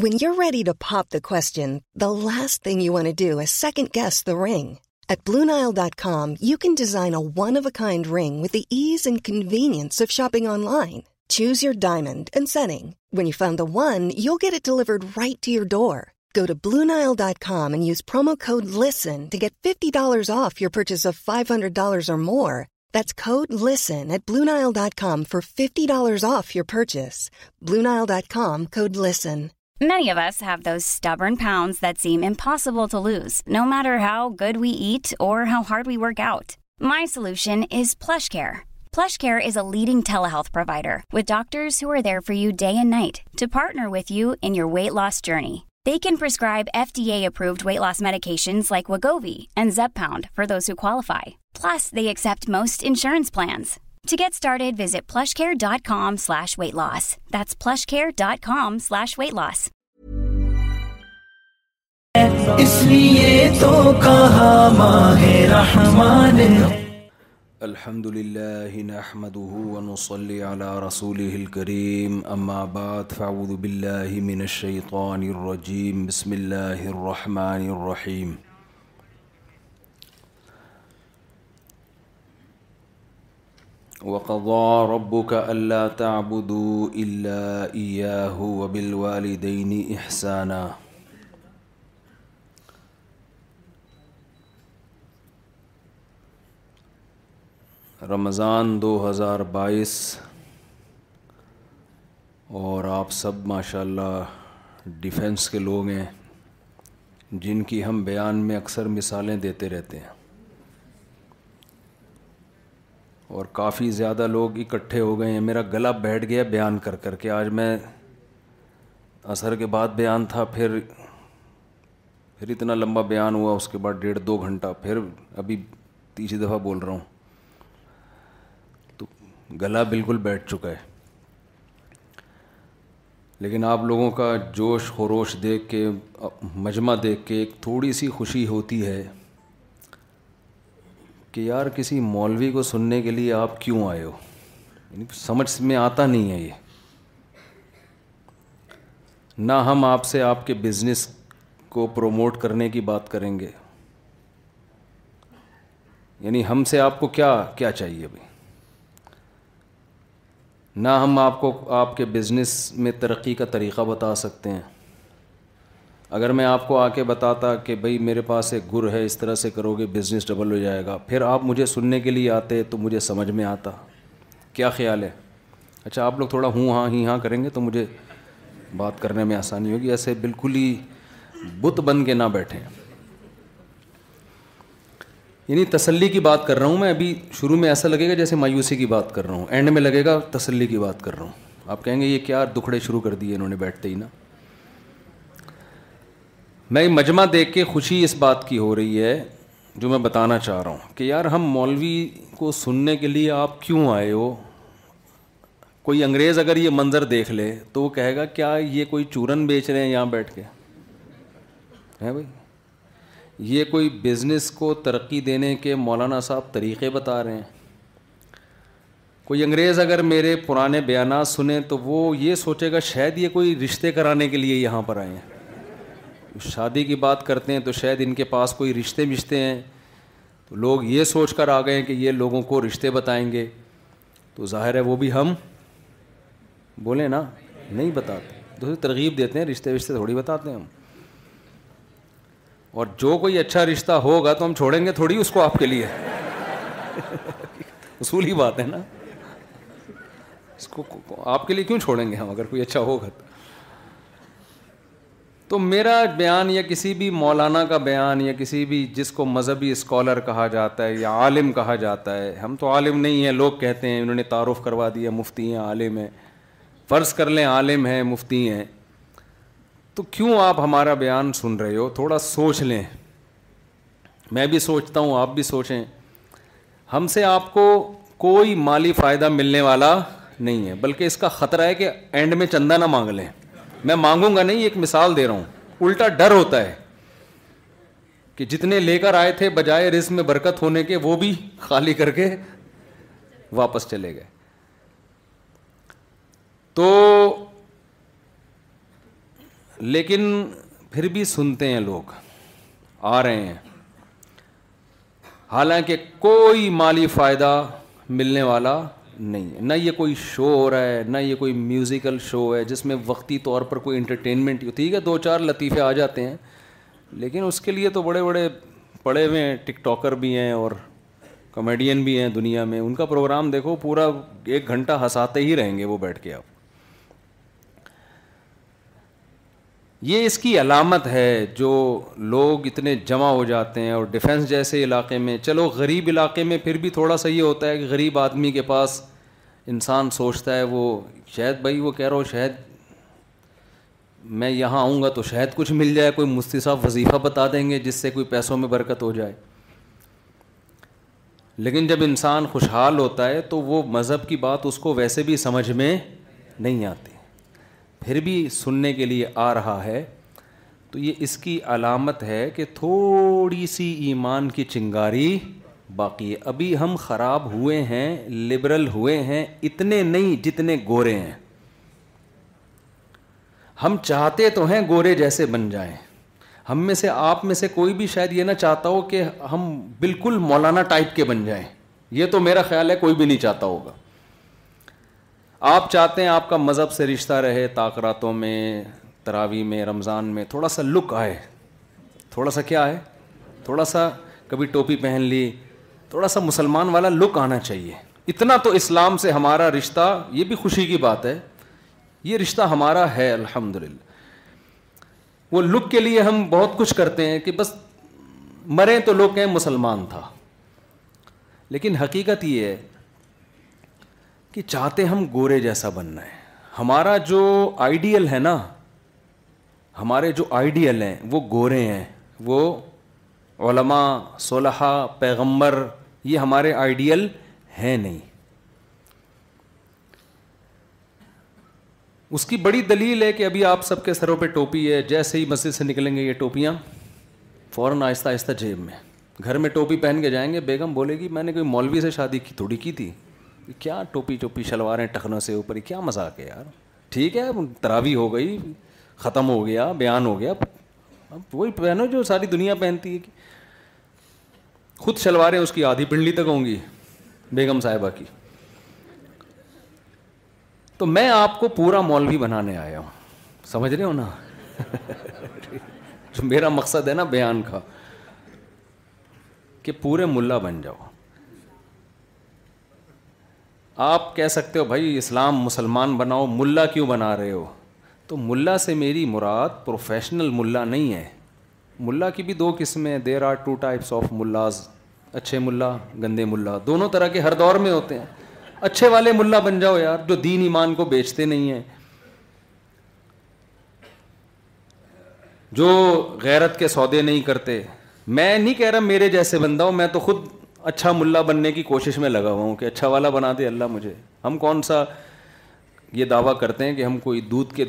Win the ring at Blue Nile dot ring and convenience choose your diamond right Blue Nile dot use more. That's code off at five hundred off your purchase Blue Nile dot listen Many of us have those stubborn pounds that seem impossible to lose, no matter how good we eat or how hard we work out. My solution is PlushCare. PlushCare is a leading telehealth provider with doctors who are there for you day and night to partner with you in your weight loss journey. They can prescribe FDA-approved weight loss medications like Wegovy and Zepbound for those who qualify. Plus, they accept most insurance plans. To get started, visit plushcare.com/weightloss. That's plushcare.com/weightloss. اس لیے تو کہا ماہ رحمان نحمده ونصلي على رسوله اما بعد صلی رسول من امابن الرجیم بسم اللہ الرّحمن الرحیم وقب کا اللہ تعبودہ بالو دینی احسانہ رمضان دو ہزار بائیس اور آپ سب ماشاء اللہ ڈیفینس کے لوگ ہیں جن کی ہم بیان میں اکثر مثالیں دیتے رہتے ہیں اور کافی زیادہ لوگ اکٹھے ہو گئے ہیں میرا گلا بیٹھ گیا بیان کر کر کے آج میں اثر کے بعد بیان تھا پھر پھر اتنا لمبا بیان ہوا اس کے بعد ڈیڑھ دو گھنٹہ پھر ابھی تیسری دفعہ بول رہا ہوں گلا بالکل بیٹھ چکا ہے لیکن آپ لوگوں کا جوش خروش دیکھ کے مجمع دیکھ کے ایک تھوڑی سی خوشی ہوتی ہے کہ یار کسی مولوی کو سننے کے لیے آپ کیوں آئے ہو یعنی سمجھ میں آتا نہیں ہے یہ نہ ہم آپ سے آپ کے بزنس کو پروموٹ کرنے کی بات کریں گے یعنی ہم سے آپ کو کیا کیا چاہیے بھائی نہ ہم آپ کو آپ کے بزنس میں ترقی کا طریقہ بتا سکتے ہیں اگر میں آپ کو آ کے بتاتا کہ بھائی میرے پاس ایک گر ہے اس طرح سے کرو گے بزنس ڈبل ہو جائے گا پھر آپ مجھے سننے کے لیے آتے تو مجھے سمجھ میں آتا کیا خیال ہے اچھا آپ لوگ تھوڑا ہوں ہاں ہی ہاں کریں گے تو مجھے بات کرنے میں آسانی ہوگی ایسے بالکل ہی بت بن کے نہ بیٹھیں یعنی تسلی کی بات کر رہا ہوں میں ابھی شروع میں ایسا لگے گا جیسے مایوسی کی بات کر رہا ہوں اینڈ میں لگے گا تسلی کی بات کر رہا ہوں آپ کہیں گے یہ کیا دکھڑے شروع کر دیے انہوں نے بیٹھتے ہی نا میں مجمع دیکھ کے خوشی اس بات کی ہو رہی ہے جو میں بتانا چاہ رہا ہوں کہ یار ہم مولوی کو سننے کے لیے آپ کیوں آئے ہو کوئی انگریز اگر یہ منظر دیکھ لے تو وہ کہے گا کیا یہ کوئی چورن بیچ رہے ہیں یہاں بیٹھ کے ہیں بھائی یہ کوئی بزنس کو ترقی دینے کے مولانا صاحب طریقے بتا رہے ہیں کوئی انگریز اگر میرے پرانے بیانات سنیں تو وہ یہ سوچے گا شاید یہ کوئی رشتے کرانے کے لیے یہاں پر آئے ہیں شادی کی بات کرتے ہیں تو شاید ان کے پاس کوئی رشتے مشتے ہیں تو لوگ یہ سوچ کر آ گئے ہیں کہ یہ لوگوں کو رشتے بتائیں گے تو ظاہر ہے وہ بھی ہم بولیں نا نہیں بتاتے دوسرے ترغیب دیتے ہیں رشتے وشتے تھوڑی بتاتے ہیں ہم اور جو کوئی اچھا رشتہ ہوگا تو ہم چھوڑیں گے تھوڑی اس کو آپ کے لیے اصولی بات ہے نا اس کو آپ کے لیے کیوں چھوڑیں گے ہم اگر کوئی اچھا ہوگا تو تو میرا بیان یا کسی بھی مولانا کا بیان یا کسی بھی جس کو مذہبی اسکالر کہا جاتا ہے یا عالم کہا جاتا ہے ہم تو عالم نہیں ہیں لوگ کہتے ہیں انہوں نے تعارف کروا دیا مفتی ہیں عالم ہیں فرض کر لیں عالم ہیں مفتی ہیں تو کیوں آپ ہمارا بیان سن رہے ہو تھوڑا سوچ لیں میں بھی سوچتا ہوں آپ بھی سوچیں ہم سے آپ کو کوئی مالی فائدہ ملنے والا نہیں ہے بلکہ اس کا خطرہ ہے کہ اینڈ میں چندہ نہ مانگ لیں میں مانگوں گا نہیں ایک مثال دے رہا ہوں الٹا ڈر ہوتا ہے کہ جتنے لے کر آئے تھے بجائے رز میں برکت ہونے کے وہ بھی خالی کر کے واپس چلے گئے تو لیکن پھر بھی سنتے ہیں لوگ آ رہے ہیں حالانکہ کوئی مالی فائدہ ملنے والا نہیں ہے نہ یہ کوئی شو ہو رہا ہے نہ یہ کوئی میوزیکل شو ہے جس میں وقتی طور پر کوئی انٹرٹینمنٹ ٹھیک ہے دو چار لطیفے آ جاتے ہیں لیکن اس کے لیے تو بڑے بڑے پڑے ہوئے ہیں ٹک ٹاکر بھی ہیں اور کمیڈین بھی ہیں دنیا میں ان کا پروگرام دیکھو پورا ایک گھنٹہ ہنساتے ہی رہیں گے وہ بیٹھ کے آپ یہ اس کی علامت ہے جو لوگ اتنے جمع ہو جاتے ہیں اور ڈیفینس جیسے علاقے میں چلو غریب علاقے میں پھر بھی تھوڑا سا یہ ہوتا ہے کہ غریب آدمی کے پاس انسان سوچتا ہے وہ شاید بھائی وہ کہہ رہا ہو شاید میں یہاں آؤں گا تو شاید کچھ مل جائے کوئی مستثیٰ وظیفہ بتا دیں گے جس سے کوئی پیسوں میں برکت ہو جائے لیکن جب انسان خوشحال ہوتا ہے تو وہ مذہب کی بات اس کو ویسے بھی سمجھ میں نہیں آتی پھر بھی سننے کے لیے آ رہا ہے تو یہ اس کی علامت ہے کہ تھوڑی سی ایمان کی چنگاری باقی ہے ابھی ہم خراب ہوئے ہیں لبرل ہوئے ہیں اتنے نہیں جتنے گورے ہیں ہم چاہتے تو ہیں گورے جیسے بن جائیں ہم میں سے آپ میں سے کوئی بھی شاید یہ نہ چاہتا ہو کہ ہم بالکل مولانا ٹائپ کے بن جائیں یہ تو میرا خیال ہے کوئی بھی نہیں چاہتا ہوگا آپ چاہتے ہیں آپ کا مذہب سے رشتہ رہے تاکراتوں میں تراوی میں رمضان میں تھوڑا سا لک آئے تھوڑا سا کیا ہے تھوڑا سا کبھی ٹوپی پہن لی تھوڑا سا مسلمان والا لک آنا چاہیے اتنا تو اسلام سے ہمارا رشتہ یہ بھی خوشی کی بات ہے یہ رشتہ ہمارا ہے الحمد وہ لک کے لیے ہم بہت کچھ کرتے ہیں کہ بس مریں تو لوگ کہیں مسلمان تھا لیکن حقیقت یہ ہے کہ چاہتے ہم گورے جیسا بننا ہے ہمارا جو آئیڈیل ہے نا ہمارے جو آئیڈیل ہیں وہ گورے ہیں وہ علماء صلحہ پیغمبر یہ ہمارے آئیڈیل ہیں نہیں اس کی بڑی دلیل ہے کہ ابھی آپ سب کے سروں پہ ٹوپی ہے جیسے ہی مسجد سے نکلیں گے یہ ٹوپیاں فوراً آہستہ آہستہ جیب میں گھر میں ٹوپی پہن کے جائیں گے بیگم بولے گی میں نے کوئی مولوی سے شادی کی تھوڑی کی تھی کیا ٹوپی ٹوپی شلواریں ٹخنا سے اوپر کیا مذاق ہے یار ٹھیک ہے تراوی ہو گئی ختم ہو گیا بیان ہو گیا اب وہی پہنو جو ساری دنیا پہنتی ہے خود شلواریں اس کی آدھی پنڈلی تک ہوں گی بیگم صاحبہ کی تو میں آپ کو پورا مولوی بنانے آیا ہوں سمجھ رہے ہو نا میرا مقصد ہے نا بیان کا کہ پورے ملا بن جاؤ آپ کہہ سکتے ہو بھائی اسلام مسلمان بناؤ ملا کیوں بنا رہے ہو تو ملا سے میری مراد پروفیشنل ملا نہیں ہے ملا کی بھی دو قسمیں there are two types of mills اچھے ملا گندے ملا دونوں طرح کے ہر دور میں ہوتے ہیں اچھے والے ملا بن جاؤ یار جو دین ایمان کو بیچتے نہیں ہیں جو غیرت کے سودے نہیں کرتے میں نہیں کہہ رہا میرے جیسے بندہ ہوں میں تو خود اچھا ملا بننے کی کوشش میں لگا ہوا ہوں کہ اچھا والا بنا دے اللہ مجھے ہم کون سا یہ دعویٰ کرتے ہیں کہ ہم کوئی دودھ کے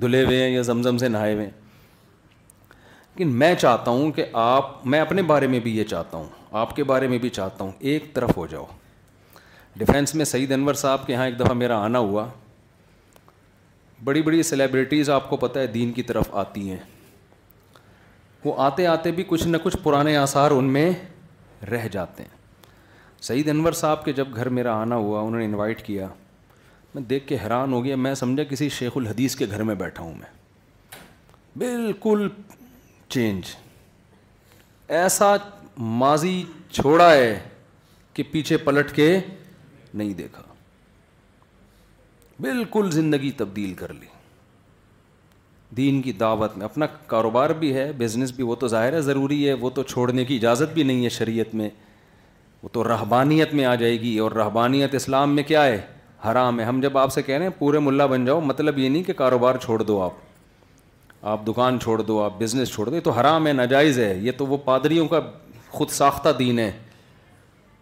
دھلے ہوئے ہیں یا زمزم سے نہائے ہوئے ہیں لیکن میں چاہتا ہوں کہ آپ میں اپنے بارے میں بھی یہ چاہتا ہوں آپ کے بارے میں بھی چاہتا ہوں ایک طرف ہو جاؤ ڈیفینس میں سعید انور صاحب کے ہاں ایک دفعہ میرا آنا ہوا بڑی بڑی سیلیبریٹیز آپ کو پتہ ہے دین کی طرف آتی ہیں وہ آتے آتے بھی کچھ نہ کچھ پرانے آثار ان میں رہ جاتے ہیں سعید انور صاحب کے جب گھر میرا آنا ہوا انہوں نے انوائٹ کیا میں دیکھ کے حیران ہو گیا میں سمجھا کسی شیخ الحدیث کے گھر میں بیٹھا ہوں میں بالکل چینج ایسا ماضی چھوڑا ہے کہ پیچھے پلٹ کے نہیں دیکھا بالکل زندگی تبدیل کر لی دین کی دعوت میں اپنا کاروبار بھی ہے بزنس بھی وہ تو ظاہر ہے ضروری ہے وہ تو چھوڑنے کی اجازت بھی نہیں ہے شریعت میں وہ تو رہبانیت میں آ جائے گی اور رہبانیت اسلام میں کیا ہے حرام ہے ہم جب آپ سے کہہ رہے ہیں پورے ملا بن جاؤ مطلب یہ نہیں کہ کاروبار چھوڑ دو آپ آپ دکان چھوڑ دو آپ بزنس چھوڑ دو یہ تو حرام ہے ناجائز ہے یہ تو وہ پادریوں کا خود ساختہ دین ہے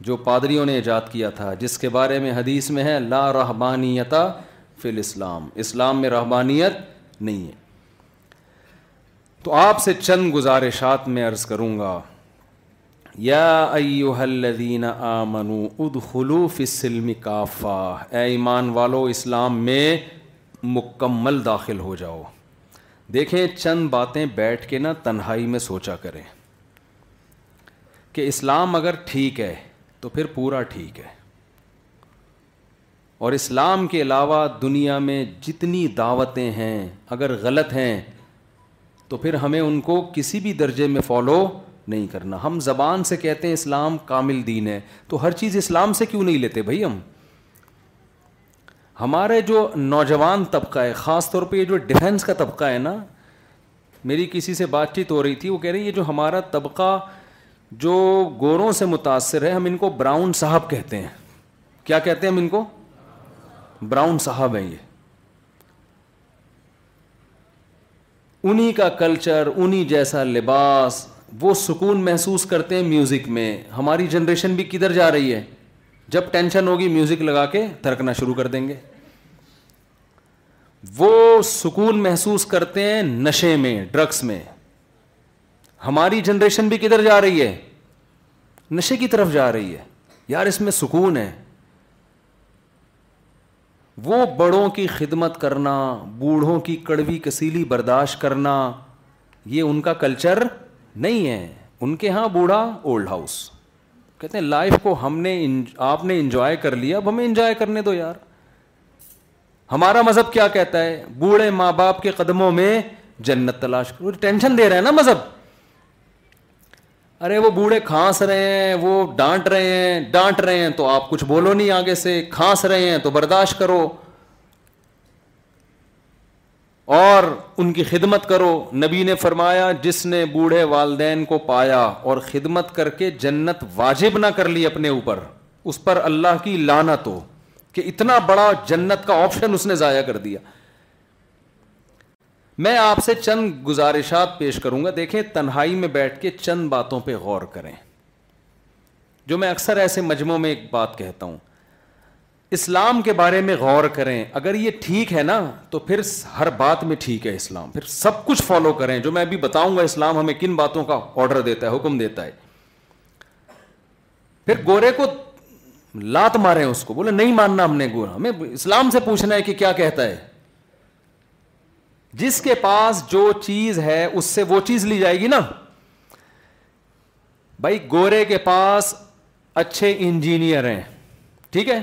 جو پادریوں نے ایجاد کیا تھا جس کے بارے میں حدیث میں ہے لا رحبانیتا فی فل اسلام اسلام میں رحبانیت نہیں ہے تو آپ سے چند گزارشات میں عرض کروں گا یا ایوہ الذین آمنوا ادخلو فی السلم کافا اے ایمان والو اسلام میں مکمل داخل ہو جاؤ دیکھیں چند باتیں بیٹھ کے نہ تنہائی میں سوچا کریں کہ اسلام اگر ٹھیک ہے تو پھر پورا ٹھیک ہے اور اسلام کے علاوہ دنیا میں جتنی دعوتیں ہیں اگر غلط ہیں تو پھر ہمیں ان کو کسی بھی درجے میں فالو نہیں کرنا ہم زبان سے کہتے ہیں اسلام کامل دین ہے تو ہر چیز اسلام سے کیوں نہیں لیتے بھائی ہم ہمارے جو نوجوان طبقہ ہے خاص طور پہ یہ جو ڈیفینس کا طبقہ ہے نا میری کسی سے بات چیت ہو رہی تھی وہ کہہ رہی ہے یہ جو ہمارا طبقہ جو گوروں سے متاثر ہے ہم ان کو براؤن صاحب کہتے ہیں کیا کہتے ہیں ہم ان کو براؤن صاحب ہیں یہ انہی کا کلچر انہی جیسا لباس وہ سکون محسوس کرتے ہیں میوزک میں ہماری جنریشن بھی کدھر جا رہی ہے جب ٹینشن ہوگی میوزک لگا کے تھرکنا شروع کر دیں گے وہ سکون محسوس کرتے ہیں نشے میں ڈرگس میں ہماری جنریشن بھی کدھر جا رہی ہے نشے کی طرف جا رہی ہے یار اس میں سکون ہے وہ بڑوں کی خدمت کرنا بوڑھوں کی کڑوی کسیلی برداشت کرنا یہ ان کا کلچر نہیں ہے ان کے ہاں بوڑھا اولڈ ہاؤس کہتے ہیں لائف کو ہم نے آپ نے انجوائے کر لیا اب ہمیں انجوائے کرنے دو یار ہمارا مذہب کیا کہتا ہے بوڑھے ماں باپ کے قدموں میں جنت تلاش کرو ٹینشن دے رہے ہیں نا مذہب ارے وہ بوڑھے کھانس رہے ہیں وہ ڈانٹ رہے ہیں ڈانٹ رہے ہیں تو آپ کچھ بولو نہیں آگے سے کھانس رہے ہیں تو برداشت کرو اور ان کی خدمت کرو نبی نے فرمایا جس نے بوڑھے والدین کو پایا اور خدمت کر کے جنت واجب نہ کر لی اپنے اوپر اس پر اللہ کی لانت ہو کہ اتنا بڑا جنت کا آپشن اس نے ضائع کر دیا میں آپ سے چند گزارشات پیش کروں گا دیکھیں تنہائی میں بیٹھ کے چند باتوں پہ غور کریں جو میں اکثر ایسے مجموعوں میں ایک بات کہتا ہوں اسلام کے بارے میں غور کریں اگر یہ ٹھیک ہے نا تو پھر ہر بات میں ٹھیک ہے اسلام پھر سب کچھ فالو کریں جو میں ابھی بتاؤں گا اسلام ہمیں کن باتوں کا آرڈر دیتا ہے حکم دیتا ہے پھر گورے کو لات مارے اس کو بولے نہیں ماننا ہم نے گورا ہمیں اسلام سے پوچھنا ہے کہ کیا کہتا ہے جس کے پاس جو چیز ہے اس سے وہ چیز لی جائے گی نا بھائی گورے کے پاس اچھے انجینئر ہیں ٹھیک ہے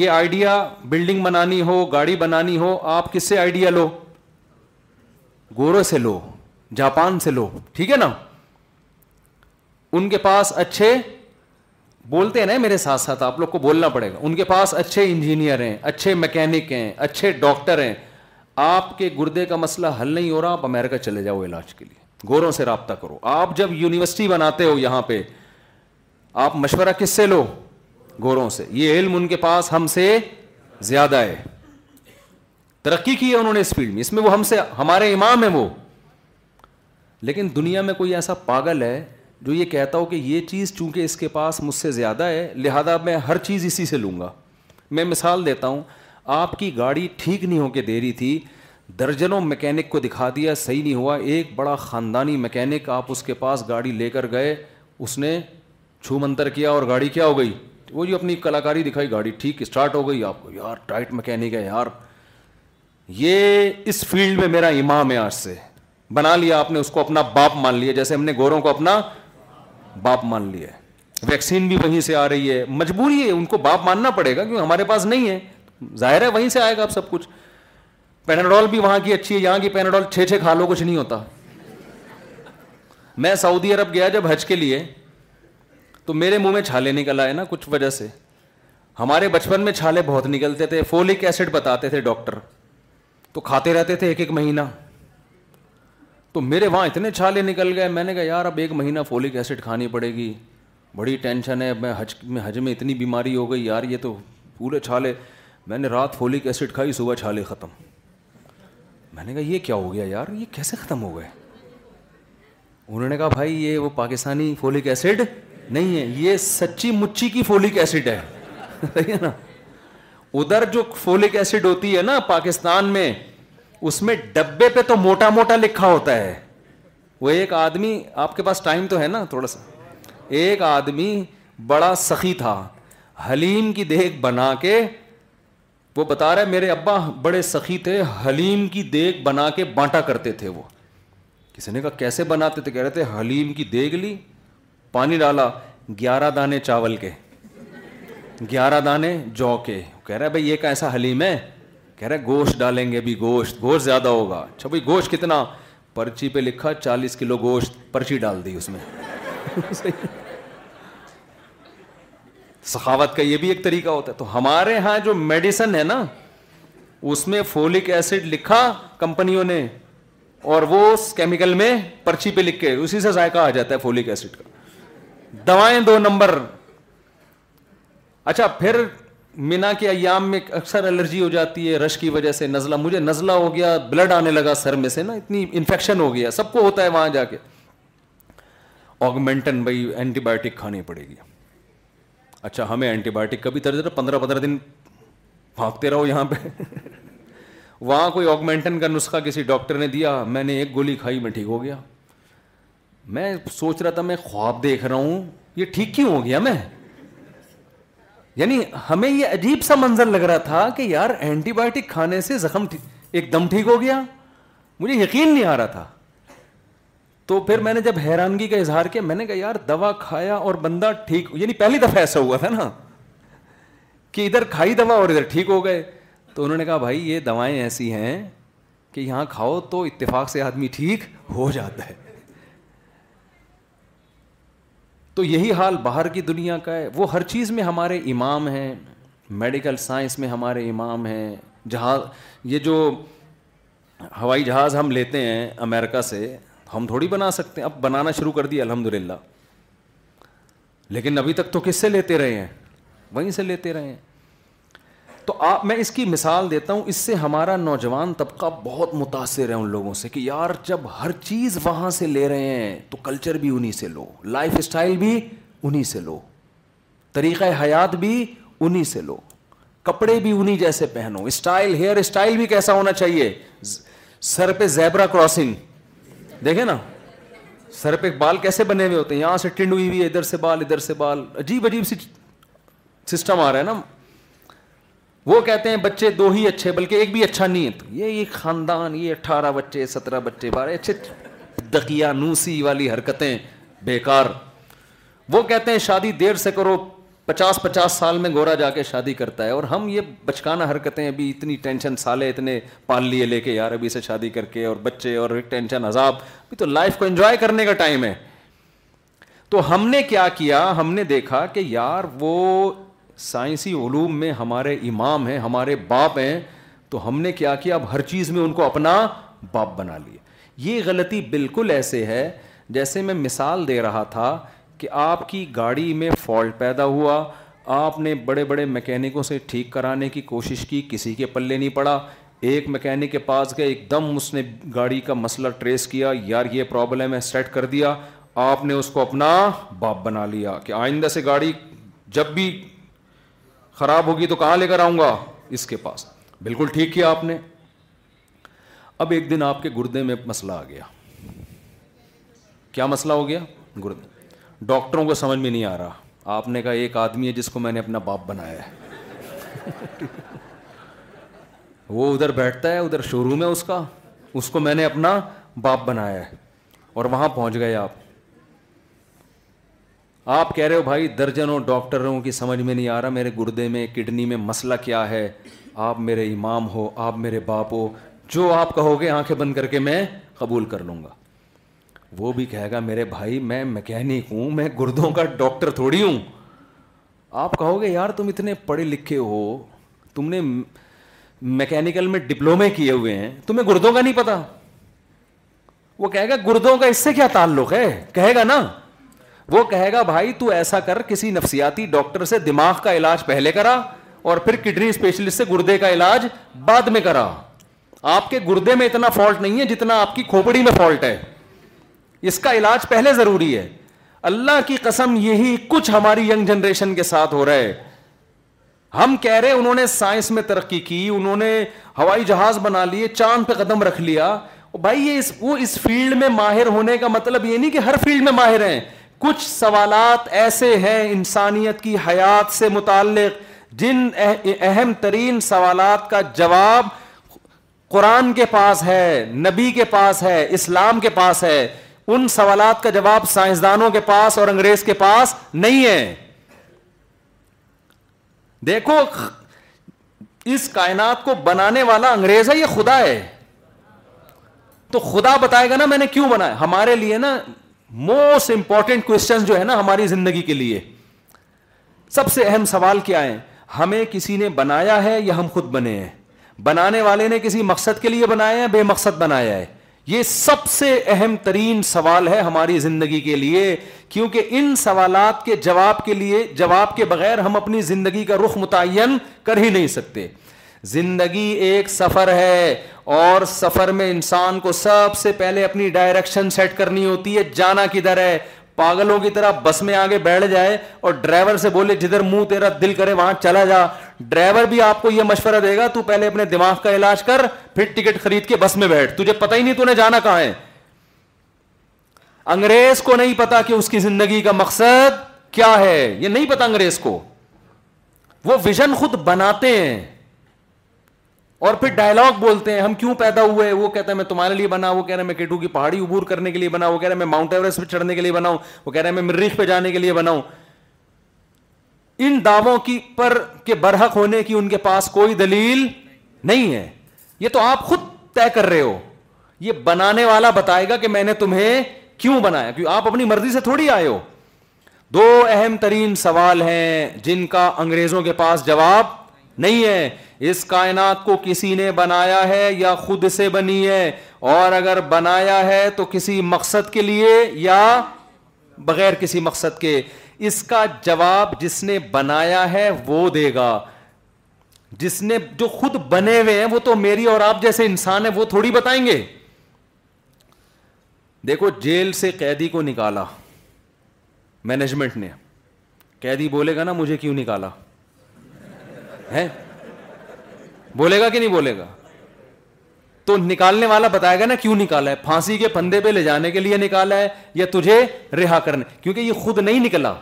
یہ آئیڈیا بلڈنگ بنانی ہو گاڑی بنانی ہو آپ کس سے آئیڈیا لو گورے سے لو جاپان سے لو ٹھیک ہے نا ان کے پاس اچھے بولتے ہیں نا میرے ساتھ ساتھ آپ لوگ کو بولنا پڑے گا ان کے پاس اچھے انجینئر ہیں اچھے میکینک ہیں اچھے ڈاکٹر ہیں آپ کے گردے کا مسئلہ حل نہیں ہو رہا آپ امریکہ چلے جاؤ علاج کے لیے گوروں سے رابطہ کرو آپ جب یونیورسٹی بناتے ہو یہاں پہ آپ مشورہ کس سے لو گوروں سے یہ علم ان کے پاس ہم سے زیادہ ہے ترقی کی ہے انہوں نے اس فیلڈ میں اس میں وہ ہم سے ہمارے امام ہیں وہ لیکن دنیا میں کوئی ایسا پاگل ہے جو یہ کہتا ہو کہ یہ چیز چونکہ اس کے پاس مجھ سے زیادہ ہے لہذا میں ہر چیز اسی سے لوں گا میں مثال دیتا ہوں آپ کی گاڑی ٹھیک نہیں ہو کے دے رہی تھی درجنوں مکینک کو دکھا دیا صحیح نہیں ہوا ایک بڑا خاندانی مکینک آپ اس کے پاس گاڑی لے کر گئے اس نے چھو منتر کیا اور گاڑی کیا ہو گئی وہ جو اپنی کلاکاری دکھائی گاڑی ٹھیک اسٹارٹ ہو گئی آپ کو یار ٹائٹ مکینک ہے یار یہ اس فیلڈ میں میرا امام ہے آج سے بنا لیا آپ نے اس کو اپنا باپ مان لیا جیسے ہم نے گوروں کو اپنا باپ مان لیا ویکسین بھی وہیں سے آ رہی ہے مجبوری ہے ان کو باپ ماننا پڑے گا کیونکہ ہمارے پاس نہیں ہے ظاہر ہے وہیں سے آئے گا اب سب کچھ پیناڈول بھی وہاں کی اچھی ہے یہاں کی پیناڈول چھ چھ کھا لو کچھ نہیں ہوتا میں سعودی عرب گیا جب حج کے لیے تو میرے منہ میں چھالے نکل آئے نا کچھ وجہ سے ہمارے بچپن میں چھالے بہت نکلتے تھے فولک ایسڈ بتاتے تھے ڈاکٹر تو کھاتے رہتے تھے ایک ایک مہینہ تو میرے وہاں اتنے چھالے نکل گئے میں نے کہا یار اب ایک مہینہ فولک ایسڈ کھانی پڑے گی بڑی ٹینشن ہے میں حج میں حج میں اتنی بیماری ہو گئی یار یہ تو پورے چھالے میں نے رات فولک ایسڈ کھائی صبح چھالے ختم میں نے کہا یہ کیا ہو گیا یار یہ کیسے ختم ہو گئے انہوں نے کہا بھائی یہ وہ پاکستانی فولک ایسڈ نہیں ہے یہ سچی مچی کی فولک ایسڈ ہے نا ادھر جو فولک ایسڈ ہوتی ہے نا پاکستان میں اس میں ڈبے پہ تو موٹا موٹا لکھا ہوتا ہے وہ ایک آدمی آپ کے پاس ٹائم تو ہے نا تھوڑا سا ایک آدمی بڑا سخی تھا حلیم کی دیکھ بنا کے وہ بتا رہے میرے ابا بڑے سخی تھے حلیم کی دیگ بنا کے بانٹا کرتے تھے وہ کسی نے کہا کیسے بناتے تھے کہہ رہے تھے حلیم کی دیگ لی پانی ڈالا گیارہ دانے چاول کے گیارہ دانے جو کے کہہ کہہ رہے بھائی یہ کیسا حلیم ہے کہہ رہے گوشت ڈالیں گے ابھی گوشت گوشت زیادہ ہوگا اچھا بھائی گوشت کتنا پرچی پہ لکھا چالیس کلو گوشت پرچی ڈال دی اس میں سخاوت کا یہ بھی ایک طریقہ ہوتا ہے تو ہمارے ہاں جو میڈیسن ہے نا اس میں فولک ایسڈ لکھا کمپنیوں نے اور وہ اس کیمیکل میں پرچی پہ لکھ کے اسی سے ذائقہ آ جاتا ہے فولک ایسڈ کا دوائیں دو نمبر اچھا پھر مینا کے ایام میں اکثر الرجی ہو جاتی ہے رش کی وجہ سے نزلہ مجھے نزلہ ہو گیا بلڈ آنے لگا سر میں سے نا اتنی انفیکشن ہو گیا سب کو ہوتا ہے وہاں جا کے آگمنٹن بھائی اینٹی بایوٹک کھانی پڑے گی اچھا ہمیں اینٹی بایوٹک کا بھی ترجیح پندرہ پندرہ دن بھاگتے رہو یہاں پہ وہاں کوئی آگمینٹن کا نسخہ کسی ڈاکٹر نے دیا میں نے ایک گولی کھائی میں ٹھیک ہو گیا میں سوچ رہا تھا میں خواب دیکھ رہا ہوں یہ ٹھیک کیوں ہو گیا میں یعنی ہمیں یہ عجیب سا منظر لگ رہا تھا کہ یار اینٹی بایوٹک کھانے سے زخم ایک دم ٹھیک ہو گیا مجھے یقین نہیں آ رہا تھا تو پھر میں نے جب حیرانگی کا اظہار کیا میں نے کہا یار دوا کھایا اور بندہ ٹھیک یعنی پہلی دفعہ ایسا ہوا تھا نا کہ ادھر کھائی دوا اور ادھر ٹھیک ہو گئے تو انہوں نے کہا بھائی یہ دوائیں ایسی ہیں کہ یہاں کھاؤ تو اتفاق سے آدمی ٹھیک ہو جاتا ہے تو یہی حال باہر کی دنیا کا ہے وہ ہر چیز میں ہمارے امام ہیں میڈیکل سائنس میں ہمارے امام ہیں جہاز یہ جو ہوائی جہاز ہم لیتے ہیں امریکہ سے ہم تھوڑی بنا سکتے ہیں اب بنانا شروع کر دیا الحمد للہ لیکن ابھی تک تو کس سے لیتے رہے ہیں وہیں سے لیتے رہے ہیں تو آپ میں اس کی مثال دیتا ہوں اس سے ہمارا نوجوان طبقہ بہت متاثر ہے ان لوگوں سے کہ یار جب ہر چیز وہاں سے لے رہے ہیں تو کلچر بھی انہیں سے لو لائف اسٹائل بھی انہیں سے لو طریقہ حیات بھی انہیں سے لو کپڑے بھی انہیں جیسے پہنو اسٹائل ہیئر اسٹائل بھی کیسا ہونا چاہیے سر پہ زیبرا کراسنگ دیکھیں نا سر پہ بال کیسے بنے ہوئے ہوتے ہیں یہاں سے ٹنڈ ہوئی ہوئی ادھر سے بال ادھر سے بال عجیب عجیب سی سسٹم آ رہا ہے نا وہ کہتے ہیں بچے دو ہی اچھے بلکہ ایک بھی اچھا نہیں ہے تو یہ یہ خاندان یہ اٹھارہ بچے سترہ بچے بارے اچھے دقیانوسی نوسی والی حرکتیں بیکار وہ کہتے ہیں شادی دیر سے کرو پچاس پچاس سال میں گورا جا کے شادی کرتا ہے اور ہم یہ بچکانا حرکتیں ابھی اتنی ٹینشن سالے اتنے پال لیے لے کے یار ابھی سے شادی کر کے اور بچے اور ٹینشن عذاب ابھی تو لائف کو انجوائے کرنے کا ٹائم ہے تو ہم نے کیا کیا ہم نے دیکھا کہ یار وہ سائنسی علوم میں ہمارے امام ہیں ہمارے باپ ہیں تو ہم نے کیا کیا اب ہر چیز میں ان کو اپنا باپ بنا لیا یہ غلطی بالکل ایسے ہے جیسے میں مثال دے رہا تھا کہ آپ کی گاڑی میں فالٹ پیدا ہوا آپ نے بڑے بڑے مکینکوں سے ٹھیک کرانے کی کوشش کی کسی کے پلے نہیں پڑا ایک مکینک کے پاس گئے ایک دم اس نے گاڑی کا مسئلہ ٹریس کیا یار یہ پرابلم ہے سیٹ کر دیا آپ نے اس کو اپنا باپ بنا لیا کہ آئندہ سے گاڑی جب بھی خراب ہوگی تو کہاں لے کر آؤں گا اس کے پاس بالکل ٹھیک کیا آپ نے اب ایک دن آپ کے گردے میں مسئلہ آ گیا کیا مسئلہ ہو گیا گردے ڈاکٹروں کو سمجھ میں نہیں آ رہا آپ نے کہا ایک آدمی ہے جس کو میں نے اپنا باپ بنایا ہے وہ ادھر بیٹھتا ہے ادھر شو روم ہے اس کا اس کو میں نے اپنا باپ بنایا ہے اور وہاں پہنچ گئے آپ آپ کہہ رہے ہو بھائی درجنوں ڈاکٹروں کی سمجھ میں نہیں آ رہا میرے گردے میں کڈنی میں مسئلہ کیا ہے آپ میرے امام ہو آپ میرے باپ ہو جو آپ کہو گے آنکھیں بند کر کے میں قبول کر لوں گا وہ بھی کہے گا میرے بھائی میں میکینک ہوں میں گردوں کا ڈاکٹر تھوڑی ہوں آپ کہو گے یار تم اتنے پڑھے لکھے ہو تم نے میکینیکل میں ڈپلومے کیے ہوئے ہیں تمہیں گردوں کا نہیں پتا وہ کہے گا گردوں کا اس سے کیا تعلق ہے کہے گا نا وہ کہے گا بھائی تو ایسا کر کسی نفسیاتی ڈاکٹر سے دماغ کا علاج پہلے کرا اور پھر کڈنی اسپیشلسٹ سے گردے کا علاج بعد میں کرا آپ کے گردے میں اتنا فالٹ نہیں ہے جتنا آپ کی کھوپڑی میں فالٹ ہے اس کا علاج پہلے ضروری ہے اللہ کی قسم یہی کچھ ہماری ینگ جنریشن کے ساتھ ہو رہا ہے ہم کہہ رہے انہوں نے سائنس میں ترقی کی انہوں نے ہوائی جہاز بنا لیے چاند پہ قدم رکھ لیا بھائی یہ اس فیلڈ میں ماہر ہونے کا مطلب یہ نہیں کہ ہر فیلڈ میں ماہر ہیں کچھ سوالات ایسے ہیں انسانیت کی حیات سے متعلق جن اہم ترین سوالات کا جواب قرآن کے پاس ہے نبی کے پاس ہے اسلام کے پاس ہے ان سوالات کا جواب سائنسدانوں کے پاس اور انگریز کے پاس نہیں ہے دیکھو اس کائنات کو بنانے والا انگریز ہے یا خدا ہے تو خدا بتائے گا نا میں نے کیوں بنا ہمارے لیے نا موسٹ امپورٹینٹ کوشچن جو ہے نا ہماری زندگی کے لیے سب سے اہم سوال کیا ہے ہمیں کسی نے بنایا ہے یا ہم خود بنے ہیں بنانے والے نے کسی مقصد کے لیے بنایا ہے بے مقصد بنایا ہے یہ سب سے اہم ترین سوال ہے ہماری زندگی کے لیے کیونکہ ان سوالات کے جواب کے لیے جواب کے بغیر ہم اپنی زندگی کا رخ متعین کر ہی نہیں سکتے زندگی ایک سفر ہے اور سفر میں انسان کو سب سے پہلے اپنی ڈائریکشن سیٹ کرنی ہوتی ہے جانا کدھر ہے پاگلوں کی طرح بس میں آگے بیٹھ جائے اور ڈرائیور سے بولے جدھر منہ تیرا دل کرے وہاں چلا جا ڈرائیور بھی آپ کو یہ مشورہ دے گا تو پہلے اپنے دماغ کا علاج کر پھر ٹکٹ خرید کے بس میں بیٹھ تجھے پتہ ہی نہیں تھی جانا کہاں ہے انگریز کو نہیں پتا کہ اس کی زندگی کا مقصد کیا ہے یہ نہیں پتا انگریز کو وہ ویژن خود بناتے ہیں اور پھر ڈائلاگ بولتے ہیں ہم کیوں پیدا ہوئے وہ کہتا ہے میں تمہارے لیے بنا وہ کہہ میں کیٹو کی پہاڑی عبور کرنے کے لیے بنا وہ کہہ میں ماؤنٹ ایوریسٹ پہ چڑھنے کے لیے بناؤں وہ کہہ ہے میں مریخ پہ جانے کے لیے بناؤں ان دعووں کی پر کے برحق ہونے کی ان کے پاس کوئی دلیل نہیں ہے یہ تو آپ خود طے کر رہے ہو یہ بنانے والا بتائے گا کہ میں نے تمہیں کیوں بنایا کیوں آپ اپنی مرضی سے تھوڑی آئے ہو دو اہم ترین سوال ہیں جن کا انگریزوں کے پاس جواب نہیں ہے اس کائنات کو کسی نے بنایا ہے یا خود سے بنی ہے اور اگر بنایا ہے تو کسی مقصد کے لیے یا بغیر کسی مقصد کے اس کا جواب جس نے بنایا ہے وہ دے گا جس نے جو خود بنے ہوئے ہیں وہ تو میری اور آپ جیسے انسان ہیں وہ تھوڑی بتائیں گے دیکھو جیل سے قیدی کو نکالا مینجمنٹ نے قیدی بولے گا نا مجھے کیوں نکالا ہے بولے گا کہ نہیں بولے گا تو نکالنے والا بتائے گا نا کیوں نکالا ہے پھانسی کے پندے پہ لے جانے کے لیے نکالا ہے یا تجھے رہا کرنے کیونکہ یہ خود نہیں نکلا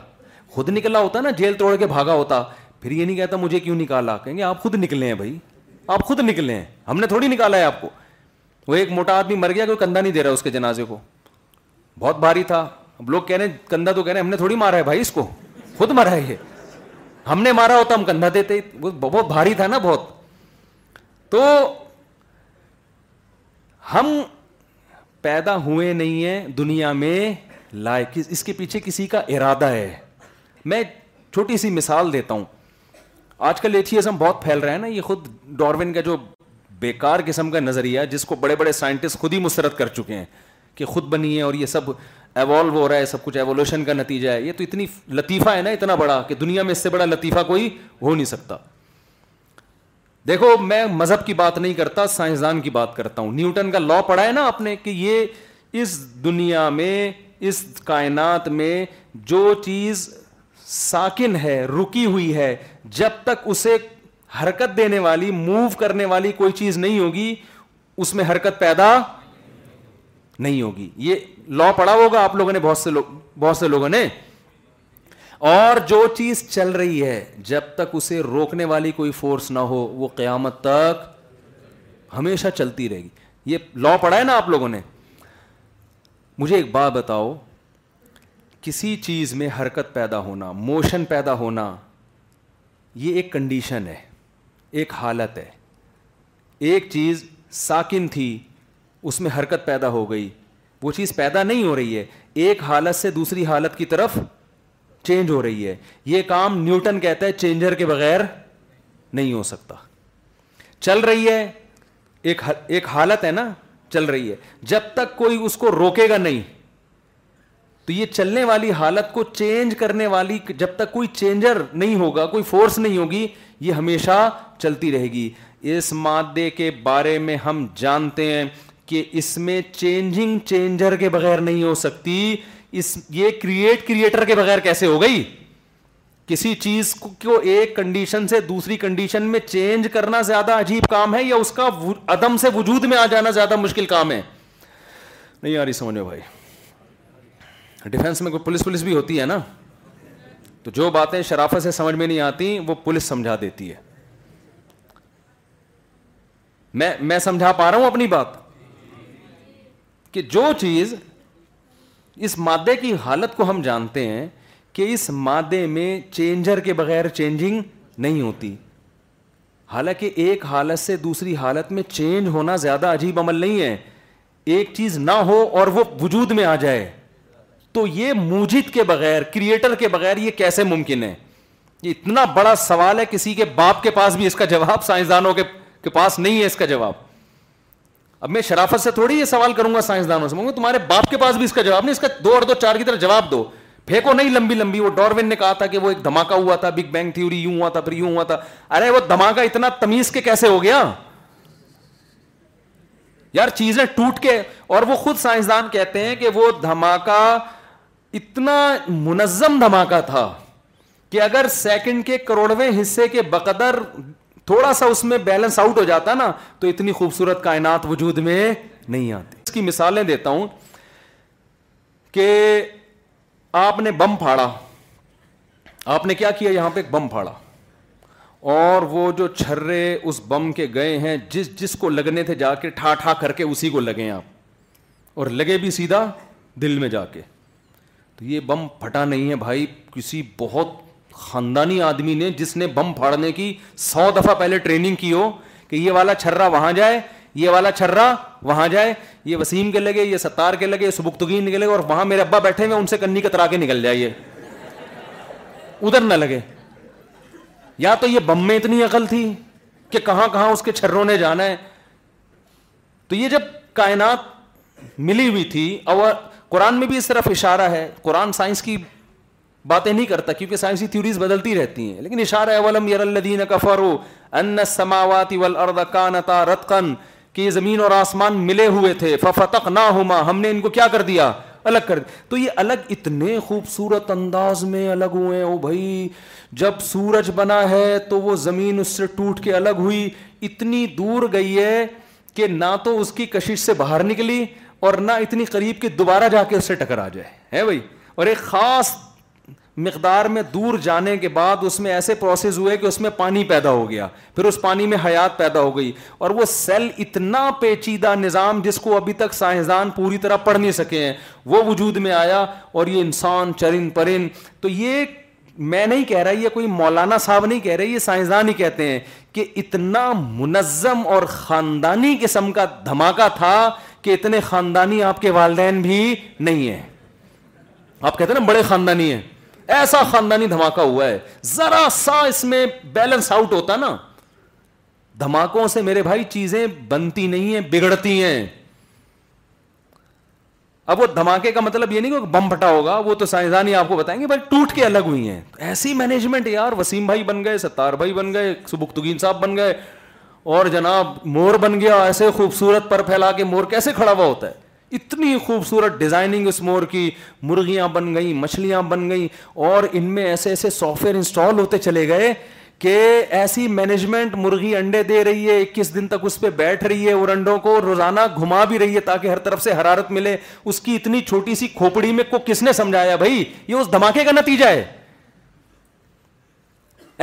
خود نکلا ہوتا نا جیل توڑ کے بھاگا ہوتا پھر یہ نہیں کہتا مجھے کیوں نکالا کہیں گے آپ خود نکلے ہیں بھائی آپ خود نکلے ہیں ہم نے تھوڑی نکالا ہے آپ کو وہ ایک موٹا آدمی مر گیا کوئی کندھا نہیں دے رہا اس کے جنازے کو بہت بھاری تھا اب لوگ کہہ رہے ہیں کندھا تو کہہ رہے ہیں ہم نے تھوڑی مارا ہے بھائی اس کو خود ہے یہ ہم نے مارا ہوتا ہم کندھا دیتے وہ بہت بھاری تھا نا بہت تو ہم پیدا ہوئے نہیں ہیں دنیا میں لائے اس کے پیچھے کسی کا ارادہ ہے میں چھوٹی سی مثال دیتا ہوں آج کل ایتھیزم بہت پھیل رہا ہے نا یہ خود ڈاروین کا جو بیکار قسم کا نظریہ جس کو بڑے بڑے سائنٹسٹ خود ہی مسترد کر چکے ہیں کہ خود بنی ہے اور یہ سب ایوالو ہو رہا ہے سب کچھ ایوولوشن کا نتیجہ ہے یہ تو اتنی لطیفہ ہے نا اتنا بڑا کہ دنیا میں اس سے بڑا لطیفہ کوئی ہو نہیں سکتا دیکھو میں مذہب کی بات نہیں کرتا سائنسدان کی بات کرتا ہوں نیوٹن کا لا پڑا ہے نا آپ نے کہ یہ اس دنیا میں اس کائنات میں جو چیز ساکن ہے رکی ہوئی ہے جب تک اسے حرکت دینے والی موو کرنے والی کوئی چیز نہیں ہوگی اس میں حرکت پیدا نہیں ہوگی یہ لا پڑا ہوگا آپ لوگوں نے بہت سے لوگ بہت سے لوگوں نے اور جو چیز چل رہی ہے جب تک اسے روکنے والی کوئی فورس نہ ہو وہ قیامت تک ہمیشہ چلتی رہے گی یہ لا پڑا ہے نا آپ لوگوں نے مجھے ایک بات بتاؤ کسی چیز میں حرکت پیدا ہونا موشن پیدا ہونا یہ ایک کنڈیشن ہے ایک حالت ہے ایک چیز ساکن تھی اس میں حرکت پیدا ہو گئی وہ چیز پیدا نہیں ہو رہی ہے ایک حالت سے دوسری حالت کی طرف چینج ہو رہی ہے یہ کام نیوٹن کہتا ہے چینجر کے بغیر نہیں ہو سکتا چل رہی ہے ایک حالت ہے نا چل رہی ہے جب تک کوئی اس کو روکے گا نہیں تو یہ چلنے والی حالت کو چینج کرنے والی جب تک کوئی چینجر نہیں ہوگا کوئی فورس نہیں ہوگی یہ ہمیشہ چلتی رہے گی اس مادے کے بارے میں ہم جانتے ہیں کہ اس میں چینجنگ چینجر کے بغیر نہیں ہو سکتی اس یہ کریٹ کریٹر کے بغیر کیسے ہو گئی کسی چیز کو ایک کنڈیشن سے دوسری کنڈیشن میں چینج کرنا زیادہ عجیب کام ہے یا اس کا عدم سے وجود میں آ جانا زیادہ مشکل کام ہے نہیں آ رہی سمجھو بھائی ڈیفینس میں کوئی پولیس پولیس بھی ہوتی ہے نا تو جو باتیں شرافت سے سمجھ میں نہیں آتی وہ پولیس سمجھا دیتی ہے میں میں سمجھا پا رہا ہوں اپنی بات کہ جو چیز اس مادے کی حالت کو ہم جانتے ہیں کہ اس مادے میں چینجر کے بغیر چینجنگ نہیں ہوتی حالانکہ ایک حالت سے دوسری حالت میں چینج ہونا زیادہ عجیب عمل نہیں ہے ایک چیز نہ ہو اور وہ وجود میں آ جائے تو یہ موجد کے بغیر کریٹر کے بغیر یہ کیسے ممکن ہے یہ اتنا بڑا سوال ہے کسی کے باپ کے پاس بھی اس کا جواب سائنسدانوں کے پاس نہیں ہے اس کا جواب اب میں شرافت سے تھوڑی یہ سوال کروں گا سائنسدانوں سے تمہارے باپ کے پاس بھی اس کا جواب نہیں اس کا دو اور دو چار کی طرح جواب دو پھینکو نہیں لمبی لمبی وہ ڈاروین نے کہا تھا تھا کہ وہ ایک دھماکہ ہوا بگ بینگ تھیوری یوں ہوا تھا پھر یوں ہوا تھا ارے وہ دھماکہ اتنا تمیز کے کیسے ہو گیا یار چیزیں ٹوٹ کے اور وہ خود سائنسدان کہتے ہیں کہ وہ دھماکہ اتنا منظم دھماکہ تھا کہ اگر سیکنڈ کے کروڑویں حصے کے بقدر تھوڑا سا اس میں بیلنس آؤٹ ہو جاتا نا تو اتنی خوبصورت کائنات وجود میں نہیں آتی اس کی مثالیں دیتا ہوں کہ آپ نے بم پھاڑا آپ نے کیا کیا یہاں پہ ایک بم پھاڑا اور وہ جو چھرے اس بم کے گئے ہیں جس جس کو لگنے تھے جا کے ٹھا ٹھا کر کے اسی کو لگے آپ اور لگے بھی سیدھا دل میں جا کے تو یہ بم پھٹا نہیں ہے بھائی کسی بہت خاندانی آدمی نے جس نے بم پھاڑنے کی سو دفعہ پہلے ٹریننگ کی ہو کہ یہ والا چھرا وہاں وہاں وہاں جائے جائے یہ یہ یہ والا چھرا وسیم کے کے کے لگے لگے لگے ستار سبکتگین اور میرے ابا بیٹھے ان سے کنی کترا کے نکل جائے ادھر نہ لگے یا تو یہ بم میں اتنی عقل تھی کہ کہاں کہاں اس کے چھروں نے جانا ہے تو یہ جب کائنات ملی ہوئی تھی اور قرآن میں بھی اس طرف اشارہ ہے قرآن سائنس کی باتیں نہیں کرتا کیونکہ سائنسی تھیوریز بدلتی رہتی ہیں لیکن اشارہ یر ان والارض کانتا کہ یہ زمین اور آسمان ملے ہوئے تھے ففتق نہ ہوما ہم نے ان کو کیا کر دیا الگ کر دیا تو یہ الگ اتنے خوبصورت انداز میں الگ ہوئے ہیں او بھائی جب سورج بنا ہے تو وہ زمین اس سے ٹوٹ کے الگ ہوئی اتنی دور گئی ہے کہ نہ تو اس کی کشش سے باہر نکلی اور نہ اتنی قریب کہ دوبارہ جا کے اس سے ٹکرا جائے ہے بھائی اور ایک خاص مقدار میں دور جانے کے بعد اس میں ایسے پروسیس ہوئے کہ اس میں پانی پیدا ہو گیا پھر اس پانی میں حیات پیدا ہو گئی اور وہ سیل اتنا پیچیدہ نظام جس کو ابھی تک سائنسدان پوری طرح پڑھ نہیں سکے ہیں وہ وجود میں آیا اور یہ انسان چرند پرند تو یہ میں نہیں کہہ رہا یہ کوئی مولانا صاحب نہیں کہہ رہے یہ سائنسدان ہی کہتے ہیں کہ اتنا منظم اور خاندانی قسم کا دھماکہ تھا کہ اتنے خاندانی آپ کے والدین بھی نہیں ہیں آپ کہتے ہیں نا بڑے خاندانی ہیں ایسا خاندانی دھماکہ ہوا ہے ذرا سا اس میں بیلنس آؤٹ ہوتا نا دھماکوں سے میرے بھائی چیزیں بنتی نہیں ہیں بگڑتی ہیں اب وہ دھماکے کا مطلب یہ نہیں کہ بم پھٹا ہوگا وہ تو سائنسدان ہی آپ کو بتائیں گے بھائی ٹوٹ کے الگ ہوئی ہیں ایسی مینجمنٹ یار وسیم بھائی بن گئے ستار بھائی بن گئے سبکتگین صاحب بن گئے اور جناب مور بن گیا ایسے خوبصورت پر پھیلا کے مور کیسے کھڑا ہوا ہوتا ہے اتنی خوبصورت ڈیزائننگ اس مور کی مرغیاں بن گئیں مچھلیاں بن گئیں اور ان میں ایسے ایسے سافٹ ویئر انسٹال ہوتے چلے گئے کہ ایسی مینجمنٹ مرغی انڈے دے رہی ہے اکیس دن تک اس پہ بیٹھ رہی ہے اور انڈوں کو روزانہ گھما بھی رہی ہے تاکہ ہر طرف سے حرارت ملے اس کی اتنی چھوٹی سی کھوپڑی میں کو کس نے سمجھایا بھائی یہ اس دھماکے کا نتیجہ ہے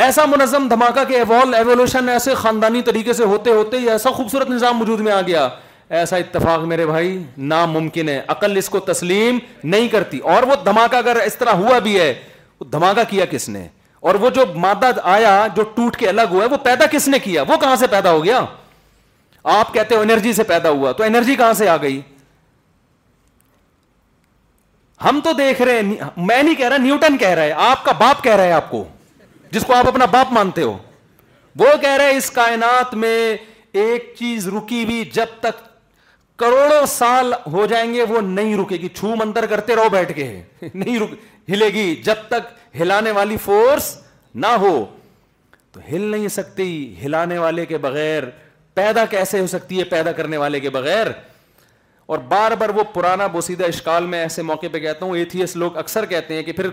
ایسا منظم دھماکہ ایوال ایولیوشن ایسے خاندانی طریقے سے ہوتے ہوتے ایسا خوبصورت نظام وجود میں آ گیا ایسا اتفاق میرے بھائی ناممکن ہے عقل اس کو تسلیم نہیں کرتی اور وہ دھماکہ اگر اس طرح ہوا بھی ہے دھماکہ کیا کس نے اور وہ جو مادہ آیا جو ٹوٹ کے الگ ہوا ہے وہ پیدا کس نے کیا وہ کہاں سے پیدا ہو گیا آپ کہتے ہو انرجی سے پیدا ہوا تو انرجی کہاں سے آ گئی ہم تو دیکھ رہے ہیں میں نہیں کہہ رہا نیوٹن کہہ رہا ہے آپ کا باپ کہہ رہا ہے آپ کو جس کو آپ اپنا باپ مانتے ہو وہ کہہ رہے اس کائنات میں ایک چیز رکی ہوئی جب تک کروڑوں سال ہو جائیں گے وہ نہیں رکے گی چھو منتر کرتے رہو بیٹھ کے نہیں رک ہلے گی جب تک ہلانے والی فورس نہ ہو تو ہل نہیں سکتی ہلانے والے کے بغیر پیدا کیسے ہو سکتی ہے پیدا کرنے والے کے بغیر اور بار بار وہ پرانا بوسیدہ اشکال میں ایسے موقع پہ کہتا ہوں ایتھیس لوگ اکثر کہتے ہیں کہ پھر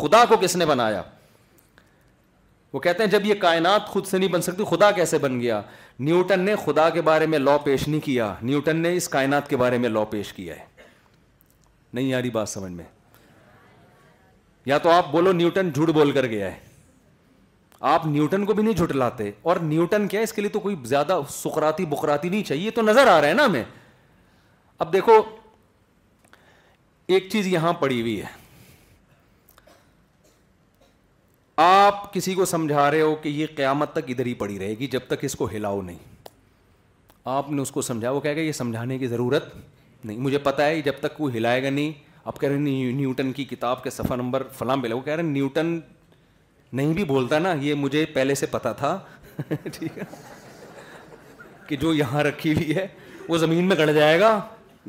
خدا کو کس نے بنایا وہ کہتے ہیں جب یہ کائنات خود سے نہیں بن سکتی خدا کیسے بن گیا نیوٹن نے خدا کے بارے میں لا پیش نہیں کیا نیوٹن نے اس کائنات کے بارے میں لا پیش کیا ہے نہیں آ رہی بات سمجھ میں یا تو آپ بولو نیوٹن جھوٹ بول کر گیا ہے آپ نیوٹن کو بھی نہیں جھٹ لاتے اور نیوٹن کیا اس کے لیے تو کوئی زیادہ سکراتی بکراتی نہیں چاہیے تو نظر آ رہا ہے نا ہمیں اب دیکھو ایک چیز یہاں پڑی ہوئی ہے آپ کسی کو سمجھا رہے ہو کہ یہ قیامت تک ادھر ہی پڑی رہے گی جب تک اس کو ہلاؤ نہیں آپ نے اس کو سمجھا وہ کہہ یہ سمجھانے کی ضرورت نہیں مجھے پتا ہے جب تک وہ ہلائے گا نہیں آپ کہہ رہے ہیں نیوٹن کی کتاب کے صفحہ نمبر فلاں بلا وہ کہہ رہے ہیں نیوٹن نہیں بھی بولتا نا یہ مجھے پہلے سے پتا تھا ٹھیک ہے کہ جو یہاں رکھی ہوئی ہے وہ زمین میں گڑ جائے گا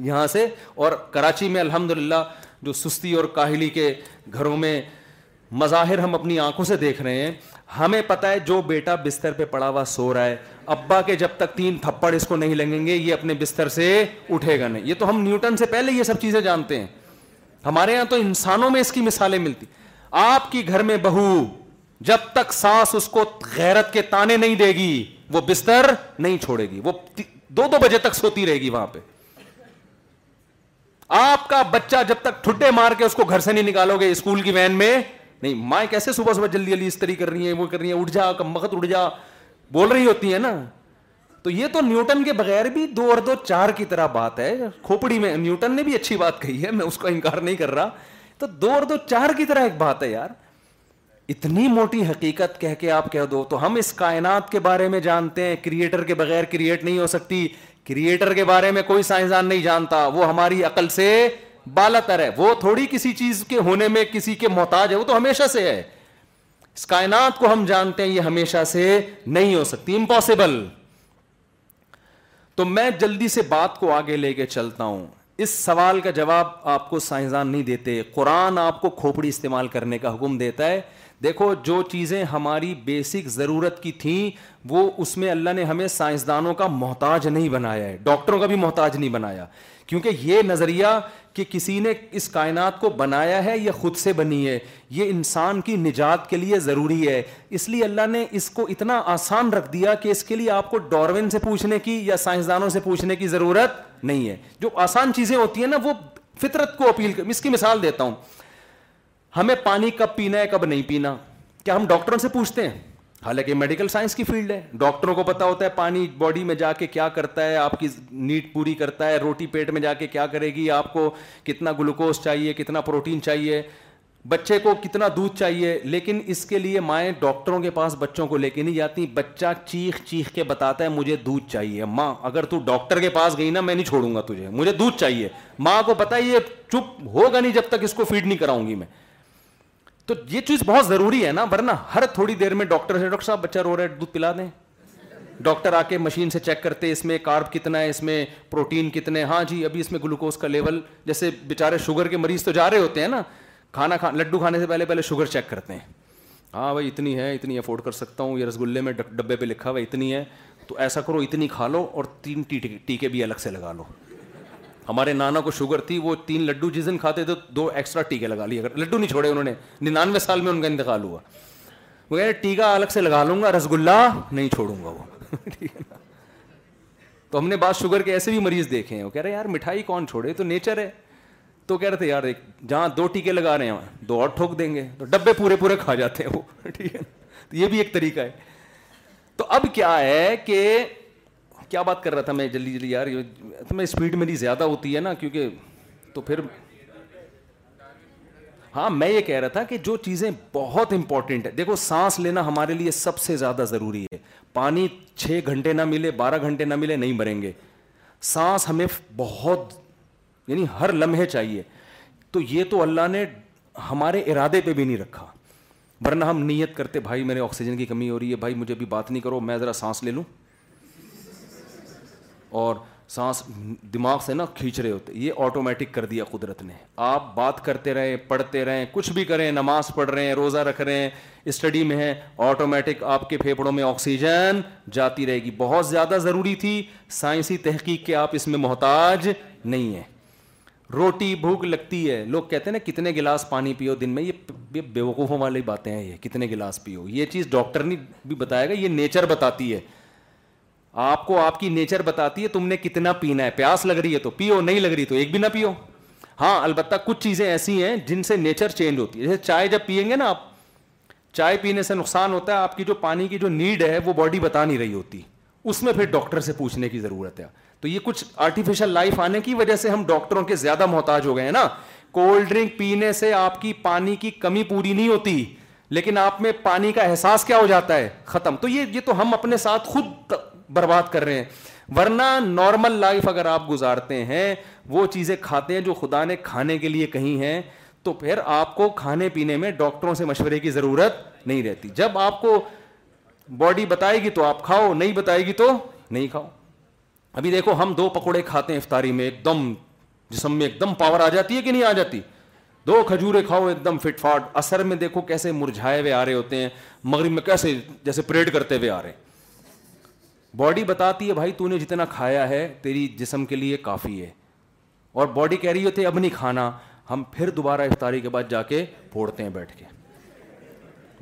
یہاں سے اور کراچی میں الحمد للہ جو سستی اور کاہلی کے گھروں میں مظاہر ہم اپنی آنکھوں سے دیکھ رہے ہیں ہمیں پتا ہے جو بیٹا بستر پہ پڑا ہوا سو رہا ہے ابا کے جب تک تین تھپڑ اس کو نہیں لگیں گے یہ اپنے بستر سے اٹھے گا نہیں یہ تو ہم نیوٹن سے پہلے یہ سب چیزیں جانتے ہیں ہمارے یہاں تو انسانوں میں اس کی مثالیں ملتی آپ کی گھر میں بہو جب تک ساس اس کو غیرت کے تانے نہیں دے گی وہ بستر نہیں چھوڑے گی وہ دو دو بجے تک سوتی رہے گی وہاں پہ آپ کا بچہ جب تک ٹھڈے مار کے اس کو گھر سے نہیں نکالو گے اسکول کی وین میں نہیں مائیں کیسے صبح صبح جلدی جلدی استری کر کر رہی رہی رہی ہیں ہیں ہیں وہ اٹھ اٹھ جا جا کم بول ہوتی نا تو یہ تو نیوٹن کے بغیر بھی دو اور دو چار کی طرح بات ہے کھوپڑی میں نیوٹن نے بھی اچھی بات کہی ہے میں اس کو انکار نہیں کر رہا تو دو اور دو چار کی طرح ایک بات ہے یار اتنی موٹی حقیقت کہہ کے آپ کہہ دو تو ہم اس کائنات کے بارے میں جانتے ہیں کریٹر کے بغیر کریٹ نہیں ہو سکتی کریٹر کے بارے میں کوئی سائنسدان نہیں جانتا وہ ہماری عقل سے بالا تر ہے وہ تھوڑی کسی چیز کے ہونے میں کسی کے محتاج ہے وہ تو ہمیشہ سے ہے اس کائنات کو ہم جانتے ہیں یہ ہمیشہ سے نہیں ہو سکتی امپاسبل تو میں جلدی سے بات کو آگے لے کے چلتا ہوں اس سوال کا جواب آپ کو سائنسدان نہیں دیتے قرآن آپ کو کھوپڑی استعمال کرنے کا حکم دیتا ہے دیکھو جو چیزیں ہماری بیسک ضرورت کی تھیں وہ اس میں اللہ نے ہمیں سائنسدانوں کا محتاج نہیں بنایا ہے ڈاکٹروں کا بھی محتاج نہیں بنایا کیونکہ یہ نظریہ کہ کسی نے اس کائنات کو بنایا ہے یا خود سے بنی ہے یہ انسان کی نجات کے لیے ضروری ہے اس لیے اللہ نے اس کو اتنا آسان رکھ دیا کہ اس کے لیے آپ کو ڈاروین سے پوچھنے کی یا سائنسدانوں سے پوچھنے کی ضرورت نہیں ہے جو آسان چیزیں ہوتی ہیں نا وہ فطرت کو اپیل کر اس کی مثال دیتا ہوں ہمیں پانی کب پینا ہے کب نہیں پینا کیا ہم ڈاکٹروں سے پوچھتے ہیں حالانکہ میڈیکل سائنس کی فیلڈ ہے ڈاکٹروں کو پتا ہوتا ہے پانی باڈی میں جا کے کیا کرتا ہے آپ کی نیٹ پوری کرتا ہے روٹی پیٹ میں جا کے کیا کرے گی آپ کو کتنا گلوکوز چاہیے کتنا پروٹین چاہیے بچے کو کتنا دودھ چاہیے لیکن اس کے لیے مائیں ڈاکٹروں کے پاس بچوں کو لے کے نہیں جاتی بچہ چیخ چیخ کے بتاتا ہے مجھے دودھ چاہیے ماں اگر تو ڈاکٹر کے پاس گئی نا میں نہیں چھوڑوں گا تجھے مجھے دودھ چاہیے ماں کو یہ چپ ہوگا نہیں جب تک اس کو فیڈ نہیں کراؤں گی میں تو یہ چیز بہت ضروری ہے نا ورنہ ہر تھوڑی دیر میں ڈاکٹر سے ڈاکٹر صاحب بچہ رو رہے دودھ پلا دیں ڈاکٹر آ کے مشین سے چیک کرتے اس میں کارب کتنا ہے اس میں پروٹین کتنے ہاں جی ابھی اس میں گلوکوز کا لیول جیسے بےچارے شوگر کے مریض تو جا رہے ہوتے ہیں نا کھانا کھا لڈو کھانے سے پہلے پہلے شوگر چیک کرتے ہیں ہاں بھائی اتنی ہے اتنی افورڈ کر سکتا ہوں یہ رس گلے میں ڈبے پہ لکھا ہوا اتنی ہے تو ایسا کرو اتنی کھا لو اور تین ٹیکے بھی الگ سے لگا لو ہمارے نانا کو شوگر تھی وہ تین لڈو جس دن کھاتے تھے دو ایکسٹرا ٹیکے لگا لیے اگر لڈو نہیں چھوڑے انہوں نے ننانوے سال میں ان کا انتقال ہوا وہ کہہ رہے ٹیکا الگ سے لگا لوں گا رس گلا نہیں چھوڑوں گا وہ تو ہم نے بات شوگر کے ایسے بھی مریض دیکھے ہیں وہ کہہ رہے یار مٹھائی کون چھوڑے تو نیچر ہے تو کہہ رہے تھے یار ایک جہاں دو ٹیکے لگا رہے ہیں دو اور ٹھوک دیں گے تو ڈبے پورے پورے کھا جاتے ہیں وہ ٹھیک ہے یہ بھی ایک طریقہ ہے تو اب کیا ہے کہ کیا بات کر رہا تھا میں جلدی جلدی یار میں اسپیڈ میری زیادہ ہوتی ہے نا کیونکہ تو پھر ہاں میں یہ کہہ رہا تھا کہ جو چیزیں بہت امپورٹنٹ ہے دیکھو سانس لینا ہمارے لیے سب سے زیادہ ضروری ہے پانی چھ گھنٹے نہ ملے بارہ گھنٹے نہ ملے نہیں مریں گے سانس ہمیں بہت یعنی ہر لمحے چاہیے تو یہ تو اللہ نے ہمارے ارادے پہ بھی نہیں رکھا ورنہ ہم نیت کرتے بھائی میرے آکسیجن کی کمی ہو رہی ہے بھائی مجھے ابھی بات نہیں کرو میں ذرا سانس لے لوں اور سانس دماغ سے نا کھینچ رہے ہوتے یہ آٹومیٹک کر دیا قدرت نے آپ بات کرتے رہیں پڑھتے رہیں کچھ بھی کریں نماز پڑھ رہے ہیں روزہ رکھ رہے ہیں اسٹڈی میں ہیں آٹومیٹک آپ کے پھیپھڑوں میں آکسیجن جاتی رہے گی بہت زیادہ ضروری تھی سائنسی تحقیق کے آپ اس میں محتاج نہیں ہیں روٹی بھوک لگتی ہے لوگ کہتے ہیں نا کتنے گلاس پانی پیو دن میں یہ بے وقوفوں والی باتیں ہیں یہ کتنے گلاس پیو یہ چیز ڈاکٹر نے بھی بتایا گا یہ نیچر بتاتی ہے آپ کو آپ کی نیچر بتاتی ہے تم نے کتنا پینا ہے پیاس لگ رہی ہے تو پیو نہیں لگ رہی تو ایک بھی نہ پیو ہاں البتہ کچھ چیزیں ایسی ہیں جن سے نیچر چینج ہوتی ہے جیسے چائے جب پئیں گے نا آپ چائے پینے سے نقصان ہوتا ہے آپ کی جو پانی کی جو نیڈ ہے وہ باڈی بتا نہیں رہی ہوتی اس میں پھر ڈاکٹر سے پوچھنے کی ضرورت ہے تو یہ کچھ آرٹیفیشل لائف آنے کی وجہ سے ہم ڈاکٹروں کے زیادہ محتاج ہو گئے ہیں نا کولڈ ڈرنک پینے سے آپ کی پانی کی کمی پوری نہیں ہوتی لیکن آپ میں پانی کا احساس کیا ہو جاتا ہے ختم تو یہ یہ تو ہم اپنے ساتھ خود برباد کر رہے ہیں ورنہ نارمل لائف اگر آپ گزارتے ہیں وہ چیزیں کھاتے ہیں جو خدا نے کھانے کے لیے کہیں ہیں تو پھر آپ کو کھانے پینے میں ڈاکٹروں سے مشورے کی ضرورت نہیں رہتی جب آپ کو باڈی بتائے گی تو آپ کھاؤ نہیں بتائے گی تو نہیں کھاؤ ابھی دیکھو ہم دو پکوڑے کھاتے ہیں افطاری میں ایک دم جسم میں ایک دم پاور آ جاتی ہے کہ نہیں آ جاتی دو کھجورے کھاؤ ایک دم فٹ فاٹ اثر میں دیکھو کیسے مرجھائے ہوئے آ رہے ہوتے ہیں مغرب میں کیسے جیسے پریڈ کرتے ہوئے آ رہے ہیں باڈی بتاتی ہے بھائی تو نے جتنا کھایا ہے تیری جسم کے لیے کافی ہے اور باڈی کہہ رہی ہوتی ہے اب نہیں کھانا ہم پھر دوبارہ افطاری کے بعد جا کے پھوڑتے ہیں بیٹھ کے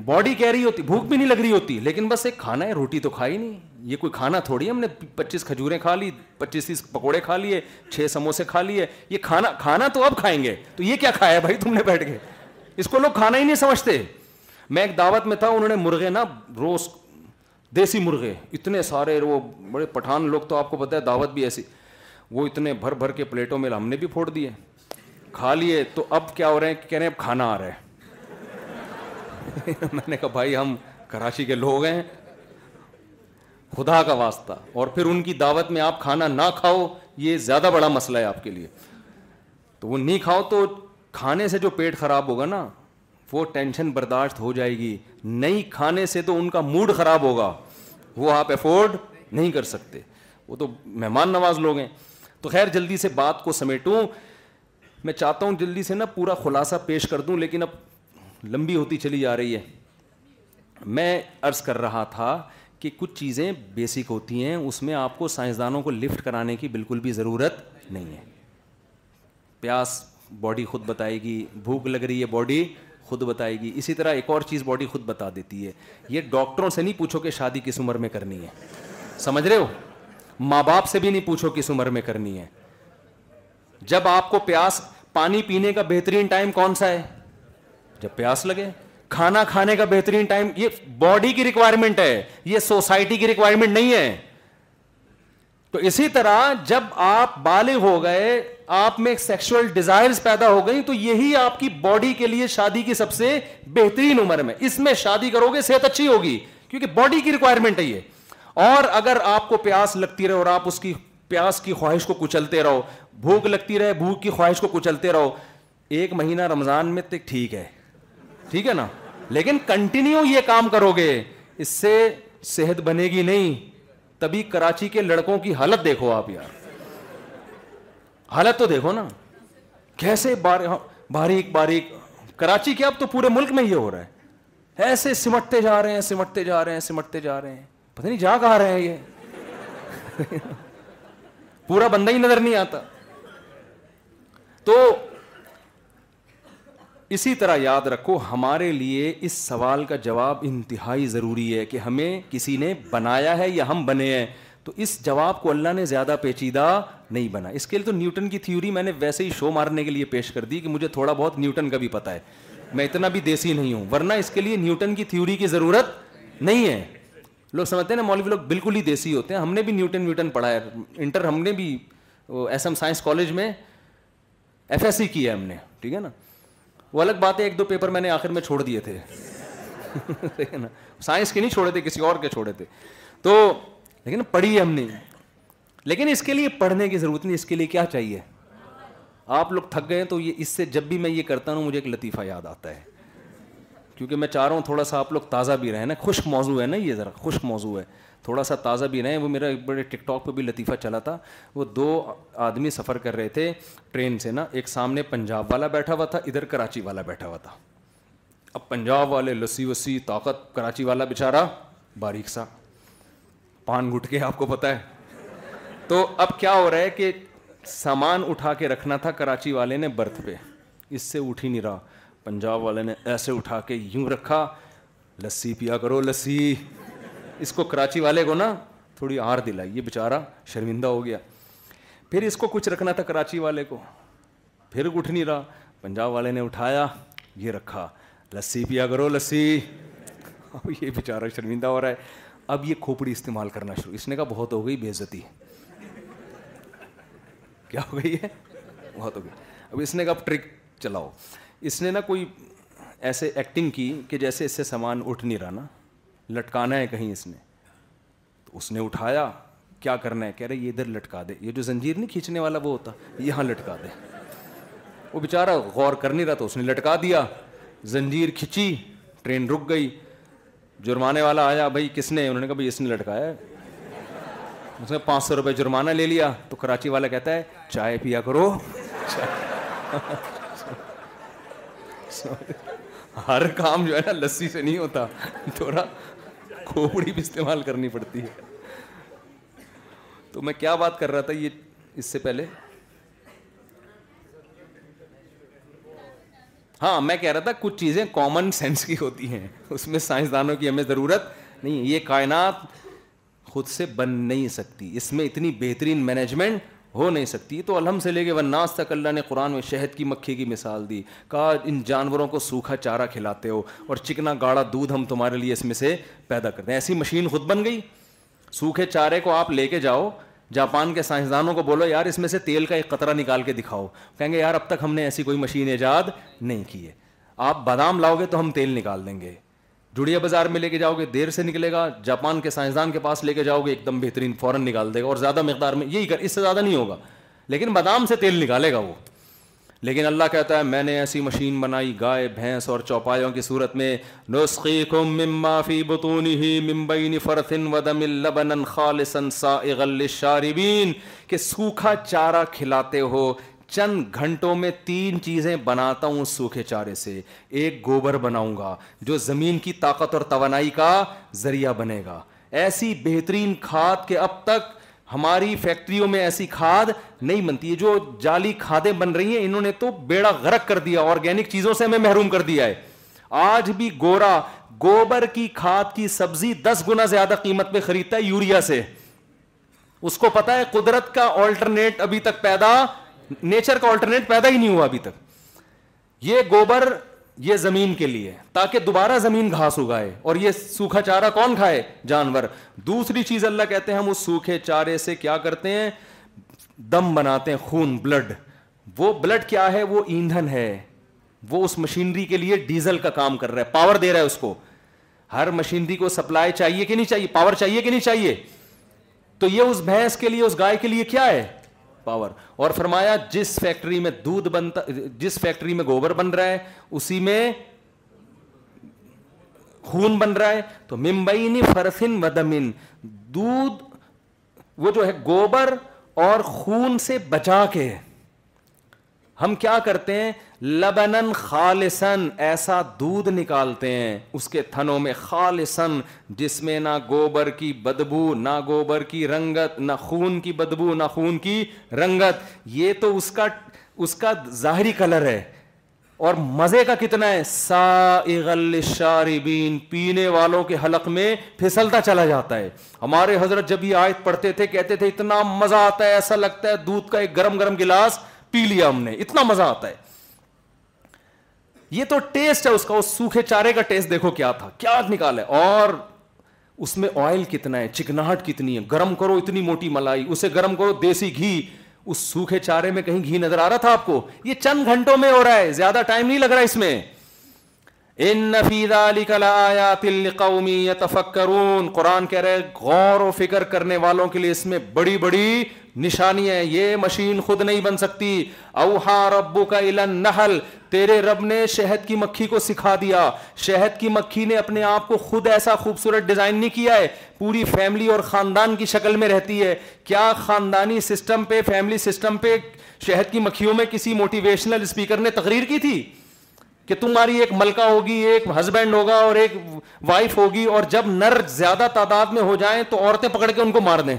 باڈی کہہ رہی ہوتی بھوک بھی نہیں لگ رہی ہوتی لیکن بس ایک کھانا ہے روٹی تو کھائی نہیں یہ کوئی کھانا تھوڑی ہم نے پچیس کھجوریں کھا لی پچیس تیس پکوڑے کھا لیے چھ سموسے کھا لیے یہ کھانا کھانا تو اب کھائیں گے تو یہ کیا کھایا بھائی تم نے بیٹھ کے اس کو لوگ کھانا ہی نہیں سمجھتے میں ایک دعوت میں تھا انہوں نے مرغے نا روز دیسی مرغے اتنے سارے وہ بڑے پٹھان لوگ تو آپ کو پتہ ہے دعوت بھی ایسی وہ اتنے بھر بھر کے پلیٹوں میں ہم نے بھی پھوڑ دیے کھا لیے تو اب کیا ہو رہے ہیں کہہ رہے ہیں اب کھانا آ رہا ہے میں نے کہا بھائی ہم کراچی کے لوگ ہیں خدا کا واسطہ اور پھر ان کی دعوت میں آپ کھانا نہ کھاؤ یہ زیادہ بڑا مسئلہ ہے آپ کے لیے تو وہ نہیں کھاؤ تو کھانے سے جو پیٹ خراب ہوگا نا وہ ٹینشن برداشت ہو جائے گی نہیں کھانے سے تو ان کا موڈ خراب ہوگا وہ آپ افورڈ نہیں کر سکتے وہ تو مہمان نواز لوگ ہیں تو خیر جلدی سے بات کو سمیٹوں میں چاہتا ہوں جلدی سے نا پورا خلاصہ پیش کر دوں لیکن اب لمبی ہوتی چلی جا رہی ہے میں عرض کر رہا تھا کہ کچھ چیزیں بیسک ہوتی ہیں اس میں آپ کو سائنسدانوں کو لفٹ کرانے کی بالکل بھی ضرورت نہیں ہے پیاس باڈی خود بتائے گی بھوک لگ رہی ہے باڈی خود بتائے گی اسی طرح ایک اور چیز باڈی خود بتا دیتی ہے یہ ڈاکٹروں سے نہیں پوچھو کہ شادی کس عمر میں کرنی ہے سمجھ رہے ہو ماں باپ سے بھی نہیں پوچھو کس عمر میں کرنی ہے جب آپ کو پیاس پانی پینے کا بہترین ٹائم کون سا ہے جب پیاس لگے کھانا کھانے کا بہترین ٹائم یہ باڈی کی ریکوائرمنٹ ہے یہ سوسائٹی کی ریکوائرمنٹ نہیں ہے تو اسی طرح جب آپ بالغ ہو گئے آپ میں سیکشل ڈیزائر پیدا ہو گئی تو یہی آپ کی باڈی کے لیے شادی کی سب سے بہترین عمر میں اس میں شادی کرو گے صحت اچھی ہوگی کیونکہ باڈی کی ریکوائرمنٹ ہے یہ اور اگر آپ کو پیاس لگتی رہے اور آپ اس کی پیاس کی خواہش کو کچلتے رہو بھوک لگتی رہے بھوک کی خواہش کو کچلتے رہو ایک مہینہ رمضان میں تو ٹھیک ہے ٹھیک ہے نا لیکن کنٹینیو یہ کام کرو گے اس سے صحت بنے گی نہیں تبھی کراچی کے لڑکوں کی حالت دیکھو آپ یار حالت تو دیکھو نا کیسے ہاں، باریک باریک کراچی کے اب تو پورے ملک میں یہ ہو رہا ہے ایسے سمٹتے جا رہے ہیں سمٹتے جا رہے ہیں سمٹتے جا رہے ہیں پتہ نہیں جا کہاں رہے ہیں یہ پورا بندہ ہی نظر نہیں آتا تو اسی طرح یاد رکھو ہمارے لیے اس سوال کا جواب انتہائی ضروری ہے کہ ہمیں کسی نے بنایا ہے یا ہم بنے ہیں تو اس جواب کو اللہ نے زیادہ پیچیدہ نہیں بنا اس کے لیے تو نیوٹن کی تھیوری میں نے ویسے ہی شو مارنے کے لیے پیش کر دی کہ مجھے تھوڑا بہت نیوٹن کا بھی پتہ ہے میں اتنا بھی دیسی نہیں ہوں ورنہ اس کے لیے نیوٹن کی تھیوری کی ضرورت نہیں ہے لوگ سمجھتے ہیں نا مولوی لوگ بالکل ہی دیسی ہوتے ہیں ہم نے بھی نیوٹن نیوٹن ہے انٹر ہم نے بھی ایس ایم سائنس کالج میں ایف ایس سی کیا ہے ہم نے ٹھیک ہے نا وہ الگ بات ہے ایک دو پیپر میں نے آخر میں چھوڑ دیے تھے نا سائنس کے نہیں چھوڑے تھے کسی اور کے چھوڑے تھے تو لیکن پڑھی ہم نے لیکن اس کے لیے پڑھنے کی ضرورت نہیں اس کے لیے کیا چاہیے آپ لوگ تھک گئے تو یہ اس سے جب بھی میں یہ کرتا ہوں مجھے ایک لطیفہ یاد آتا ہے کیونکہ میں چاہ رہا ہوں تھوڑا سا آپ لوگ تازہ بھی رہے نا خوش موضوع ہے نا یہ ذرا خوش موضوع ہے تھوڑا سا تازہ بھی نہیں وہ میرا بڑے ٹک ٹاک پہ بھی لطیفہ چلا تھا وہ دو آدمی سفر کر رہے تھے ٹرین سے نا ایک سامنے پنجاب والا بیٹھا ہوا تھا ادھر کراچی والا بیٹھا ہوا تھا اب پنجاب والے لسی وسی طاقت کراچی والا بیچارہ باریک سا پان گٹ کے آپ کو پتا ہے تو اب کیا ہو رہا ہے کہ سامان اٹھا کے رکھنا تھا کراچی والے نے برتھ پہ اس سے اٹھ ہی نہیں رہا پنجاب والے نے ایسے اٹھا کے یوں رکھا لسی پیا کرو لسی اس کو کراچی والے کو نا تھوڑی آر دلائی یہ بیچارہ شرمندہ ہو گیا پھر اس کو کچھ رکھنا تھا کراچی والے کو پھر اٹھ نہیں رہا پنجاب والے نے اٹھایا یہ رکھا لسی پیا کرو لسی اب یہ بیچارہ شرمندہ ہو رہا ہے اب یہ کھوپڑی استعمال کرنا شروع اس نے کہا بہت ہو گئی بےزتی کیا ہو گئی ہے بہت ہو گئی اب اس نے کہا ٹرک چلاؤ اس نے نا کوئی ایسے ایکٹنگ کی کہ جیسے اس سے سامان اٹھ نہیں رہا نا لٹکانا ہے کہیں اس نے تو اس نے اٹھایا کیا کرنا ہے کہہ رہے یہ ادھر لٹکا دے یہ جو زنجیر نہیں کھینچنے والا وہ ہوتا یہاں لٹکا دے وہ بیچارہ غور کر نہیں رہا تو اس نے لٹکا دیا زنجیر کھینچی ٹرین رک گئی جرمانے والا آیا بھائی کس نے انہوں نے کہا بھائی اس نے لٹکایا ہے اس نے پانچ سو روپئے جرمانہ لے لیا تو کراچی والا کہتا ہے چائے پیا کرو ہر کام جو ہے نا لسی سے نہیں ہوتا تھوڑا کھوپڑی بھی استعمال کرنی پڑتی ہے تو میں کیا بات کر رہا تھا یہ اس سے پہلے ہاں میں کہہ رہا تھا کچھ چیزیں کامن سینس کی ہوتی ہیں اس میں سائنسدانوں کی ہمیں ضرورت نہیں یہ کائنات خود سے بن نہیں سکتی اس میں اتنی بہترین مینجمنٹ ہو نہیں سکتی تو الحم سے لے کے ون ناس تک اللہ نے قرآن میں شہد کی مکھی کی مثال دی کہا ان جانوروں کو سوکھا چارہ کھلاتے ہو اور چکنا گاڑا دودھ ہم تمہارے لیے اس میں سے پیدا کرتے ہیں ایسی مشین خود بن گئی سوکھے چارے کو آپ لے کے جاؤ جاپان کے سائنسدانوں کو بولو یار اس میں سے تیل کا ایک قطرہ نکال کے دکھاؤ کہیں گے یار اب تک ہم نے ایسی کوئی مشین ایجاد نہیں کی ہے آپ بادام لاؤ گے تو ہم تیل نکال دیں گے جڑیا بازار میں لے کے جاؤ گے دیر سے نکلے گا جاپان کے سائنسدان کے پاس لے کے جاؤ گے ایک دم بہترین فوراً نکال دے گا اور زیادہ مقدار میں یہی کر اس سے زیادہ نہیں ہوگا لیکن بادام سے تیل نکالے گا وہ لیکن اللہ کہتا ہے میں نے ایسی مشین بنائی گائے بھینس اور چوپایوں کی صورت میں مما فی ودم کہ سوکھا چارہ کھلاتے ہو چند گھنٹوں میں تین چیزیں بناتا ہوں سوکھے چارے سے ایک گوبر بناؤں گا جو زمین کی طاقت اور توانائی کا ذریعہ بنے گا ایسی بہترین کھاد کہ اب تک ہماری فیکٹریوں میں ایسی کھاد نہیں بنتی ہے جو جعلی کھادیں بن رہی ہیں انہوں نے تو بیڑا غرق کر دیا آرگینک چیزوں سے ہمیں محروم کر دیا ہے آج بھی گورا گوبر کی کھاد کی سبزی دس گنا زیادہ قیمت میں خریدتا ہے یوریا سے اس کو پتا ہے قدرت کا آلٹرنیٹ ابھی تک پیدا نیچر کا آلٹرنیٹ پیدا ہی نہیں ہوا ابھی تک یہ گوبر یہ زمین کے لیے تاکہ دوبارہ زمین گھاس اگائے اور یہ سوکھا چارہ کون کھائے جانور دوسری چیز اللہ کہتے ہیں ہم اس سوکھے چارے سے کیا کرتے ہیں دم بناتے ہیں خون بلڈ وہ بلڈ کیا ہے وہ ایندھن ہے وہ اس مشینری کے لیے ڈیزل کا کام کر رہا ہے پاور دے رہا ہے اس کو ہر مشینری کو سپلائی چاہیے کہ نہیں چاہیے پاور چاہیے کہ نہیں چاہیے تو یہ اس بھینس کے لیے اس گائے کے لیے کیا ہے پاور اور فرمایا جس فیکٹری میں دودھ بنتا جس فیکٹری میں گوبر بن رہا ہے اسی میں خون بن رہا ہے تو ممبئی فرسن ودمن دودھ وہ جو ہے گوبر اور خون سے بچا کے ہم کیا کرتے ہیں لبنن خالصن ایسا دودھ نکالتے ہیں اس کے تھنوں میں خالصن جس میں نہ گوبر کی بدبو نہ گوبر کی رنگت نہ خون کی بدبو نہ خون کی رنگت یہ تو اس کا اس کا ظاہری کلر ہے اور مزے کا کتنا ہے سائغل شاربین پینے والوں کے حلق میں پھسلتا چلا جاتا ہے ہمارے حضرت جب یہ آیت پڑھتے تھے کہتے تھے اتنا مزہ آتا ہے ایسا لگتا ہے دودھ کا ایک گرم گرم گلاس پی لیا ہم نے اتنا مزہ آتا ہے یہ تو ٹیسٹ ہے اس کا سوکھے چارے کا ٹیسٹ دیکھو کیا تھا کیا ہے اور اس میں آئل کتنا ہے چکناہٹ کتنی ہے گرم کرو اتنی موٹی ملائی اسے گرم کرو دیسی گھی اس سوکھے چارے میں کہیں گھی نظر آ رہا تھا آپ کو یہ چند گھنٹوں میں ہو رہا ہے زیادہ ٹائم نہیں لگ رہا ہے اس میں قرآن کہہ رہے غور و فکر کرنے والوں کے لیے اس میں بڑی بڑی نشانی ہے یہ مشین خود نہیں بن سکتی اوہا ربو کا الن نحل تیرے رب نے شہد کی مکھی کو سکھا دیا شہد کی مکھی نے اپنے آپ کو خود ایسا خوبصورت ڈیزائن نہیں کیا ہے پوری فیملی اور خاندان کی شکل میں رہتی ہے کیا خاندانی سسٹم پہ فیملی سسٹم پہ شہد کی مکھیوں میں کسی موٹیویشنل اسپیکر نے تقریر کی تھی کہ تمہاری ایک ملکہ ہوگی ایک ہسبینڈ ہوگا اور ایک وائف ہوگی اور جب نر زیادہ تعداد میں ہو جائیں تو عورتیں پکڑ کے ان کو مار دیں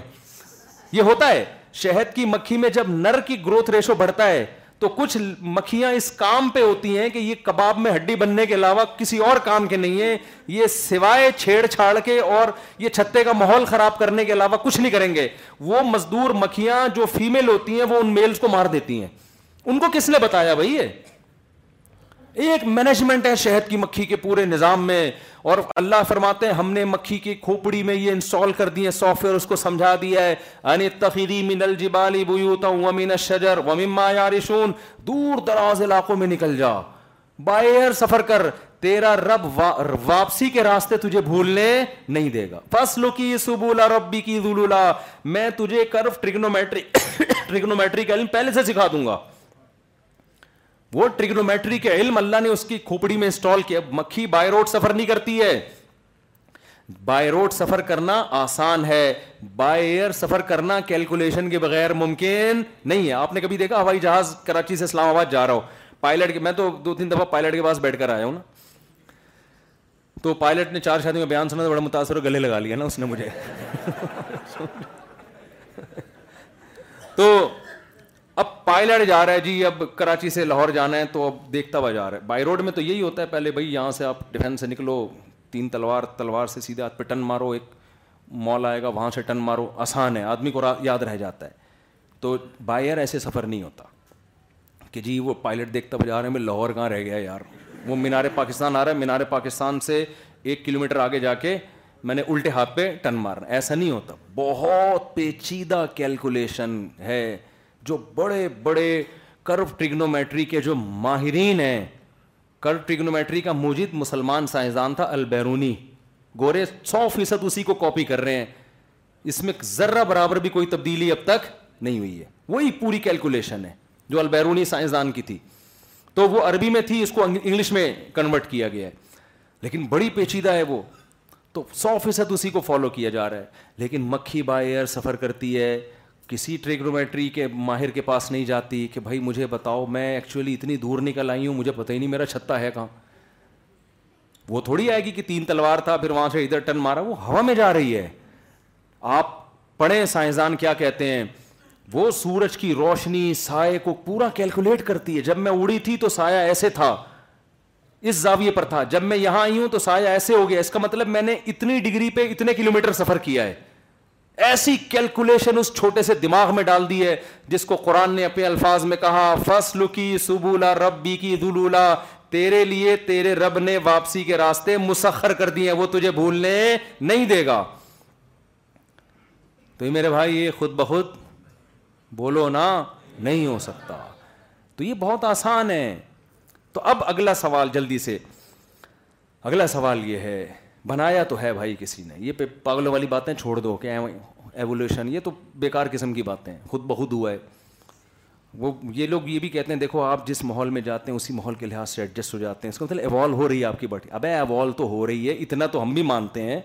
یہ ہوتا ہے شہد کی مکھی میں جب نر کی گروتھ ریشو بڑھتا ہے تو کچھ مکھیاں اس کام پہ ہوتی ہیں کہ یہ کباب میں ہڈی بننے کے علاوہ کسی اور کام کے نہیں ہیں یہ سوائے چھیڑ چھاڑ کے اور یہ چھتے کا ماحول خراب کرنے کے علاوہ کچھ نہیں کریں گے وہ مزدور مکھیاں جو فیمل ہوتی ہیں وہ ان میلز کو مار دیتی ہیں ان کو کس نے بتایا بھائی یہ ایک مینجمنٹ ہے شہد کی مکھی کے پورے نظام میں اور اللہ فرماتے ہیں ہم نے مکھی کی کھوپڑی میں یہ انسٹال کر دی ہے سافٹ ویئر اس کو سمجھا دیا ہے ان تخیری من الجبال بیوتا ومن الشجر ومن ما یارشون دور دراز علاقوں میں نکل جا بائر سفر کر تیرا رب واپسی کے راستے تجھے بھولنے نہیں دے گا فس کی سبولا ربی کی ذلولا میں تجھے کرف ٹرگنومیٹری ٹرگنومیٹری کا علم پہلے سے سکھا دوں گا وہ ٹریگنومیٹری کے علم اللہ نے اس کی کھوپڑی میں انسٹال کیا مکھی بائی روڈ روڈ سفر سفر نہیں کرتی ہے ہے بائی بائی کرنا آسان ایئر سفر کرنا کیلکولیشن کے بغیر ممکن نہیں ہے آپ نے کبھی دیکھا ہوائی جہاز کراچی سے اسلام آباد جا رہا ہو پائلٹ کے میں تو دو تین دفعہ پائلٹ کے پاس بیٹھ کر آیا ہوں نا تو پائلٹ نے چار شادیوں کا بیان سنا تو بڑا متاثر گلے لگا لیا نا اس نے مجھے تو اب پائلٹ جا رہا ہے جی اب کراچی سے لاہور جانا ہے تو اب دیکھتا ہوا جا رہا ہے بائی روڈ میں تو یہی ہوتا ہے پہلے بھائی یہاں سے آپ ڈیفینس سے نکلو تین تلوار تلوار سے سیدھے ہاتھ پہ ٹن مارو ایک مال آئے گا وہاں سے ٹن مارو آسان ہے آدمی کو یاد رہ جاتا ہے تو بائی ایئر ایسے سفر نہیں ہوتا کہ جی وہ پائلٹ دیکھتا ہوا جا رہا ہے میں لاہور کہاں رہ گیا یار وہ مینار پاکستان آ رہا ہے مینار پاکستان سے ایک کلو میٹر آگے جا کے میں نے الٹے ہاتھ پہ ٹن مارنا ایسا نہیں ہوتا بہت پیچیدہ کیلکولیشن ہے جو بڑے بڑے کرو ٹریگنومیٹری کے جو ماہرین ہیں کرو ٹریگنومیٹری کا موجود مسلمان سائنسدان تھا البیرونی گورے سو فیصد اسی کو کاپی کر رہے ہیں اس میں ذرہ برابر بھی کوئی تبدیلی اب تک نہیں ہوئی ہے وہی پوری کیلکولیشن ہے جو البیرونی سائنسدان کی تھی تو وہ عربی میں تھی اس کو انگلش میں کنورٹ کیا گیا ہے لیکن بڑی پیچیدہ ہے وہ تو سو فیصد اسی کو فالو کیا جا رہا ہے لیکن مکھی بائی ایئر سفر کرتی ہے کسی ٹریگنومیٹری کے ماہر کے پاس نہیں جاتی کہ بھائی مجھے بتاؤ میں ایکچولی اتنی دور نکل آئی ہوں مجھے پتہ ہی نہیں میرا چھتہ ہے کہاں وہ تھوڑی آئے گی کہ تین تلوار تھا پھر وہاں سے ادھر ٹن مارا وہ ہوا میں جا رہی ہے آپ پڑھیں سائنسدان کیا کہتے ہیں وہ سورج کی روشنی سائے کو پورا کیلکولیٹ کرتی ہے جب میں اڑی تھی تو سایہ ایسے تھا اس زاویے پر تھا جب میں یہاں آئی ہوں تو سایہ ایسے ہو گیا اس کا مطلب میں نے اتنی ڈگری پہ اتنے کلو میٹر سفر کیا ہے ایسی کیلکولیشن اس چھوٹے سے دماغ میں ڈال دی ہے جس کو قرآن نے اپنے الفاظ میں کہا فصل کی کی سبولا ربی دلولا تیرے لیے تیرے رب نے واپسی کے راستے مسخر کر دیے وہ تجھے بھولنے نہیں دے گا تو یہ میرے بھائی یہ خود بخود بولو نا نہیں ہو سکتا تو یہ بہت آسان ہے تو اب اگلا سوال جلدی سے اگلا سوال یہ ہے بنایا تو ہے بھائی کسی نے یہ پاگلوں والی باتیں چھوڑ دو کہ ایولیوشن یہ تو بیکار قسم کی باتیں ہیں خود بہت ہے وہ یہ لوگ یہ بھی کہتے ہیں دیکھو آپ جس ماحول میں جاتے ہیں اسی ماحول کے لحاظ سے ایڈجسٹ ہو جاتے ہیں اس کا مطلب ایوالو ہو رہی ہے آپ کی باٹی ابے ایوالو تو ہو رہی ہے اتنا تو ہم بھی مانتے ہیں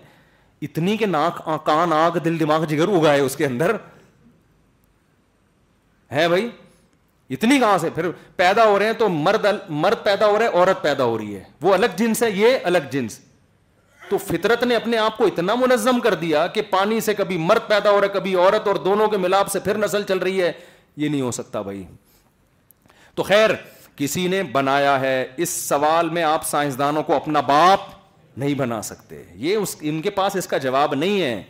اتنی کہ ناک کان آنکھ دل دماغ جگر اگائے اس کے اندر ہے بھائی اتنی کہاں سے پھر پیدا ہو رہے ہیں تو مرد مرد پیدا ہو رہے ہیں عورت پیدا ہو رہی ہے وہ الگ جنس ہے یہ الگ جنس تو فطرت نے اپنے آپ کو اتنا منظم کر دیا کہ پانی سے کبھی مرد پیدا ہو رہا ہے کبھی عورت اور دونوں کے ملاپ سے پھر نسل چل رہی ہے یہ نہیں ہو سکتا بھائی تو خیر کسی نے بنایا ہے اس اس سوال میں آپ سائنسدانوں کو اپنا باپ نہیں بنا سکتے یہ ان کے پاس اس کا جواب نہیں ہے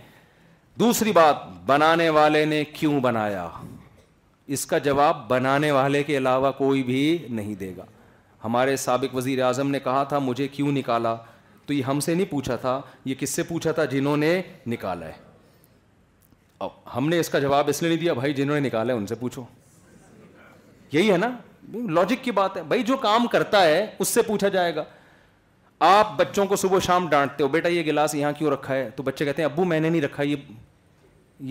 دوسری بات بنانے والے نے کیوں بنایا اس کا جواب بنانے والے کے علاوہ کوئی بھی نہیں دے گا ہمارے سابق وزیر اعظم نے کہا تھا مجھے کیوں نکالا تو یہ ہم سے نہیں پوچھا تھا یہ کس سے پوچھا تھا جنہوں نے نکالا ہے اب ہم نے اس کا جواب اس لیے نہیں دیا بھائی جنہوں نے نکالا ہے ان سے پوچھو یہی ہے نا لاجک کی بات ہے بھائی جو کام کرتا ہے اس سے پوچھا جائے گا آپ بچوں کو صبح شام ڈانٹتے ہو بیٹا یہ گلاس یہاں کیوں رکھا ہے تو بچے کہتے ہیں ابو میں نے نہیں رکھا یہ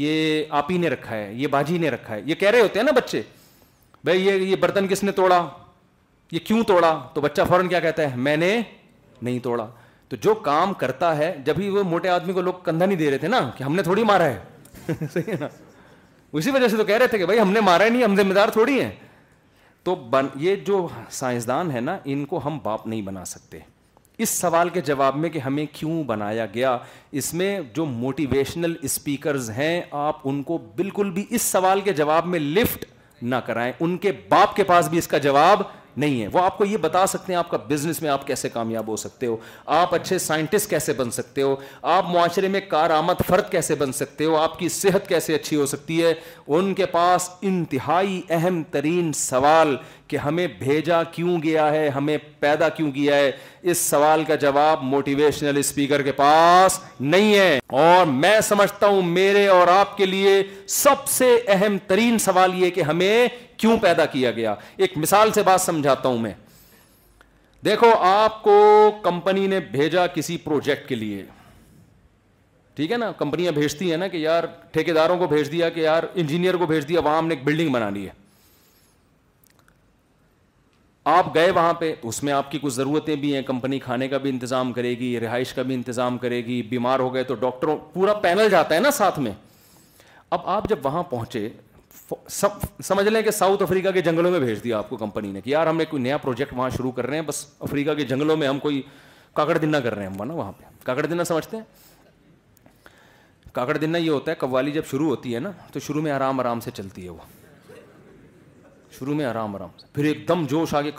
یہ آپ ہی نے رکھا ہے یہ باجی نے رکھا ہے یہ کہہ رہے ہوتے ہیں نا بچے بھائی یہ یہ برتن کس نے توڑا یہ کیوں توڑا تو بچہ فوراً کیا کہتا ہے میں نے نہیں توڑا تو جو کام کرتا ہے جب ہی وہ موٹے آدمی کو لوگ کندھا نہیں دے رہے تھے نا کہ ہم نے تھوڑی مارا ہے صحیح ہے نا اسی وجہ سے تو کہہ رہے تھے کہ بھائی ہم نے مارا ہی نہیں ہم ذمہ دار تھوڑی ہیں تو بن یہ جو سائنسدان ہے نا ان کو ہم باپ نہیں بنا سکتے اس سوال کے جواب میں کہ ہمیں کیوں بنایا گیا اس میں جو موٹیویشنل اسپیکرز ہیں آپ ان کو بالکل بھی اس سوال کے جواب میں لفٹ نہ کرائیں ان کے باپ کے پاس بھی اس کا جواب نہیں ہے وہ آپ کو یہ بتا سکتے ہیں آپ کا بزنس میں آپ کیسے کامیاب ہو سکتے ہو آپ اچھے سائنٹسٹ کیسے بن سکتے ہو آپ معاشرے میں کارآمد فرد کیسے بن سکتے ہو آپ کی صحت کیسے اچھی ہو سکتی ہے ان کے پاس انتہائی اہم ترین سوال کہ ہمیں بھیجا کیوں گیا ہے ہمیں پیدا کیوں کیا ہے اس سوال کا جواب موٹیویشنل اسپیکر کے پاس نہیں ہے اور میں سمجھتا ہوں میرے اور آپ کے لیے سب سے اہم ترین سوال یہ کہ ہمیں کیوں پیدا کیا گیا ایک مثال سے بات سمجھاتا ہوں میں دیکھو آپ کو کمپنی نے بھیجا کسی پروجیکٹ کے لیے ٹھیک ہے نا کمپنیاں بھیجتی ہیں نا کہ یار ٹھیکے داروں کو بھیج دیا کہ یار انجینئر کو بھیج دیا وہاں ہم نے ایک بلڈنگ بنا لی ہے آپ گئے وہاں پہ اس میں آپ کی کچھ ضرورتیں بھی ہیں کمپنی کھانے کا بھی انتظام کرے گی رہائش کا بھی انتظام کرے گی بیمار ہو گئے تو ڈاکٹر پورا پینل جاتا ہے نا ساتھ میں اب آپ جب وہاں پہنچے سب سمجھ لیں کہ ساؤتھ افریقہ کے جنگلوں میں بھیج دیا آپ کو کمپنی نے کہ یار ہم نے کوئی نیا پروجیکٹ وہاں شروع کر رہے ہیں بس افریقہ کے جنگلوں میں ہم کوئی کاکڑ دنہ کر رہے ہیں نا وہاں پہ کاکڑ دنہ سمجھتے ہیں کاکڑ دنہ یہ ہوتا ہے قوالی جب شروع ہوتی ہے نا تو شروع میں آرام آرام سے چلتی ہے وہ شروع میں آرام آرام سے پھر ایک دم جوش آ کے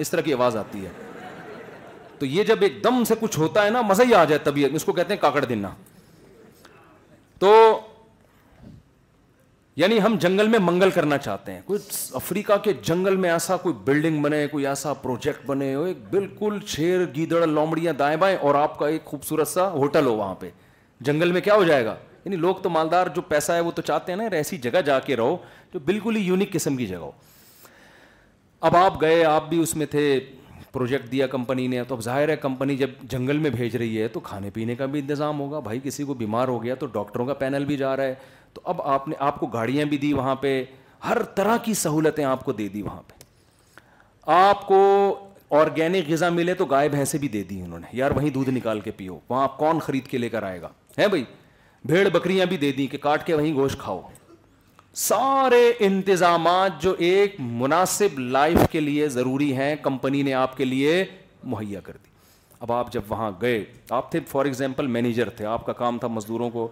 اس طرح کی آواز آتی ہے تو یہ جب ایک دم سے کچھ ہوتا ہے نا مزہ ہی آ جائے اس کو کہتے ہیں کاکڑ دینا تو یعنی ہم جنگل میں منگل کرنا چاہتے ہیں کچھ افریقہ کے جنگل میں ایسا کوئی بلڈنگ بنے کوئی ایسا پروجیکٹ بنے ہو ایک بالکل شیر گیدڑ لومڑیاں دائیں بائیں اور آپ کا ایک خوبصورت سا ہوٹل ہو وہاں پہ جنگل میں کیا ہو جائے گا یعنی لوگ تو مالدار جو پیسہ ہے وہ تو چاہتے ہیں نا ایسی جگہ جا کے رہو جو بالکل ہی یونیک قسم کی جگہ ہو اب آپ گئے آپ بھی اس میں تھے پروجیکٹ دیا کمپنی نے تو اب ظاہر ہے کمپنی جب جنگل میں بھیج رہی ہے تو کھانے پینے کا بھی انتظام ہوگا بھائی کسی کو بیمار ہو گیا تو ڈاکٹروں کا پینل بھی جا رہا ہے تو اب آپ نے آپ کو گاڑیاں بھی دی وہاں پہ ہر طرح کی سہولتیں آپ کو دے دی وہاں پہ آپ کو آرگینک غذا ملے تو گائے بھینسیں بھی دے دی انہوں نے یار وہیں دودھ نکال کے پیو وہاں آپ کون خرید کے لے کر آئے گا ہے بھائی بھیڑ بکریاں بھی دے دیں کہ کاٹ کے وہیں گوشت کھاؤ سارے انتظامات جو ایک مناسب لائف کے لیے ضروری ہیں کمپنی نے آپ کے لیے مہیا کر دی اب آپ جب وہاں گئے آپ تھے فار ایگزامپل مینیجر تھے آپ کا کام تھا مزدوروں کو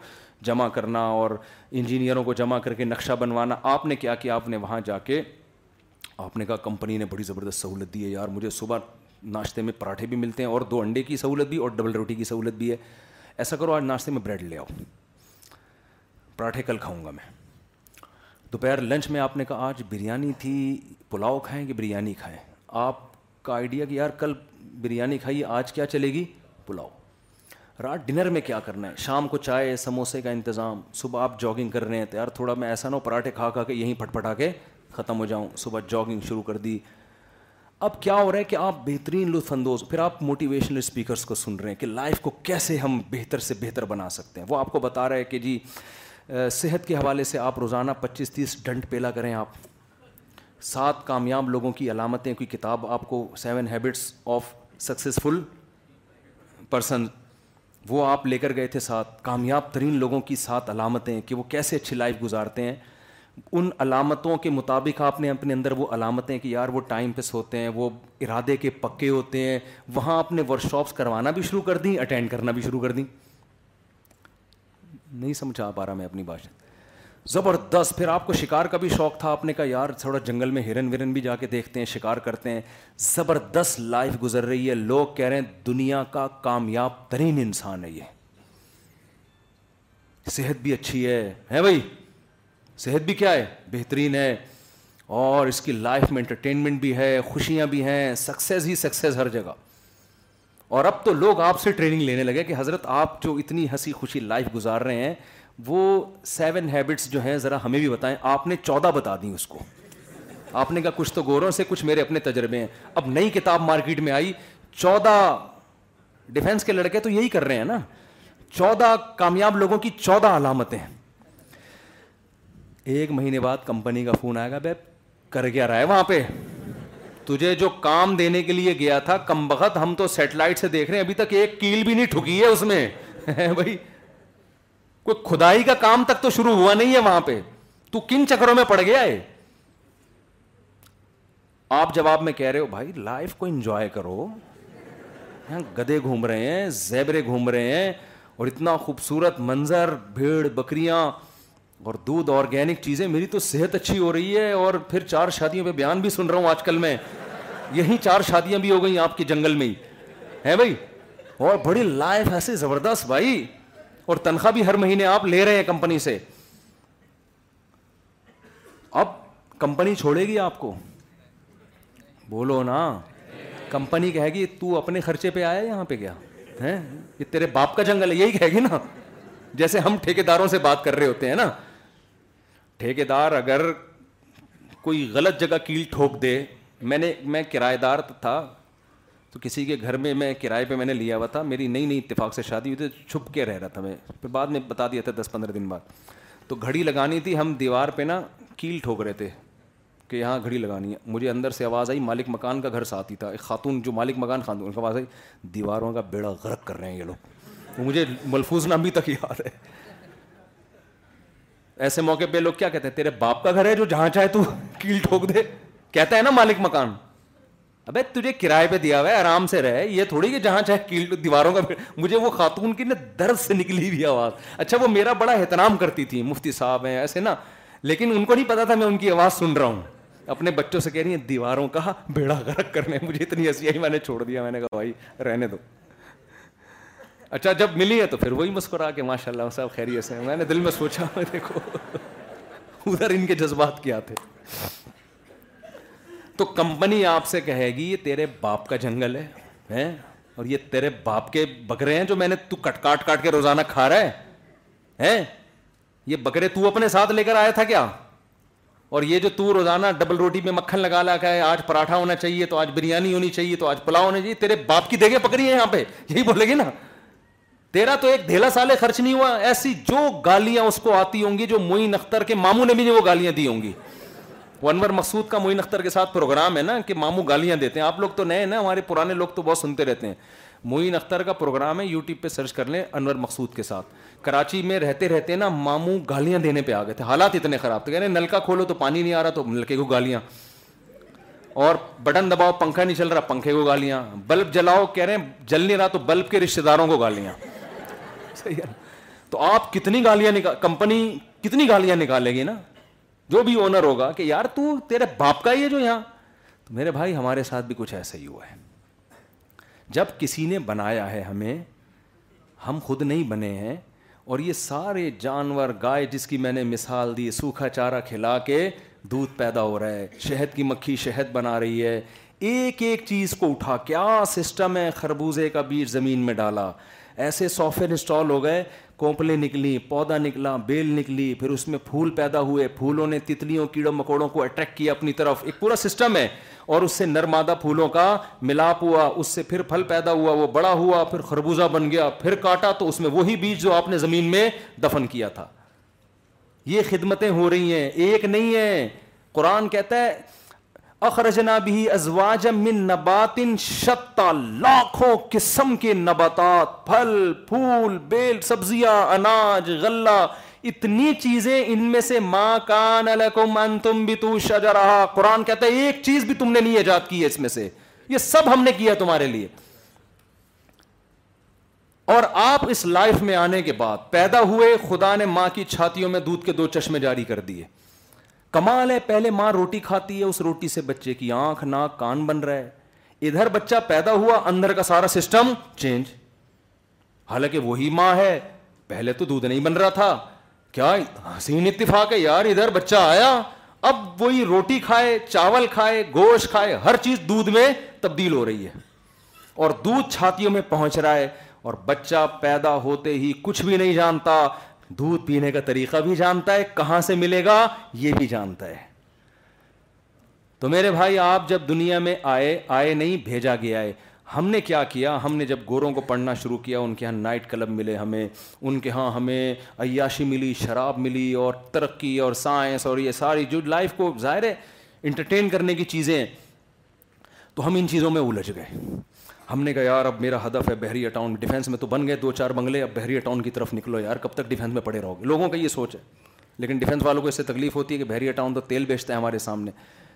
جمع کرنا اور انجینئروں کو جمع کر کے نقشہ بنوانا آپ نے کیا کہ آپ نے وہاں جا کے آپ نے کہا کمپنی نے بڑی زبردست سہولت دی ہے یار مجھے صبح ناشتے میں پراٹھے بھی ملتے ہیں اور دو انڈے کی سہولت بھی اور ڈبل روٹی کی سہولت بھی ہے ایسا کرو آج ناشتے میں بریڈ لے آؤ پراٹھے کل کھاؤں گا میں دوپہر لنچ میں آپ نے کہا آج بریانی تھی پلاؤ کھائیں کہ بریانی کھائیں آپ کا آئیڈیا کہ یار کل بریانی کھائیے آج کیا چلے گی پلاؤ رات ڈنر میں کیا کرنا ہے شام کو چائے سموسے کا انتظام صبح آپ جاگنگ کر رہے ہیں تو یار تھوڑا میں ایسا نہ ہو پراٹھے کھا کھا کے یہیں پھٹ پٹا کے ختم ہو جاؤں صبح جاگنگ شروع کر دی اب کیا ہو رہا ہے کہ آپ بہترین لطف اندوز پھر آپ موٹیویشنل اسپیکرس کو سن رہے ہیں کہ لائف کو کیسے ہم بہتر سے بہتر بنا سکتے ہیں وہ آپ کو بتا رہے ہیں کہ جی صحت کے حوالے سے آپ روزانہ پچیس تیس ڈنٹ پیلا کریں آپ سات کامیاب لوگوں کی علامتیں کوئی کتاب آپ کو seven habits of successful person وہ آپ لے کر گئے تھے ساتھ کامیاب ترین لوگوں کی سات علامتیں کہ وہ کیسے اچھی لائف گزارتے ہیں ان علامتوں کے مطابق آپ نے اپنے اندر وہ علامتیں کہ یار وہ ٹائم پہ سوتے ہیں وہ ارادے کے پکے ہوتے ہیں وہاں آپ نے ورک شاپس کروانا بھی شروع کر دیں اٹینڈ کرنا بھی شروع کر دیں نہیں سمجھا پا رہا میں اپنی بات زبردست پھر آپ کو شکار کا بھی شوق تھا آپ نے کہا یار تھوڑا جنگل میں ہرن ورن بھی جا کے دیکھتے ہیں شکار کرتے ہیں زبردست لائف گزر رہی ہے لوگ کہہ رہے ہیں دنیا کا کامیاب ترین انسان ہے یہ صحت بھی اچھی ہے ہے بھائی صحت بھی کیا ہے بہترین ہے اور اس کی لائف میں انٹرٹینمنٹ بھی ہے خوشیاں بھی ہیں سکسیز ہی سکسیز ہر جگہ اور اب تو لوگ آپ سے ٹریننگ لینے لگے کہ حضرت آپ جو اتنی ہنسی خوشی لائف گزار رہے ہیں وہ سیون ہیبٹس جو ہیں ذرا ہمیں بھی بتائیں آپ نے چودہ بتا دی اس کو آپ نے کہا کچھ تو گوروں سے کچھ میرے اپنے تجربے ہیں اب نئی کتاب مارکیٹ میں آئی چودہ ڈیفینس کے لڑکے تو یہی کر رہے ہیں نا چودہ کامیاب لوگوں کی چودہ علامتیں ایک مہینے بعد کمپنی کا فون آئے گا بے کر گیا رہا ہے وہاں پہ تجھے جو کام دینے کے لیے گیا تھا کم بخت ہم تو سیٹلائٹ سے دیکھ رہے ہیں ابھی تک ایک کیل بھی نہیں ٹھکی ہے اس میں بھائی کوئی کھدائی کا کام تک تو شروع ہوا نہیں ہے وہاں پہ تو کن چکروں میں پڑ گیا ہے آپ جواب میں کہہ رہے ہو بھائی لائف کو انجوائے کرو ہاں، گدے گھوم رہے ہیں زیبرے گھوم رہے ہیں اور اتنا خوبصورت منظر بھیڑ بکریاں اور دودھ آرگینک چیزیں میری تو صحت اچھی ہو رہی ہے اور پھر چار شادیوں پہ بیان بھی سن رہا ہوں آج کل میں یہی چار شادیاں بھی ہو گئی آپ کے جنگل میں ہے بھائی اور بڑی لائف ایسے زبردست بھائی اور تنخواہ بھی ہر مہینے آپ لے رہے ہیں کمپنی سے اب کمپنی چھوڑے گی آپ کو بولو نا کمپنی کہے گی تو اپنے خرچے پہ آیا یہاں پہ گیا ہے یہ تیرے باپ کا جنگل ہے یہی کہے گی نا جیسے ہم ٹھیکے داروں سے بات کر رہے ہوتے ہیں نا ٹھیکے دار اگر کوئی غلط جگہ کیل ٹھوک دے میں نے میں کرایہ دار تھا تو کسی کے گھر میں میں کرائے پہ میں نے لیا ہوا تھا میری نئی نئی اتفاق سے شادی ہوئی تھی چھپ کے رہ رہا تھا میں پھر بعد میں بتا دیا تھا دس پندرہ دن بعد تو گھڑی لگانی تھی ہم دیوار پہ نا کیل ٹھوک رہے تھے کہ یہاں گھڑی لگانی ہے مجھے اندر سے آواز آئی مالک مکان کا گھر ساتھ ہی تھا ایک خاتون جو مالک مکان خاتون ان کا آواز آئی دیواروں کا بیڑا غرق کر رہے ہیں یہ لوگ مجھے ملفوظ نہ بھی تک یاد ہے ایسے موقع پہ لوگ کیا کہتے ہیں تیرے باپ کا گھر ہے جو جہاں چاہے تو کیل ٹھوک دے کہتا ہے نا مالک مکان ابھی کرائے پہ دیا ہوا ہے آرام سے رہے یہ تھوڑی کہ جہاں چاہے کیل دیواروں کا مجھے وہ خاتون کی نا درد سے نکلی ہوئی آواز اچھا وہ میرا بڑا احترام کرتی تھی مفتی صاحب ہیں ایسے نا لیکن ان کو نہیں پتا تھا میں ان کی آواز سن رہا ہوں اپنے بچوں سے کہہ رہی ہیں دیواروں کا بیڑا گرک کرنے مجھے اتنی ہنسی آئی میں نے چھوڑ دیا میں نے کہا بھائی رہنے دو اچھا جب ملی ہے تو پھر وہی مسکرا کے ماشاء اللہ صاحب خیریت سے میں نے دل میں سوچا میں دیکھو ادھر ان کے جذبات کیا تھے تو کمپنی آپ سے کہے گی یہ تیرے باپ کا جنگل ہے اور یہ تیرے باپ کے بکرے ہیں جو میں نے تو کٹ کاٹ کاٹ کے روزانہ کھا رہا ہے یہ بکرے تو اپنے ساتھ لے کر آیا تھا کیا اور یہ جو تو روزانہ ڈبل روٹی میں مکھن لگا لا کا ہے آج پراٹھا ہونا چاہیے تو آج بریانی ہونی چاہیے تو آج پلاؤ ہونی چاہیے تیرے باپ کی دیکھے پکڑی ہے یہاں پہ یہی بولے گی نا تیرا تو ایک دھیلا سالے خرچ نہیں ہوا ایسی جو گالیاں اس کو آتی ہوں گی جو موئین اختر کے ماموں نے بھی وہ گالیاں دی ہوں گی وہ انور مقصود کا موئین اختر کے ساتھ پروگرام ہے نا کہ ماموں گالیاں دیتے ہیں آپ لوگ تو نئے نا ہمارے پرانے لوگ تو بہت سنتے رہتے ہیں موئین اختر کا پروگرام ہے یوٹیوب پہ سرچ کر لیں انور مقصود کے ساتھ کراچی میں رہتے رہتے نا ماموں گالیاں دینے پہ آ گئے تھے حالات اتنے خراب تھے کہہ رہے نلکا کھولو تو پانی نہیں آ رہا تو نلکے کو گالیاں اور بٹن دباؤ پنکھا نہیں چل رہا پنکھے کو گالیاں بلب جلاؤ کہہ رہے ہیں جل نہیں رہا تو بلب کے رشتے داروں کو گالیاں صحیح ہے تو آپ کتنی گالیاں کمپنی کتنی گالیاں نکالے گی نا جو بھی اونر ہوگا کہ یار تو تیرے باپ کا ہی ہے جو یہاں تو میرے بھائی ہمارے ساتھ بھی کچھ ایسا ہی ہوا ہے جب کسی نے بنایا ہے ہمیں ہم خود نہیں بنے ہیں اور یہ سارے جانور گائے جس کی میں نے مثال دی سوکھا چارہ کھلا کے دودھ پیدا ہو رہا ہے شہد کی مکھی شہد بنا رہی ہے ایک ایک چیز کو اٹھا کیا سسٹم ہے خربوزے کا بیج زمین میں ڈالا ایسے سافٹ ویئر انسٹال ہو گئے کونپلیں نکلی پودا نکلا بیل نکلی پھر اس میں پھول پیدا ہوئے پھولوں نے تتلیوں کیڑوں مکوڑوں کو اٹریکٹ کیا اپنی طرف ایک پورا سسٹم ہے اور اس سے نرمادہ پھولوں کا ملاپ ہوا اس سے پھر پھل پیدا ہوا وہ بڑا ہوا پھر خربوزہ بن گیا پھر کاٹا تو اس میں وہی بیج جو آپ نے زمین میں دفن کیا تھا یہ خدمتیں ہو رہی ہیں ایک نہیں ہے قرآن کہتا ہے اخرجنا بھی ازواج نبات شتا لاکھوں قسم کے نباتات پھل پھول بیل سبزیاں اناج غلہ اتنی چیزیں ان میں سے ماں کان لکم انتم بتو شجرہا قرآن کہتا ہے ایک چیز بھی تم نے نہیں ایجاد کی ہے اس میں سے یہ سب ہم نے کیا تمہارے لیے اور آپ اس لائف میں آنے کے بعد پیدا ہوئے خدا نے ماں کی چھاتیوں میں دودھ کے دو چشمے جاری کر دیے کمال ہے پہلے ماں روٹی کھاتی ہے اس روٹی سے بچے کی آنکھ ناک کان بن رہا ہے ادھر بچہ پیدا ہوا اندر کا سارا سسٹم چینج حالانکہ وہی ماں ہے پہلے تو دودھ نہیں بن رہا تھا کیا حسین اتفاق ہے یار ادھر بچہ آیا اب وہی روٹی کھائے چاول کھائے گوشت کھائے ہر چیز دودھ میں تبدیل ہو رہی ہے اور دودھ چھاتیوں میں پہنچ رہا ہے اور بچہ پیدا ہوتے ہی کچھ بھی نہیں جانتا دودھ پینے کا طریقہ بھی جانتا ہے کہاں سے ملے گا یہ بھی جانتا ہے تو میرے بھائی آپ جب دنیا میں آئے آئے نہیں بھیجا گیا ہے ہم نے کیا کیا ہم نے جب گوروں کو پڑھنا شروع کیا ان کے ہاں نائٹ کلب ملے ہمیں ان کے ہاں ہمیں عیاشی ملی شراب ملی اور ترقی اور سائنس اور یہ ساری جو لائف کو ظاہر ہے انٹرٹین کرنے کی چیزیں تو ہم ان چیزوں میں الجھ گئے ہم نے کہا یار اب میرا ہدف ہے بحریہ ٹاؤن ڈیفینس میں تو بن گئے دو چار بنگلے اب بحری ٹاؤن کی طرف نکلو یار کب تک ڈیفینس میں پڑے رہو گے لوگوں کا یہ سوچ ہے لیکن ڈیفینس والوں کو اس سے تکلیف ہوتی ہے کہ بحریہ ٹاؤن تو تیل بیچتا ہے ہمارے سامنے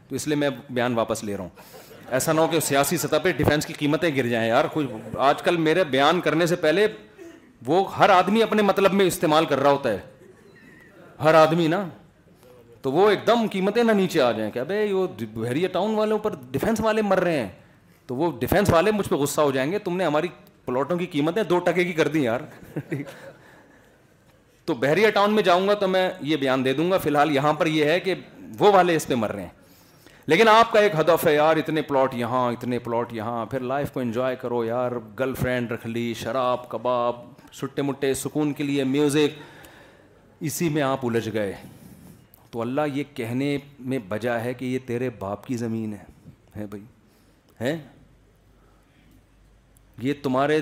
تو اس لیے میں بیان واپس لے رہا ہوں ایسا نہ ہو کہ سیاسی سطح پہ ڈیفینس کی قیمتیں گر جائیں یار آج کل میرے بیان کرنے سے پہلے وہ ہر آدمی اپنے مطلب میں استعمال کر رہا ہوتا ہے ہر آدمی نا تو وہ ایک دم قیمتیں نہ نیچے آ جائیں کہ بھائی وہ بحریہ ٹاؤن والوں پر ڈیفینس والے مر رہے ہیں تو وہ ڈیفینس والے مجھ پہ غصہ ہو جائیں گے تم نے ہماری پلاٹوں کی قیمتیں دو ٹکے کی کر دی یار تو بحریہ ٹاؤن میں جاؤں گا تو میں یہ بیان دے دوں گا فی الحال یہاں پر یہ ہے کہ وہ والے اس پہ مر رہے ہیں لیکن آپ کا ایک ہدف ہے یار اتنے پلاٹ یہاں اتنے پلاٹ یہاں پھر لائف کو انجوائے کرو یار گرل فرینڈ رکھ لی شراب کباب سٹے مٹے سکون کے لیے میوزک اسی میں آپ الجھ گئے تو اللہ یہ کہنے میں بجا ہے کہ یہ تیرے باپ کی زمین ہے ہے بھائی ہیں یہ تمہارے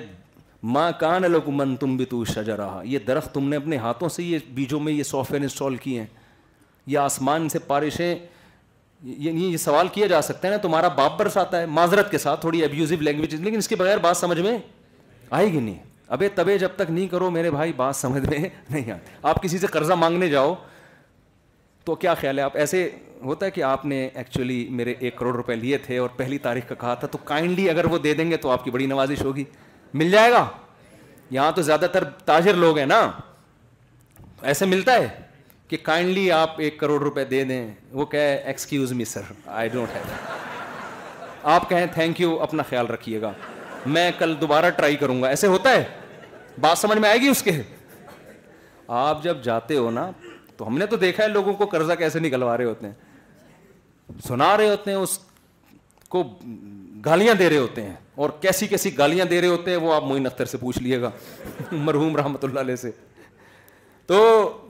ماں کان لکمن تم تو شاجا رہا یہ درخت تم نے اپنے ہاتھوں سے یہ بیجوں میں یہ سافٹ ویئر انسٹال کیے ہیں یہ آسمان سے پارشیں یعنی سوال کیا جا سکتا ہے نا تمہارا برس آتا ہے معذرت کے ساتھ تھوڑی ابیوزو لینگویج لیکن اس کے بغیر بات سمجھ میں آئے گی نہیں ابے تبے جب تک نہیں کرو میرے بھائی بات سمجھ میں نہیں آتی آپ کسی سے قرضہ مانگنے جاؤ تو کیا خیال ہے آپ ایسے ہوتا ہے کہ آپ نے ایکچولی میرے ایک کروڑ روپے لیے تھے اور پہلی تاریخ کا کہا تھا تو کائنڈلی اگر وہ دے دیں گے تو آپ کی بڑی نوازش ہوگی مل جائے گا یہاں تو زیادہ تر تاجر لوگ ہیں نا ایسے ملتا ہے کہ کائنڈلی آپ ایک کروڑ روپے دے دیں وہ کہے excuse me sir I don't have آپ کہیں تھینک یو اپنا خیال رکھیے گا میں کل دوبارہ ٹرائی کروں گا ایسے ہوتا ہے بات سمجھ میں آئے گی اس کے آپ جب جاتے ہو نا تو ہم نے تو دیکھا ہے لوگوں کو قرضہ کیسے نکلوا رہے ہوتے ہیں سنا رہے ہوتے ہیں اس کو گالیاں دے رہے ہوتے ہیں اور کیسی کیسی گالیاں دے رہے ہوتے ہیں وہ آپ معین اختر سے پوچھ لیے گا مرحوم رحمۃ اللہ علیہ سے تو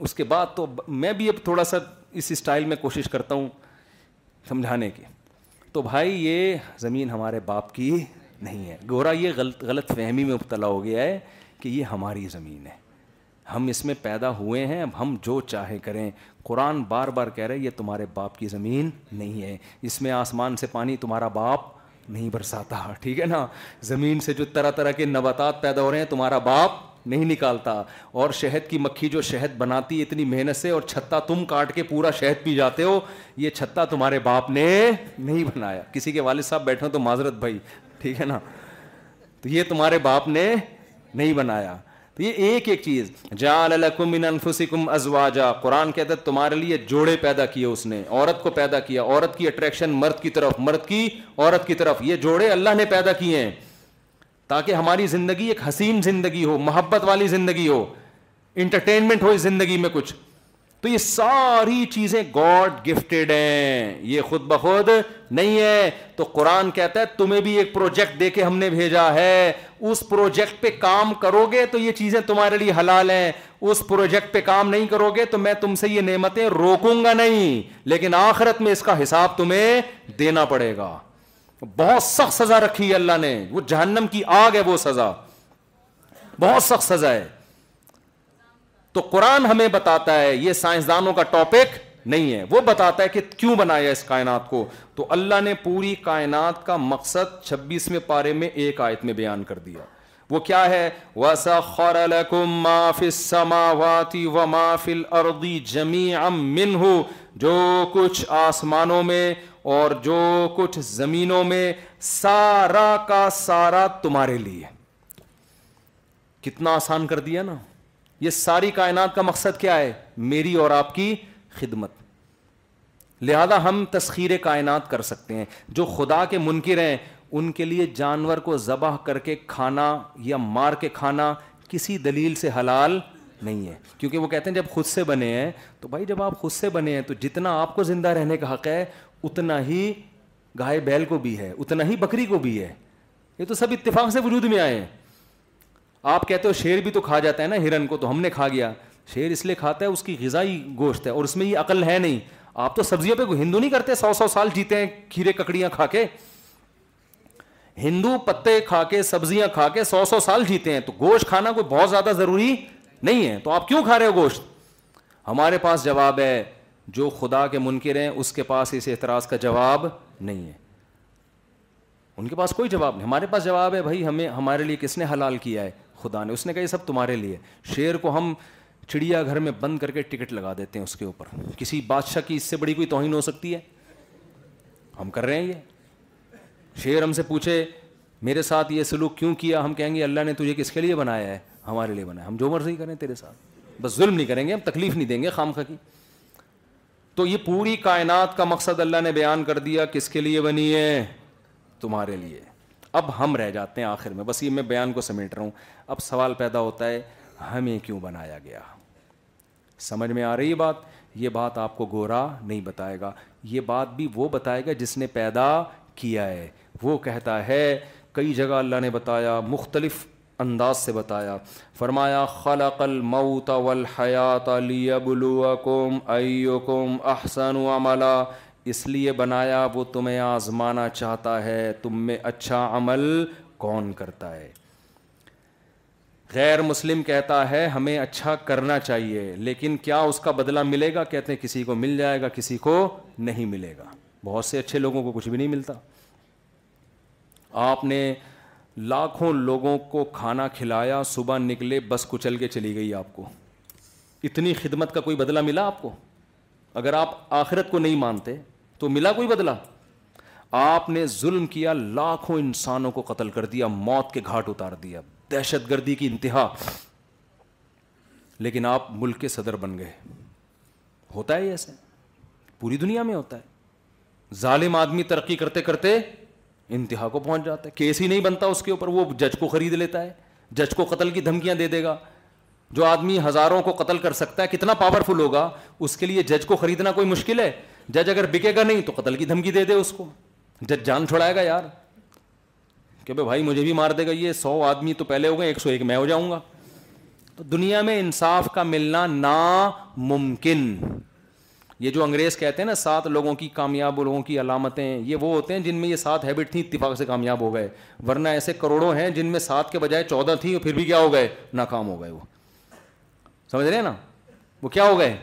اس کے بعد تو میں بھی اب تھوڑا سا اس اسٹائل میں کوشش کرتا ہوں سمجھانے کی تو بھائی یہ زمین ہمارے باپ کی نہیں ہے گورا یہ غلط غلط فہمی میں مبتلا ہو گیا ہے کہ یہ ہماری زمین ہے ہم اس میں پیدا ہوئے ہیں اب ہم جو چاہے کریں قرآن بار بار کہہ رہے یہ تمہارے باپ کی زمین نہیں ہے اس میں آسمان سے پانی تمہارا باپ نہیں برساتا ٹھیک ہے نا زمین سے جو طرح طرح کے نباتات پیدا ہو رہے ہیں تمہارا باپ نہیں نکالتا اور شہد کی مکھی جو شہد بناتی اتنی محنت سے اور چھتا تم کاٹ کے پورا شہد پی جاتے ہو یہ چھتا تمہارے باپ نے نہیں بنایا کسی کے والد صاحب بیٹھے ہو تو معذرت بھائی ٹھیک ہے نا تو یہ تمہارے باپ نے نہیں بنایا تو یہ ایک ایک چیز جاسکم انفسکم ازواجا جا قرآن ہے تمہارے لیے جوڑے پیدا کیے اس نے عورت کو پیدا کیا عورت کی اٹریکشن مرد کی طرف مرد کی عورت کی طرف یہ جوڑے اللہ نے پیدا کیے ہیں تاکہ ہماری زندگی ایک حسین زندگی ہو محبت والی زندگی ہو انٹرٹینمنٹ ہو اس زندگی میں کچھ تو یہ ساری چیزیں گاڈ گفٹڈ ہیں یہ خود بخود نہیں ہے تو قرآن کہتا ہے تمہیں بھی ایک پروجیکٹ دے کے ہم نے بھیجا ہے اس پروجیکٹ پہ کام کرو گے تو یہ چیزیں تمہارے لیے حلال ہیں اس پروجیکٹ پہ کام نہیں کرو گے تو میں تم سے یہ نعمتیں روکوں گا نہیں لیکن آخرت میں اس کا حساب تمہیں دینا پڑے گا بہت سخت سزا رکھی ہے اللہ نے وہ جہنم کی آگ ہے وہ سزا بہت سخت سزا ہے تو قرآن ہمیں بتاتا ہے یہ سائنسدانوں کا ٹاپک نہیں ہے وہ بتاتا ہے کہ کیوں بنایا اس کائنات کو تو اللہ نے پوری کائنات کا مقصد چھبیسویں پارے میں ایک آیت میں بیان کر دیا وہ کیا ہے جو کچھ آسمانوں میں اور جو کچھ زمینوں میں سارا کا سارا تمہارے لیے کتنا آسان کر دیا نا یہ ساری کائنات کا مقصد کیا ہے میری اور آپ کی خدمت لہذا ہم تسخیر کائنات کر سکتے ہیں جو خدا کے منکر ہیں ان کے لیے جانور کو ذبح کر کے کھانا یا مار کے کھانا کسی دلیل سے حلال نہیں ہے کیونکہ وہ کہتے ہیں جب خود سے بنے ہیں تو بھائی جب آپ خود سے بنے ہیں تو جتنا آپ کو زندہ رہنے کا حق ہے اتنا ہی گائے بیل کو بھی ہے اتنا ہی بکری کو بھی ہے یہ تو سب اتفاق سے وجود میں آئے ہیں آپ کہتے ہو شیر بھی تو کھا جاتا ہے نا ہرن کو تو ہم نے کھا گیا شیر اس لیے کھاتا ہے اس کی غذائی گوشت ہے اور اس میں یہ عقل ہے نہیں آپ تو سبزیوں پہ ہندو نہیں کرتے سو سو سال جیتے ہیں کھیرے ککڑیاں کھا کے ہندو پتے کھا کے سبزیاں کھا کے سو سو سال جیتے ہیں تو گوشت کھانا کوئی بہت زیادہ ضروری نہیں ہے تو آپ کیوں کھا رہے ہو گوشت ہمارے پاس جواب ہے جو خدا کے منکر ہیں اس کے پاس اس اعتراض کا جواب نہیں ہے ان کے پاس کوئی جواب نہیں ہمارے پاس جواب ہے بھائی ہمیں ہمارے لیے کس نے حلال کیا ہے خدا نے اس نے کہا یہ سب تمہارے لیے شیر کو ہم چڑیا گھر میں بند کر کے ٹکٹ لگا دیتے ہیں اس کے اوپر کسی بادشاہ کی اس سے بڑی کوئی توہین ہو سکتی ہے ہم کر رہے ہیں یہ شیر ہم سے پوچھے میرے ساتھ یہ سلوک کیوں کیا ہم کہیں گے اللہ نے تجھے کس کے لیے بنایا ہے ہمارے لیے بنایا ہم جو مرضی کریں تیرے ساتھ بس ظلم نہیں کریں گے ہم تکلیف نہیں دیں گے خام کی تو یہ پوری کائنات کا مقصد اللہ نے بیان کر دیا کس کے لیے بنی ہے تمہارے لیے اب ہم رہ جاتے ہیں آخر میں بس یہ میں بیان کو سمیٹ رہا ہوں اب سوال پیدا ہوتا ہے ہمیں کیوں بنایا گیا سمجھ میں آ رہی بات یہ بات آپ کو گورا نہیں بتائے گا یہ بات بھی وہ بتائے گا جس نے پیدا کیا ہے وہ کہتا ہے کئی جگہ اللہ نے بتایا مختلف انداز سے بتایا فرمایا خلق الموت والحیات لیبلوکم ایوکم احسن عملا اس لیے بنایا وہ تمہیں آزمانا چاہتا ہے تم میں اچھا عمل کون کرتا ہے غیر مسلم کہتا ہے ہمیں اچھا کرنا چاہیے لیکن کیا اس کا بدلہ ملے گا کہتے ہیں کسی کو مل جائے گا کسی کو نہیں ملے گا بہت سے اچھے لوگوں کو کچھ بھی نہیں ملتا آپ نے لاکھوں لوگوں کو کھانا کھلایا صبح نکلے بس کچل کے چلی گئی آپ کو اتنی خدمت کا کوئی بدلہ ملا آپ کو اگر آپ آخرت کو نہیں مانتے تو ملا کوئی بدلا آپ نے ظلم کیا لاکھوں انسانوں کو قتل کر دیا موت کے گھاٹ اتار دیا دہشت گردی کی انتہا لیکن آپ ملک کے صدر بن گئے ہوتا ہے ایسے پوری دنیا میں ہوتا ہے ظالم آدمی ترقی کرتے کرتے انتہا کو پہنچ جاتا ہے کیس ہی نہیں بنتا اس کے اوپر وہ جج کو خرید لیتا ہے جج کو قتل کی دھمکیاں دے دے گا جو آدمی ہزاروں کو قتل کر سکتا ہے کتنا پاورفل ہوگا اس کے لیے جج کو خریدنا کوئی مشکل ہے جج اگر بکے گا نہیں تو قتل کی دھمکی دے دے اس کو جج جان چھوڑائے گا یار کہ بھائی مجھے بھی مار دے گا یہ سو آدمی تو پہلے ہو گئے ایک سو ایک میں ہو جاؤں گا تو دنیا میں انصاف کا ملنا ناممکن یہ جو انگریز کہتے ہیں نا سات لوگوں کی کامیاب لوگوں کی علامتیں یہ وہ ہوتے ہیں جن میں یہ سات ہیبٹ تھیں اتفاق سے کامیاب ہو گئے ورنہ ایسے کروڑوں ہیں جن میں سات کے بجائے چودہ تھیں پھر بھی کیا ہو گئے ناکام ہو گئے وہ سمجھ رہے ہیں نا وہ کیا ہو گئے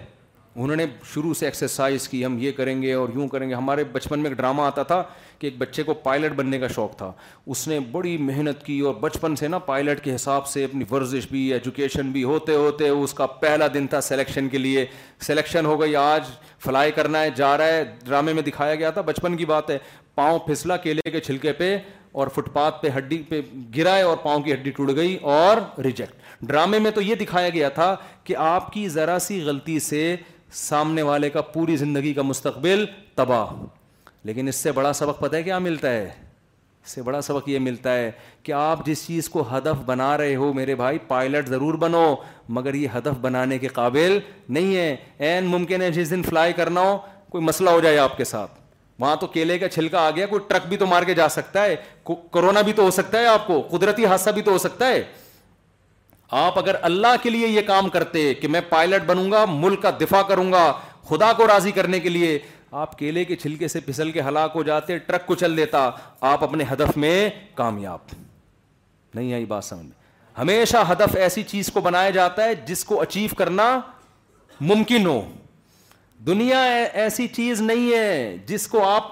انہوں نے شروع سے ایکسرسائز کی ہم یہ کریں گے اور یوں کریں گے ہمارے بچپن میں ایک ڈرامہ آتا تھا کہ ایک بچے کو پائلٹ بننے کا شوق تھا اس نے بڑی محنت کی اور بچپن سے نا پائلٹ کے حساب سے اپنی ورزش بھی ایجوکیشن بھی ہوتے ہوتے اس کا پہلا دن تھا سلیکشن کے لیے سلیکشن ہو گئی آج فلائی کرنا ہے جا رہا ہے ڈرامے میں دکھایا گیا تھا بچپن کی بات ہے پاؤں پھسلا کیلے کے چھلکے پہ اور فٹ پاتھ پہ ہڈی پہ گرائے اور پاؤں کی ہڈی ٹوٹ گئی اور ریجیکٹ ڈرامے میں تو یہ دکھایا گیا تھا کہ آپ کی ذرا سی غلطی سے سامنے والے کا پوری زندگی کا مستقبل تباہ لیکن اس سے بڑا سبق پتہ ہے کیا ملتا ہے اس سے بڑا سبق یہ ملتا ہے کہ آپ جس چیز کو ہدف بنا رہے ہو میرے بھائی پائلٹ ضرور بنو مگر یہ ہدف بنانے کے قابل نہیں ہے این ممکن ہے جس دن فلائی کرنا ہو کوئی مسئلہ ہو جائے آپ کے ساتھ وہاں تو کیلے کا چھلکا آ گیا کوئی ٹرک بھی تو مار کے جا سکتا ہے کورونا بھی تو ہو سکتا ہے آپ کو قدرتی حادثہ بھی تو ہو سکتا ہے آپ اگر اللہ کے لیے یہ کام کرتے کہ میں پائلٹ بنوں گا ملک کا دفاع کروں گا خدا کو راضی کرنے کے لیے آپ کیلے کے چھلکے سے پھسل کے ہلاک ہو جاتے ٹرک کو چل دیتا آپ اپنے ہدف میں کامیاب نہیں آئی بات سمجھ ہمیشہ ہدف ایسی چیز کو بنایا جاتا ہے جس کو اچیو کرنا ممکن ہو دنیا ایسی چیز نہیں ہے جس کو آپ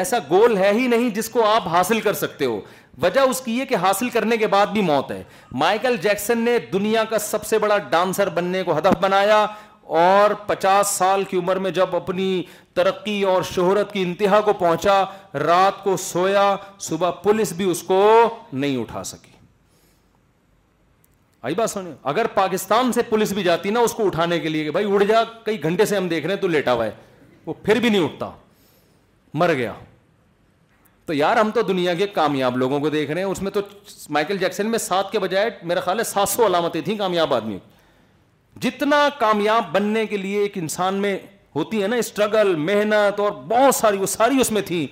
ایسا گول ہے ہی نہیں جس کو آپ حاصل کر سکتے ہو وجہ اس کی یہ کہ حاصل کرنے کے بعد بھی موت ہے مائیکل جیکسن نے دنیا کا سب سے بڑا ڈانسر بننے کو ہدف بنایا اور پچاس سال کی عمر میں جب اپنی ترقی اور شہرت کی انتہا کو پہنچا رات کو سویا صبح پولیس بھی اس کو نہیں اٹھا سکی آئی بات سنیں اگر پاکستان سے پولیس بھی جاتی نا اس کو اٹھانے کے لیے کہ بھائی اڑ جا کئی گھنٹے سے ہم دیکھ رہے ہیں تو لیٹا ہوا ہے وہ پھر بھی نہیں اٹھتا مر گیا تو یار ہم تو دنیا کے کامیاب لوگوں کو دیکھ رہے ہیں اس میں تو مائیکل جیکسن میں سات کے بجائے میرا خیال ہے سات سو علامتیں تھیں کامیاب آدمی جتنا کامیاب بننے کے لیے ایک انسان میں ہوتی ہے نا اسٹرگل محنت اور بہت ساری وہ ساری اس میں تھی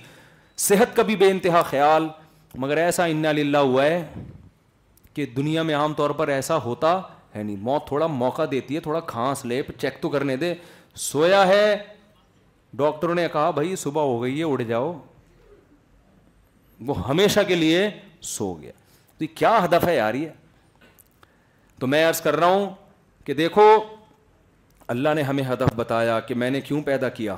صحت کا بھی بے انتہا خیال مگر ایسا انا ہے کہ دنیا میں عام طور پر ایسا ہوتا ہے نہیں موت تھوڑا موقع دیتی ہے تھوڑا کھانس لے چیک تو کرنے دے سویا ہے ڈاکٹروں نے کہا بھائی صبح ہو گئی ہے اڑ جاؤ وہ ہمیشہ کے لیے سو گیا تو یہ کیا ہدف ہے یار یہ تو میں عرض کر رہا ہوں کہ دیکھو اللہ نے ہمیں ہدف بتایا کہ میں نے کیوں پیدا کیا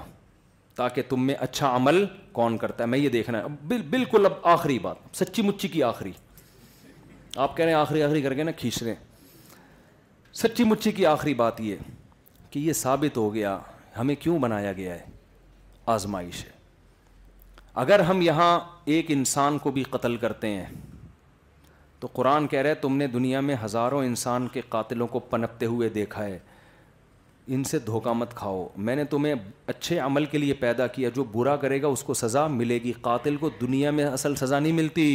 تاکہ تم میں اچھا عمل کون کرتا ہے میں یہ دیکھنا ہے بالکل اب آخری بات سچی مچی کی آخری آپ کہہ رہے ہیں آخری آخری کر کے نا کھینچ رہے ہیں سچی مچی کی آخری بات یہ کہ یہ ثابت ہو گیا ہمیں کیوں بنایا گیا ہے آزمائش ہے اگر ہم یہاں ایک انسان کو بھی قتل کرتے ہیں تو قرآن کہہ رہے تم نے دنیا میں ہزاروں انسان کے قاتلوں کو پنپتے ہوئے دیکھا ہے ان سے دھوکہ مت کھاؤ میں نے تمہیں اچھے عمل کے لیے پیدا کیا جو برا کرے گا اس کو سزا ملے گی قاتل کو دنیا میں اصل سزا نہیں ملتی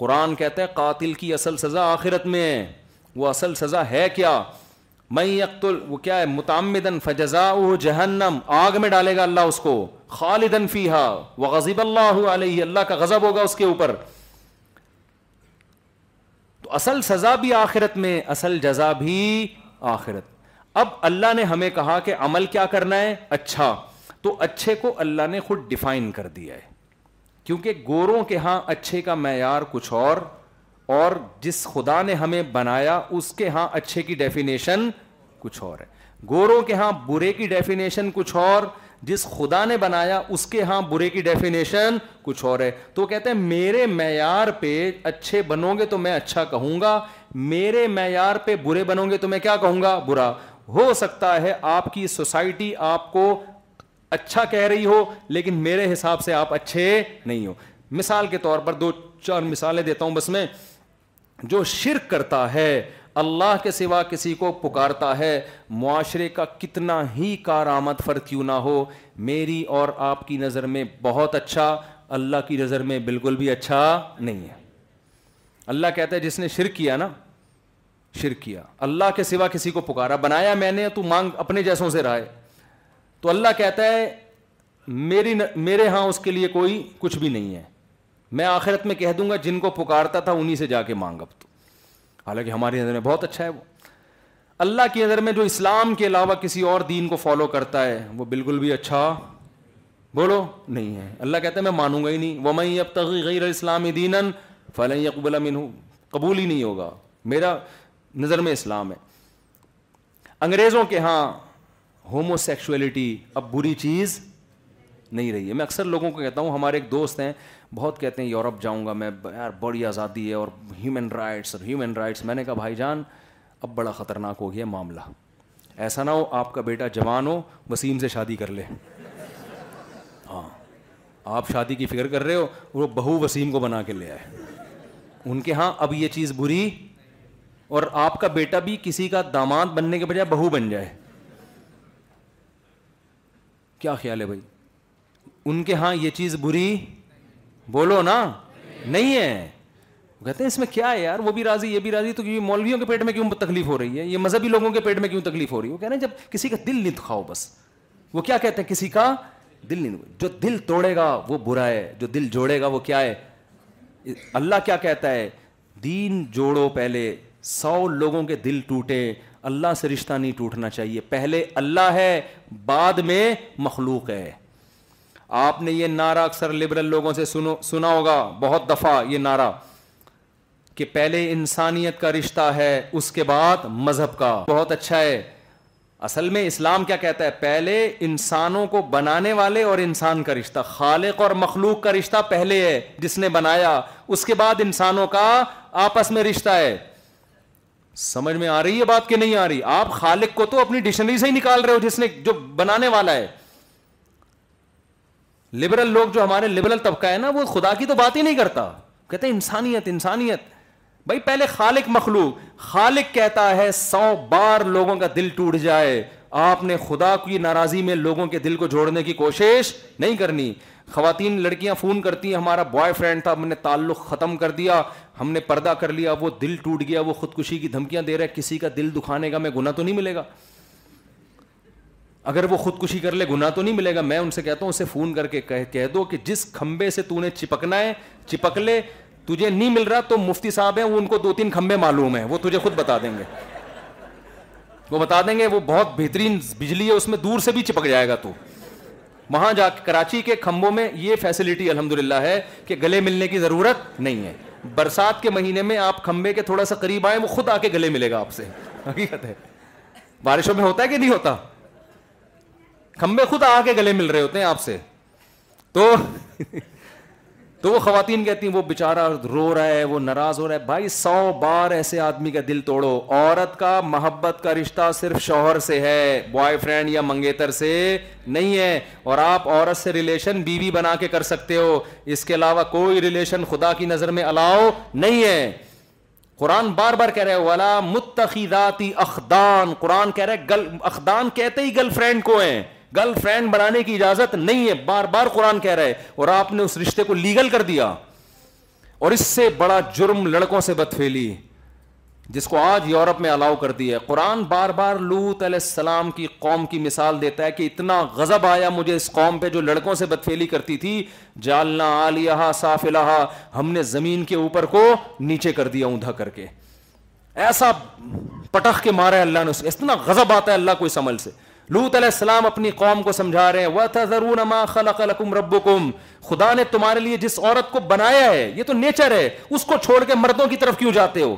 قرآن کہتا ہے قاتل کی اصل سزا آخرت میں ہے وہ اصل سزا ہے کیا میں وہ کیا ہے متعمدن فجزا جہنم آگ میں ڈالے گا اللہ اس کو خالدن فیحا وہ غزیب اللہ علیہ اللہ کا غزب ہوگا اس کے اوپر تو اصل سزا بھی آخرت میں اصل جزا بھی آخرت اب اللہ نے ہمیں کہا کہ عمل کیا کرنا ہے اچھا تو اچھے کو اللہ نے خود ڈیفائن کر دیا ہے کیونکہ گوروں کے ہاں اچھے کا معیار کچھ اور اور جس خدا نے ہمیں بنایا اس کے ہاں اچھے کی ڈیفینیشن کچھ اور ہے گوروں کے ہاں برے کی ڈیفینیشن کچھ اور جس خدا نے بنایا اس کے ہاں برے کی ڈیفینیشن کچھ اور ہے تو وہ کہتے ہیں میرے معیار پہ اچھے بنو گے تو میں اچھا کہوں گا میرے معیار پہ برے بنو گے تو میں کیا کہوں گا برا ہو سکتا ہے آپ کی سوسائٹی آپ کو اچھا کہہ رہی ہو لیکن میرے حساب سے آپ اچھے نہیں ہو مثال کے طور پر دو چار مثالیں دیتا ہوں بس میں جو شرک کرتا ہے اللہ کے سوا کسی کو پکارتا ہے معاشرے کا کتنا ہی کارآمد فرد کیوں نہ ہو میری اور آپ کی نظر میں بہت اچھا اللہ کی نظر میں بالکل بھی اچھا نہیں ہے اللہ کہتا ہے جس نے شرک کیا نا شرک کیا اللہ کے سوا کسی کو پکارا بنایا میں نے تو مانگ اپنے جیسوں سے رائے تو اللہ کہتا ہے میری میرے ہاں اس کے لیے کوئی کچھ بھی نہیں ہے میں آخرت میں کہہ دوں گا جن کو پکارتا تھا انہیں سے جا کے مانگ اب تو حالانکہ ہماری نظر میں بہت اچھا ہے وہ اللہ کی نظر میں جو اسلام کے علاوہ کسی اور دین کو فالو کرتا ہے وہ بالکل بھی اچھا بولو نہیں ہے اللہ کہتے میں مانوں گا ہی نہیں وہ میں اب غیر اسلامی دین فلاں یہ قبول قبول ہی نہیں ہوگا میرا نظر میں اسلام ہے انگریزوں کے ہاں ہومو سیکشولیٹی اب بری چیز نہیں رہی ہے میں اکثر لوگوں کو کہتا ہوں ہمارے ایک دوست ہیں بہت کہتے ہیں یورپ جاؤں گا میں یار بڑی آزادی ہے اور ہیومن رائٹس اور ہیومن رائٹس میں نے کہا بھائی جان اب بڑا خطرناک ہو گیا معاملہ ایسا نہ ہو آپ کا بیٹا جوان ہو وسیم سے شادی کر لے ہاں آپ شادی کی فکر کر رہے ہو وہ بہو وسیم کو بنا کے لے آئے ان کے ہاں اب یہ چیز بری اور آپ کا بیٹا بھی کسی کا داماد بننے کے بجائے بہو بن جائے کیا خیال ہے بھائی ان کے ہاں یہ چیز بری بولو نا نہیں ہے وہ کہتے ہیں اس میں کیا ہے یار وہ بھی راضی یہ بھی راضی تو یہ مولویوں کے پیٹ میں کیوں تکلیف ہو رہی ہے یہ مذہبی لوگوں کے پیٹ میں کیوں تکلیف ہو رہی ہے وہ کہہ رہے ہیں جب کسی کا دل نہیں دکھاؤ بس وہ کیا کہتے ہیں کسی کا دل نہیں دکھاؤ جو دل توڑے گا وہ برا ہے جو دل جوڑے گا وہ کیا ہے اللہ کیا کہتا ہے دین جوڑو پہلے سو لوگوں کے دل ٹوٹے اللہ سے رشتہ نہیں ٹوٹنا چاہیے پہلے اللہ ہے بعد میں مخلوق ہے آپ نے یہ نعرہ اکثر لبرل لوگوں سے سنا ہوگا بہت دفعہ یہ نعرہ کہ پہلے انسانیت کا رشتہ ہے اس کے بعد مذہب کا بہت اچھا ہے اصل میں اسلام کیا کہتا ہے پہلے انسانوں کو بنانے والے اور انسان کا رشتہ خالق اور مخلوق کا رشتہ پہلے ہے جس نے بنایا اس کے بعد انسانوں کا آپس میں رشتہ ہے سمجھ میں آ رہی ہے بات کہ نہیں آ رہی آپ خالق کو تو اپنی ڈکشنری سے ہی نکال رہے ہو جس نے جو بنانے والا ہے لبرل لوگ جو ہمارے لبرل طبقہ ہے نا وہ خدا کی تو بات ہی نہیں کرتا کہتے انسانیت انسانیت بھائی پہلے خالق مخلوق خالق کہتا ہے سو بار لوگوں کا دل ٹوٹ جائے آپ نے خدا کی ناراضی میں لوگوں کے دل کو جوڑنے کی کوشش نہیں کرنی خواتین لڑکیاں فون کرتی ہیں ہمارا بوائے فرینڈ تھا ہم نے تعلق ختم کر دیا ہم نے پردہ کر لیا وہ دل ٹوٹ گیا وہ خودکشی کی دھمکیاں دے رہا ہے کسی کا دل دکھانے کا میں گناہ تو نہیں ملے گا اگر وہ خودکشی کر لے گناہ تو نہیں ملے گا میں ان سے کہتا ہوں اسے فون کر کے کہہ دو کہ جس کھمبے سے تو نے چپکنا ہے چپک لے تجھے نہیں مل رہا تو مفتی صاحب ہیں وہ ان کو دو تین کھمبے معلوم ہیں وہ تجھے خود بتا دیں گے وہ بتا دیں گے وہ بہت بہترین بجلی ہے اس میں دور سے بھی چپک جائے گا تو وہاں جا کے کراچی کے کھمبوں میں یہ فیسلٹی الحمد للہ ہے کہ گلے ملنے کی ضرورت نہیں ہے برسات کے مہینے میں آپ کھمبے کے تھوڑا سا قریب آئیں وہ خود آ کے گلے ملے گا آپ سے حقیقت ہے بارشوں میں ہوتا ہے کہ نہیں ہوتا کھمبے خود آ کے گلے مل رہے ہوتے ہیں آپ سے تو تو وہ خواتین کہتی ہیں وہ بےچارا رو رہا ہے وہ ناراض ہو رہا ہے بھائی سو بار ایسے آدمی کا دل توڑو عورت کا محبت کا رشتہ صرف شوہر سے ہے بوائے فرینڈ یا منگیتر سے نہیں ہے اور آپ عورت سے ریلیشن بیوی بنا کے کر سکتے ہو اس کے علاوہ کوئی ریلیشن خدا کی نظر میں الاؤ نہیں ہے قرآن بار بار کہہ رہے والا متخیداتی اخدان قرآن کہہ رہے اخدان کہتے ہی گرل فرینڈ کو ہیں گرل فرینڈ بنانے کی اجازت نہیں ہے بار بار قرآن کہہ رہے اور آپ نے اس رشتے کو لیگل کر دیا اور اس سے بڑا جرم لڑکوں سے بدفیلی جس کو آج یورپ میں الاؤ کر دی ہے قرآن بار بار لوت علیہ السلام کی قوم کی مثال دیتا ہے کہ اتنا غضب آیا مجھے اس قوم پہ جو لڑکوں سے بدفیلی کرتی تھی جالنا آلیہ صاف الحا ہم نے زمین کے اوپر کو نیچے کر دیا اوندا کر کے ایسا پٹخ کے مارا ہے اللہ نے اتنا غضب آتا ہے اللہ کو اس عمل سے لوت علیہ السلام اپنی قوم کو سمجھا رہے ہیں خدا نے تمہارے لیے جس عورت کو بنایا ہے یہ تو نیچر ہے اس کو چھوڑ کے مردوں کی طرف کیوں جاتے ہو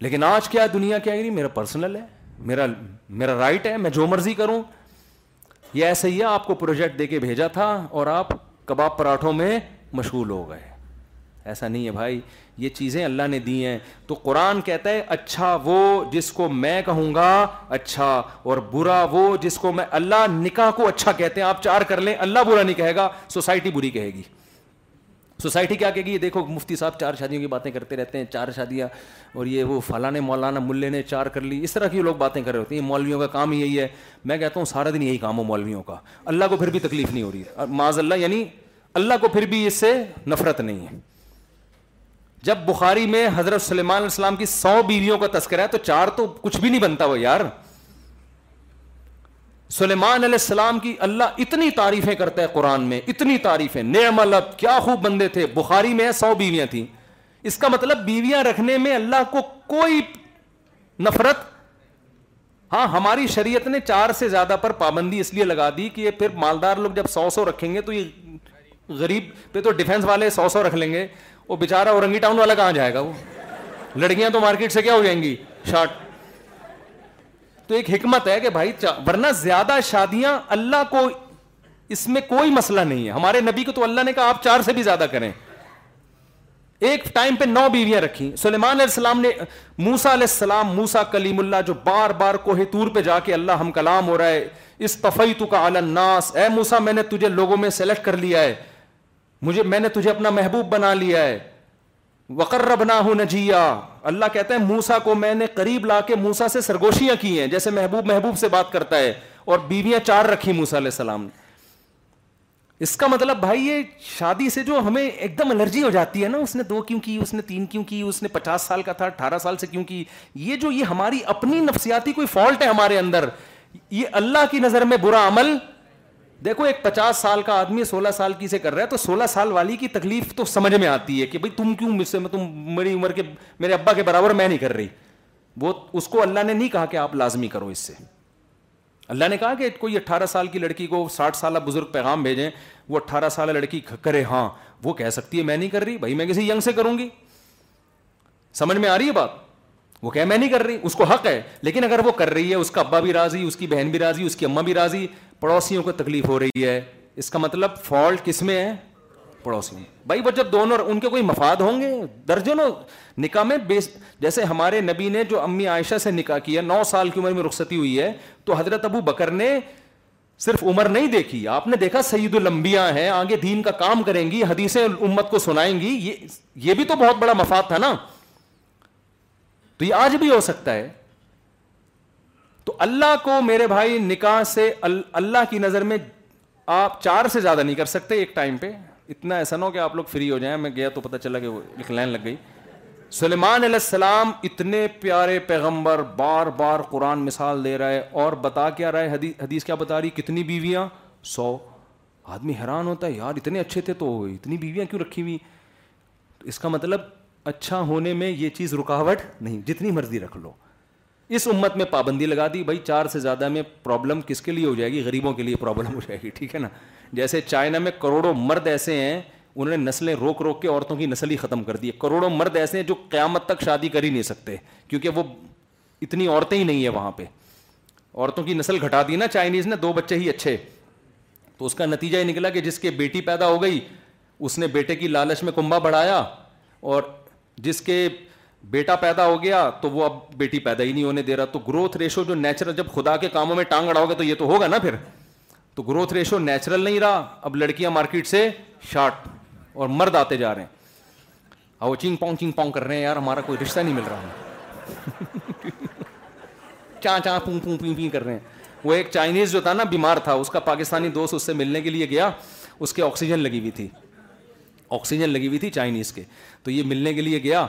لیکن آج کیا دنیا کیا میرا پرسنل ہے میرا میرا رائٹ ہے میں جو مرضی کروں یہ ایسا ہی ہے آپ کو پروجیکٹ دے کے بھیجا تھا اور آپ کباب پراٹھوں میں مشغول ہو گئے ایسا نہیں ہے بھائی یہ چیزیں اللہ نے دی ہیں تو قرآن کہتا ہے اچھا وہ جس کو میں کہوں گا اچھا اور برا وہ جس کو میں اللہ نکاح کو اچھا کہتے ہیں آپ چار کر لیں اللہ برا نہیں کہے گا سوسائٹی بری کہے گی سوسائٹی کیا کہے گی یہ دیکھو مفتی صاحب چار شادیوں کی باتیں کرتے رہتے ہیں چار شادیاں اور یہ وہ فلاں مولانا ملے نے چار کر لی اس طرح کی لوگ باتیں کر رہے ہوتے ہیں مولویوں کا کام یہی ہے میں کہتا ہوں سارا دن یہی کام ہو مولویوں کا اللہ کو پھر بھی تکلیف نہیں ہو رہی ہے معاذ اللہ یعنی اللہ کو پھر بھی اس سے نفرت نہیں ہے جب بخاری میں حضرت سلیمان علیہ السلام کی سو بیویوں کا تذکرہ ہے تو چار تو کچھ بھی نہیں بنتا وہ یار سلیمان علیہ السلام کی اللہ اتنی تعریفیں کرتا ہے قرآن میں اتنی تعریفیں نعم کیا خوب بندے تھے بخاری میں سو بیویاں تھیں اس کا مطلب بیویاں رکھنے میں اللہ کو کوئی نفرت ہاں ہماری شریعت نے چار سے زیادہ پر پابندی اس لیے لگا دی کہ یہ پھر مالدار لوگ جب سو سو رکھیں گے تو یہ غریب پہ تو ڈیفینس والے سو سو رکھ لیں گے وہ بےچارا اورنگی ٹاؤن والا کہاں جائے گا وہ لڑکیاں تو مارکیٹ سے کیا ہو جائیں گی شارٹ تو ایک حکمت ہے کہ بھائی ورنہ زیادہ شادیاں اللہ کو اس میں کوئی مسئلہ نہیں ہے ہمارے نبی کو تو اللہ نے کہا آپ چار سے بھی زیادہ کریں ایک ٹائم پہ نو بیویاں رکھی سلیمان علیہ السلام نے موسا علیہ السلام موسا کلیم اللہ جو بار بار کوہ تور پہ جا کے اللہ ہم کلام ہو رہا ہے اس کا الناس اے موسا میں نے تجھے لوگوں میں سلیکٹ کر لیا ہے مجھے میں نے تجھے اپنا محبوب بنا لیا ہے وقرب نہ ہوں نجیا اللہ کہتا ہے موسا کو میں نے قریب لا کے موسا سے سرگوشیاں کی ہیں جیسے محبوب محبوب سے بات کرتا ہے اور بیویاں چار رکھی موسا علیہ السلام نے اس کا مطلب بھائی یہ شادی سے جو ہمیں ایک دم الرجی ہو جاتی ہے نا اس نے دو کیوں کی اس نے تین کیوں کی اس نے پچاس سال کا تھا اٹھارہ سال سے کیوں کی یہ جو یہ ہماری اپنی نفسیاتی کوئی فالٹ ہے ہمارے اندر یہ اللہ کی نظر میں برا عمل دیکھو ایک پچاس سال کا آدمی سولہ سال کی سے کر رہا ہے تو سولہ سال والی کی تکلیف تو سمجھ میں آتی ہے کہ بھائی تم کیوں مجھ سے تم میری عمر کے میرے ابا کے برابر میں نہیں کر رہی وہ اس کو اللہ نے نہیں کہا کہ آپ لازمی کرو اس سے اللہ نے کہا کہ کوئی اٹھارہ سال کی لڑکی کو ساٹھ سالہ بزرگ پیغام بھیجیں وہ اٹھارہ سال لڑکی کرے ہاں وہ کہہ سکتی ہے میں نہیں کر رہی بھائی میں کسی ینگ سے کروں گی سمجھ میں آ رہی ہے بات وہ کہہ میں نہیں کر رہی اس کو حق ہے لیکن اگر وہ کر رہی ہے اس کا ابا بھی راضی اس کی بہن بھی راضی اس کی اماں بھی راضی پڑوسیوں کو تکلیف ہو رہی ہے اس کا مطلب فالٹ کس میں ہے پڑوسی بھائی وہ جب دونوں ان کے کوئی مفاد ہوں گے درجنوں نکاح میں بیس جیسے ہمارے نبی نے جو امی عائشہ سے نکاح کیا نو سال کی عمر میں رخصتی ہوئی ہے تو حضرت ابو بکر نے صرف عمر نہیں دیکھی آپ نے دیکھا سعید المبیا ہیں آگے دین کا کام کریں گی حدیثیں امت کو سنائیں گی یہ یہ بھی تو بہت بڑا مفاد تھا نا تو یہ آج بھی ہو سکتا ہے تو اللہ کو میرے بھائی نکاح سے اللہ کی نظر میں آپ چار سے زیادہ نہیں کر سکتے ایک ٹائم پہ اتنا ایسا نہ ہو کہ آپ لوگ فری ہو جائیں میں گیا تو پتہ چلا کہ ایک لائن لگ گئی سلیمان علیہ السلام اتنے پیارے پیغمبر بار بار قرآن مثال دے رہا ہے اور بتا کیا رہا ہے حدیث کیا بتا رہی کتنی بیویاں سو آدمی حیران ہوتا ہے یار اتنے اچھے تھے تو اتنی بیویاں کیوں رکھی ہوئی اس کا مطلب اچھا ہونے میں یہ چیز رکاوٹ نہیں جتنی مرضی رکھ لو اس امت میں پابندی لگا دی بھائی چار سے زیادہ میں پرابلم کس کے لیے ہو جائے گی غریبوں کے لیے پرابلم ہو جائے گی ٹھیک ہے نا جیسے چائنا میں کروڑوں مرد ایسے ہیں انہوں نے نسلیں روک روک کے عورتوں کی نسل ہی ختم کر دی ہے کروڑوں مرد ایسے ہیں جو قیامت تک شادی کر ہی نہیں سکتے کیونکہ وہ اتنی عورتیں ہی نہیں ہیں وہاں پہ عورتوں کی نسل گھٹا دی نا چائنیز نے دو بچے ہی اچھے تو اس کا نتیجہ یہ نکلا کہ جس کے بیٹی پیدا ہو گئی اس نے بیٹے کی لالچ میں کنبا بڑھایا اور جس کے بیٹا پیدا ہو گیا تو وہ اب بیٹی پیدا ہی نہیں ہونے دے رہا تو گروتھ ریشو جو نیچرل جب خدا کے کاموں میں ٹانگ اڑاؤ گے تو یہ تو ہوگا نا پھر تو گروتھ ریشو نیچرل نہیں رہا اب لڑکیاں مارکیٹ سے شارٹ اور مرد آتے جا رہے ہیں وہ چنگ پونگ چنگ پاؤں کر رہے ہیں یار ہمارا کوئی رشتہ نہیں مل رہا چاں چاں کر رہے ہیں وہ ایک چائنیز جو تھا نا بیمار تھا اس کا پاکستانی دوست اس سے ملنے کے لیے گیا اس کے آکسیجن لگی ہوئی تھی آکسیجن لگی ہوئی تھی چائنیز کے تو یہ ملنے کے لیے گیا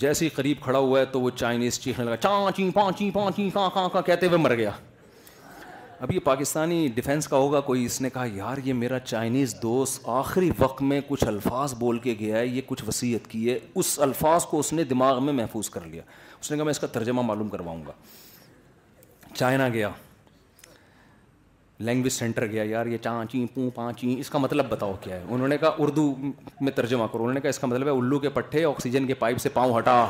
جیسے ہی قریب کھڑا ہوا ہے تو وہ چائنیز چیخنے لگا چاں چی پانچی چی پان چی کاں کہتے ہوئے مر گیا اب یہ پاکستانی ڈیفینس کا ہوگا کوئی اس نے کہا یار یہ میرا چائنیز دوست آخری وقت میں کچھ الفاظ بول کے گیا ہے یہ کچھ وصیت کی ہے اس الفاظ کو اس نے دماغ میں محفوظ کر لیا اس نے کہا میں اس کا ترجمہ معلوم کرواؤں گا چائنا گیا لینگویج سینٹر گیا یار یہ چانچی پوں پانچی چی اس کا مطلب بتاؤ کیا ہے انہوں نے کہا اردو میں ترجمہ کرو انہوں نے کہا اس کا مطلب ہے الو کے پٹھے آکسیجن کے پائپ سے پاؤں ہٹا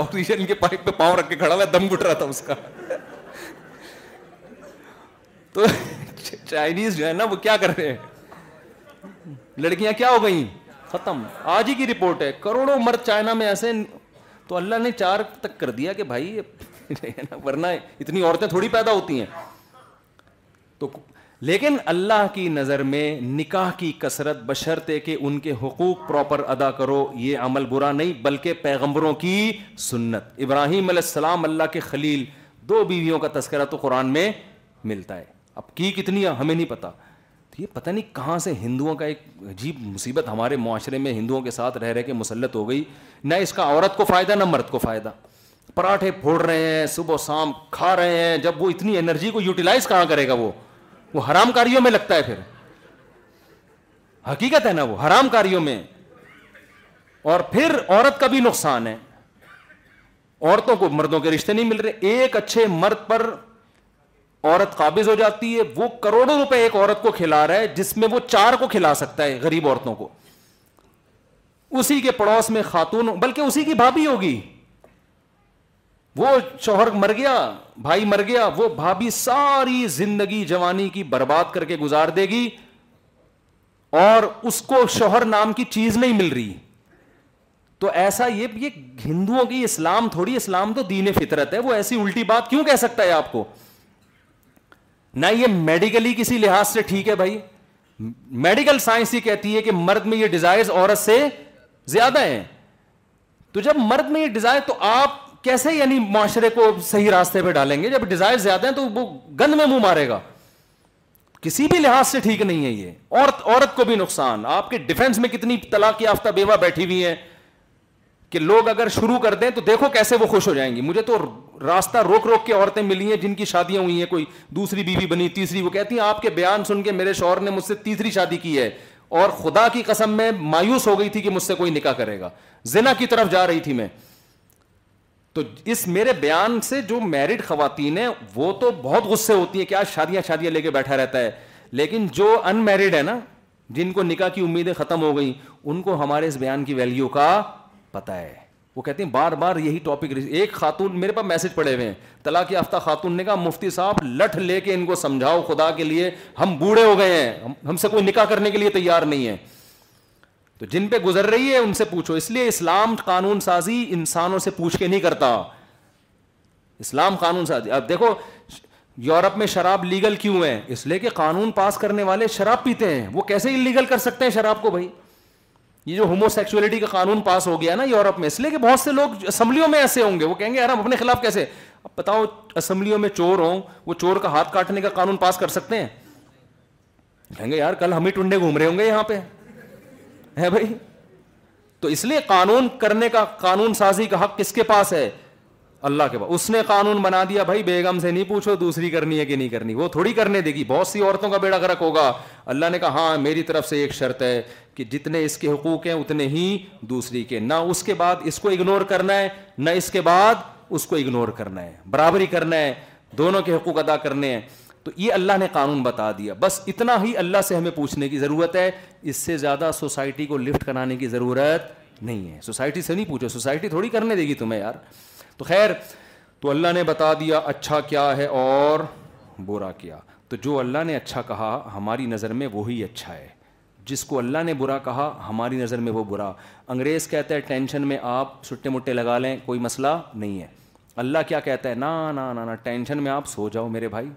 آکسیجن کے پائپ پہ پاؤں رکھ کے کھڑا ہوا دم گٹ رہا تھا اس کا تو چائنیز جو ہے نا وہ کیا کر رہے ہیں لڑکیاں کیا ہو گئیں ختم آج ہی کی رپورٹ ہے کروڑوں مرد چائنا میں ایسے تو اللہ نے چار تک کر دیا کہ بھائی ورنہ اتنی عورتیں تھوڑی پیدا ہوتی ہیں تو لیکن اللہ کی نظر میں نکاح کی کثرت بشرطے کہ ان کے حقوق پراپر ادا کرو یہ عمل برا نہیں بلکہ پیغمبروں کی سنت ابراہیم علیہ السلام اللہ کے خلیل دو بیویوں کا تذکرہ تو قرآن میں ملتا ہے اب کی کتنی ہمیں نہیں پتا تو یہ پتہ نہیں کہاں سے ہندوؤں کا ایک عجیب مصیبت ہمارے معاشرے میں ہندوؤں کے ساتھ رہ رہے کے مسلط ہو گئی نہ اس کا عورت کو فائدہ نہ مرد کو فائدہ پراٹھے پھوڑ رہے ہیں صبح و شام کھا رہے ہیں جب وہ اتنی انرجی کو یوٹیلائز کہاں کرے گا وہ وہ حرام کاریوں میں لگتا ہے پھر حقیقت ہے نا وہ حرام کاریوں میں اور پھر عورت کا بھی نقصان ہے عورتوں کو مردوں کے رشتے نہیں مل رہے ایک اچھے مرد پر عورت قابض ہو جاتی ہے وہ کروڑوں روپے ایک عورت کو کھلا رہا ہے جس میں وہ چار کو کھلا سکتا ہے غریب عورتوں کو اسی کے پڑوس میں خاتون بلکہ اسی کی بھابھی ہوگی وہ شوہر مر گیا بھائی مر گیا وہ بھابھی ساری زندگی جوانی کی برباد کر کے گزار دے گی اور اس کو شوہر نام کی چیز نہیں مل رہی تو ایسا یہ ہندوؤں کی اسلام تھوڑی اسلام تو دین فطرت ہے وہ ایسی الٹی بات کیوں کہہ سکتا ہے آپ کو نہ یہ میڈیکلی کسی لحاظ سے ٹھیک ہے بھائی میڈیکل سائنس ہی کہتی ہے کہ مرد میں یہ ڈیزائر عورت سے زیادہ ہیں تو جب مرد میں یہ ڈیزائر تو آپ کیسے یعنی معاشرے کو صحیح راستے پہ ڈالیں گے جب ڈیزائر زیادہ ہیں تو وہ گند میں منہ مارے گا کسی بھی لحاظ سے ٹھیک نہیں ہے یہ عورت عورت کو بھی نقصان آپ کے ڈیفینس میں کتنی طلاق یافتہ بیوہ بیٹھی ہوئی ہے کہ لوگ اگر شروع کر دیں تو دیکھو کیسے وہ خوش ہو جائیں گی مجھے تو راستہ روک روک کے عورتیں ملی ہیں جن کی شادیاں ہوئی ہیں کوئی دوسری بیوی بنی تیسری وہ کہتی ہیں آپ کے بیان سن کے میرے شوہر نے مجھ سے تیسری شادی کی ہے اور خدا کی قسم میں مایوس ہو گئی تھی کہ مجھ سے کوئی نکاح کرے گا زنا کی طرف جا رہی تھی میں تو اس میرے بیان سے جو میرڈ خواتین ہیں وہ تو بہت غصے ہوتی ہیں کہ آج شادیاں شادیاں لے کے بیٹھا رہتا ہے لیکن جو ان میرڈ ہے نا جن کو نکاح کی امیدیں ختم ہو گئیں ان کو ہمارے اس بیان کی ویلیو کا پتہ ہے وہ کہتے ہیں بار بار یہی ٹاپک ایک خاتون میرے پاس میسج پڑے ہوئے ہیں طلاق یافتہ خاتون نے کہا مفتی صاحب لٹھ لے کے ان کو سمجھاؤ خدا کے لیے ہم بوڑھے ہو گئے ہیں ہم سے کوئی نکاح کرنے کے لیے تیار نہیں ہے تو جن پہ گزر رہی ہے ان سے پوچھو اس لیے اسلام قانون سازی انسانوں سے پوچھ کے نہیں کرتا اسلام قانون سازی اب دیکھو یورپ میں شراب لیگل کیوں ہے اس لیے کہ قانون پاس کرنے والے شراب پیتے ہیں وہ کیسے ان لیگل کر سکتے ہیں شراب کو بھائی یہ جو ہومو سیکچولیٹی کا قانون پاس ہو گیا نا یورپ میں اس لیے کہ بہت سے لوگ اسمبلیوں میں ایسے ہوں گے وہ کہیں گے یار ہم اپنے خلاف کیسے اب بتاؤ اسمبلیوں میں چور ہوں وہ چور کا ہاتھ کاٹنے کا قانون پاس کر سکتے ہیں کہیں گے یار کل ہم ہی ٹنڈے گھوم رہے ہوں گے یہاں پہ ہے بھائی تو اس لیے قانون کرنے کا قانون سازی کا حق کس کے پاس ہے اللہ کے بعد اس نے قانون بنا دیا بھائی بیگم سے نہیں پوچھو دوسری کرنی ہے کہ نہیں کرنی وہ تھوڑی کرنے دے گی بہت سی عورتوں کا بیڑا گرک ہوگا اللہ نے کہا ہاں میری طرف سے ایک شرط ہے کہ جتنے اس کے حقوق ہیں اتنے ہی دوسری کے نہ اس کے بعد اس کو اگنور کرنا ہے نہ اس کے بعد اس کو اگنور کرنا ہے برابری کرنا ہے دونوں کے حقوق ادا کرنے ہیں تو یہ اللہ نے قانون بتا دیا بس اتنا ہی اللہ سے ہمیں پوچھنے کی ضرورت ہے اس سے زیادہ سوسائٹی کو لفٹ کرانے کی ضرورت نہیں ہے سوسائٹی سے نہیں پوچھو سوسائٹی تھوڑی کرنے دے گی تمہیں یار تو خیر تو اللہ نے بتا دیا اچھا کیا ہے اور برا کیا تو جو اللہ نے اچھا کہا ہماری نظر میں وہی اچھا ہے جس کو اللہ نے برا کہا ہماری نظر میں وہ برا انگریز کہتا ہے ٹینشن میں آپ سٹے مٹے لگا لیں کوئی مسئلہ نہیں ہے اللہ کیا کہتا ہے نا نا نا نا ٹینشن میں آپ سو جاؤ میرے بھائی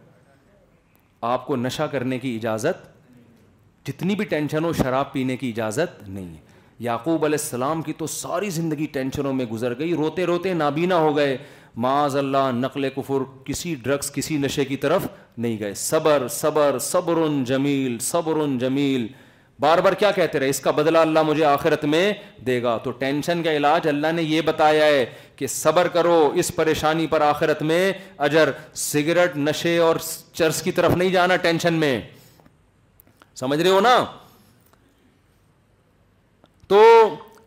آپ کو نشہ کرنے کی اجازت جتنی بھی ٹینشن ہو شراب پینے کی اجازت نہیں ہے یعقوب علیہ السلام کی تو ساری زندگی ٹینشنوں میں گزر گئی روتے روتے نابینا ہو گئے معاذ اللہ نقل کفر کسی ڈرگس کسی نشے کی طرف نہیں گئے صبر صبر صبر جمیل صبر جمیل بار بار کیا کہتے رہے اس کا بدلہ اللہ مجھے آخرت میں دے گا تو ٹینشن کا علاج اللہ نے یہ بتایا ہے کہ صبر کرو اس پریشانی پر آخرت میں اجر سگریٹ نشے اور چرس کی طرف نہیں جانا ٹینشن میں سمجھ رہے ہو نا تو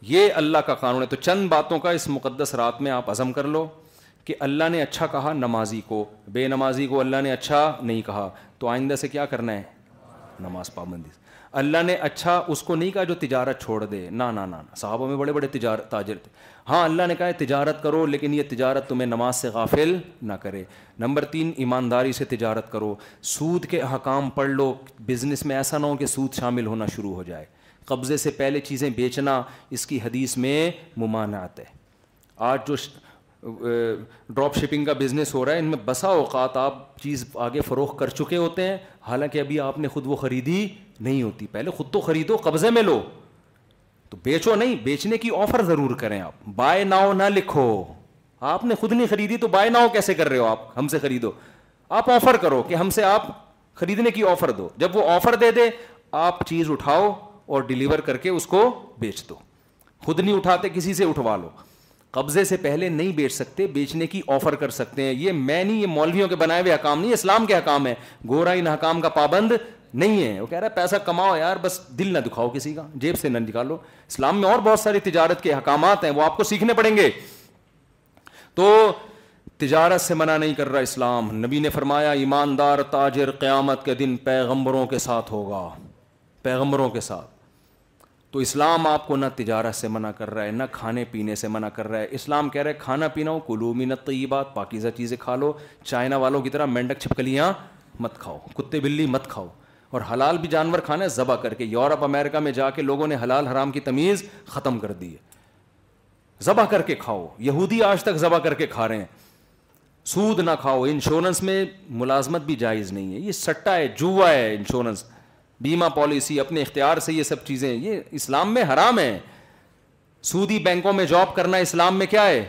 یہ اللہ کا قانون ہے تو چند باتوں کا اس مقدس رات میں آپ عزم کر لو کہ اللہ نے اچھا کہا نمازی کو بے نمازی کو اللہ نے اچھا نہیں کہا تو آئندہ سے کیا کرنا ہے نماز پابندی اللہ نے اچھا اس کو نہیں کہا جو تجارت چھوڑ دے نہ صحابوں میں بڑے بڑے تجارت تاجر تھے ہاں اللہ نے کہا تجارت کرو لیکن یہ تجارت تمہیں نماز سے غافل نہ کرے نمبر تین ایمانداری سے تجارت کرو سود کے احکام پڑھ لو بزنس میں ایسا نہ ہو کہ سود شامل ہونا شروع ہو جائے قبضے سے پہلے چیزیں بیچنا اس کی حدیث میں ممانعت ہے آج جو ڈراپ شپنگ کا بزنس ہو رہا ہے ان میں بسا اوقات آپ چیز آگے فروخت کر چکے ہوتے ہیں حالانکہ ابھی آپ نے خود وہ خریدی نہیں ہوتی پہلے خود تو خریدو قبضے میں لو تو بیچو نہیں بیچنے کی آفر ضرور کریں آپ بائے ناؤ نہ لکھو آپ نے خود نہیں خریدی تو بائے ناؤ کیسے کر رہے ہو آپ ہم سے خریدو آپ آفر کرو کہ ہم سے آپ خریدنے کی آفر دو جب وہ آفر دے دے آپ چیز اٹھاؤ اور ڈیلیور کر کے اس کو بیچ دو خود نہیں اٹھاتے کسی سے اٹھوا لو قبضے سے پہلے نہیں بیچ سکتے بیچنے کی آفر کر سکتے ہیں یہ میں نہیں یہ مولویوں کے بنائے ہوئے حکام نہیں اسلام کے حکام ہے گورا ان حکام کا پابند نہیں ہے وہ کہہ رہا ہے پیسہ کماؤ یار بس دل نہ دکھاؤ کسی کا جیب سے نہ نکالو اسلام میں اور بہت ساری تجارت کے حکامات ہیں وہ آپ کو سیکھنے پڑیں گے تو تجارت سے منع نہیں کر رہا اسلام نبی نے فرمایا ایماندار تاجر قیامت کے دن پیغمبروں کے ساتھ ہوگا پیغمبروں کے ساتھ تو اسلام آپ کو نہ تجارت سے منع کر رہا ہے نہ کھانے پینے سے منع کر رہا ہے اسلام کہہ رہا ہے کھانا پینا ہو کلو نہ طیبات پاکیزہ چیزیں کھا لو چائنا والوں کی طرح مینڈک چھپکلیاں مت کھاؤ کتے بلی مت کھاؤ اور حلال بھی جانور کھانا ہے ذبح کر کے یورپ امریکہ میں جا کے لوگوں نے حلال حرام کی تمیز ختم کر دی ہے ذبح کر کے کھاؤ یہودی آج تک ذبح کر کے کھا رہے ہیں سود نہ کھاؤ انشورنس میں ملازمت بھی جائز نہیں ہے یہ سٹا ہے جوا ہے انشورنس بیمہ پالیسی اپنے اختیار سے یہ سب چیزیں یہ اسلام میں حرام ہے سودی بینکوں میں جاب کرنا اسلام میں کیا ہے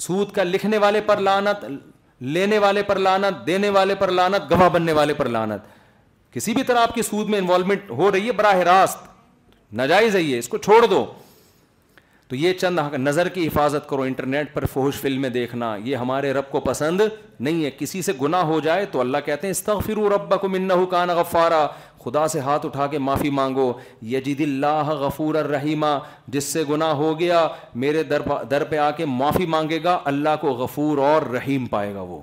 سود کا لکھنے والے پر لانت لینے والے پر لانت دینے والے پر لانت گواہ بننے والے پر لانت کسی بھی طرح آپ کی سود میں انوالومنٹ ہو رہی ہے براہ راست ناجائز ہے یہ اس کو چھوڑ دو تو یہ چند نظر کی حفاظت کرو انٹرنیٹ پر فوہش فلمیں دیکھنا یہ ہمارے رب کو پسند نہیں ہے کسی سے گناہ ہو جائے تو اللہ کہتے ہیں استغفرو ربکم انہو کان غفارا خدا سے ہاتھ اٹھا کے معافی مانگو یجید اللہ غفور الرحیمہ جس سے گناہ ہو گیا میرے در در پہ آ کے معافی مانگے گا اللہ کو غفور اور رحیم پائے گا وہ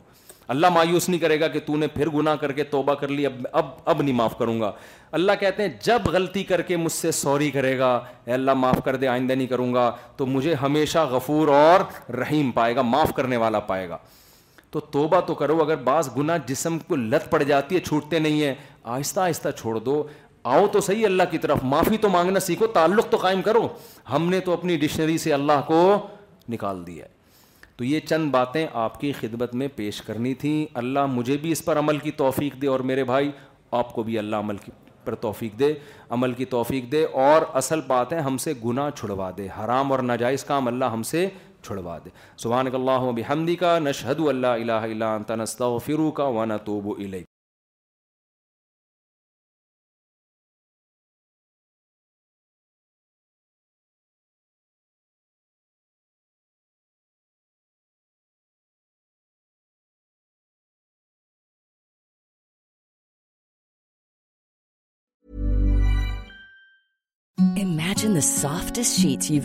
اللہ مایوس نہیں کرے گا کہ تو نے پھر گناہ کر کے توبہ کر لی اب اب اب نہیں معاف کروں گا اللہ کہتے ہیں جب غلطی کر کے مجھ سے سوری کرے گا اے اللہ معاف کر دے آئندہ نہیں کروں گا تو مجھے ہمیشہ غفور اور رحیم پائے گا معاف کرنے والا پائے گا تو توبہ تو کرو اگر بعض گناہ جسم کو لت پڑ جاتی ہے چھوٹتے نہیں ہیں آہستہ آہستہ چھوڑ دو آؤ تو صحیح اللہ کی طرف معافی تو مانگنا سیکھو تعلق تو قائم کرو ہم نے تو اپنی ڈکشنری سے اللہ کو نکال دیا ہے تو یہ چند باتیں آپ کی خدمت میں پیش کرنی تھیں اللہ مجھے بھی اس پر عمل کی توفیق دے اور میرے بھائی آپ کو بھی اللہ عمل کی پر توفیق دے عمل کی توفیق دے اور اصل بات ہے ہم سے گناہ چھڑوا دے حرام اور ناجائز کام اللہ ہم سے چھڑوا دے سبحانک اللہ بحمدی کا نشہد اللہ الہ انت نستغفرک و کا الیک soft you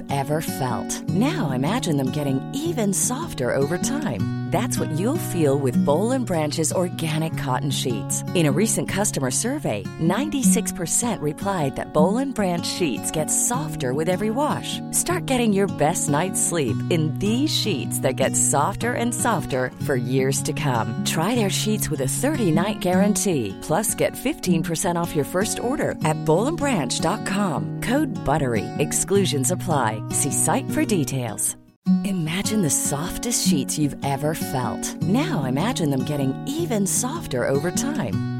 best night soften soft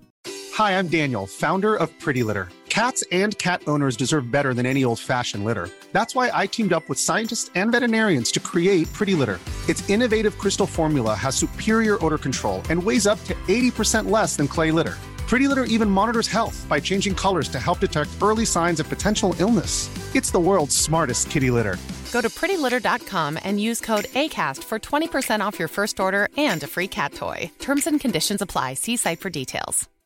Hi I'm Daniel founder of pretty litter cats and cat owners deserve better than a old fashion litter that's why I teamed up with scientist and veterinarians to create pretty litter its innovative crystal formula has superior odour control and weighs up eighty percent less than clay litter pretty litter even monitors health by changing colours to help detect early signs of potential illness it's the world smartest kitty litter go to free litter dot com and use code a cost for twenty percent off your first order and free cat ہوئے terms and conditions apply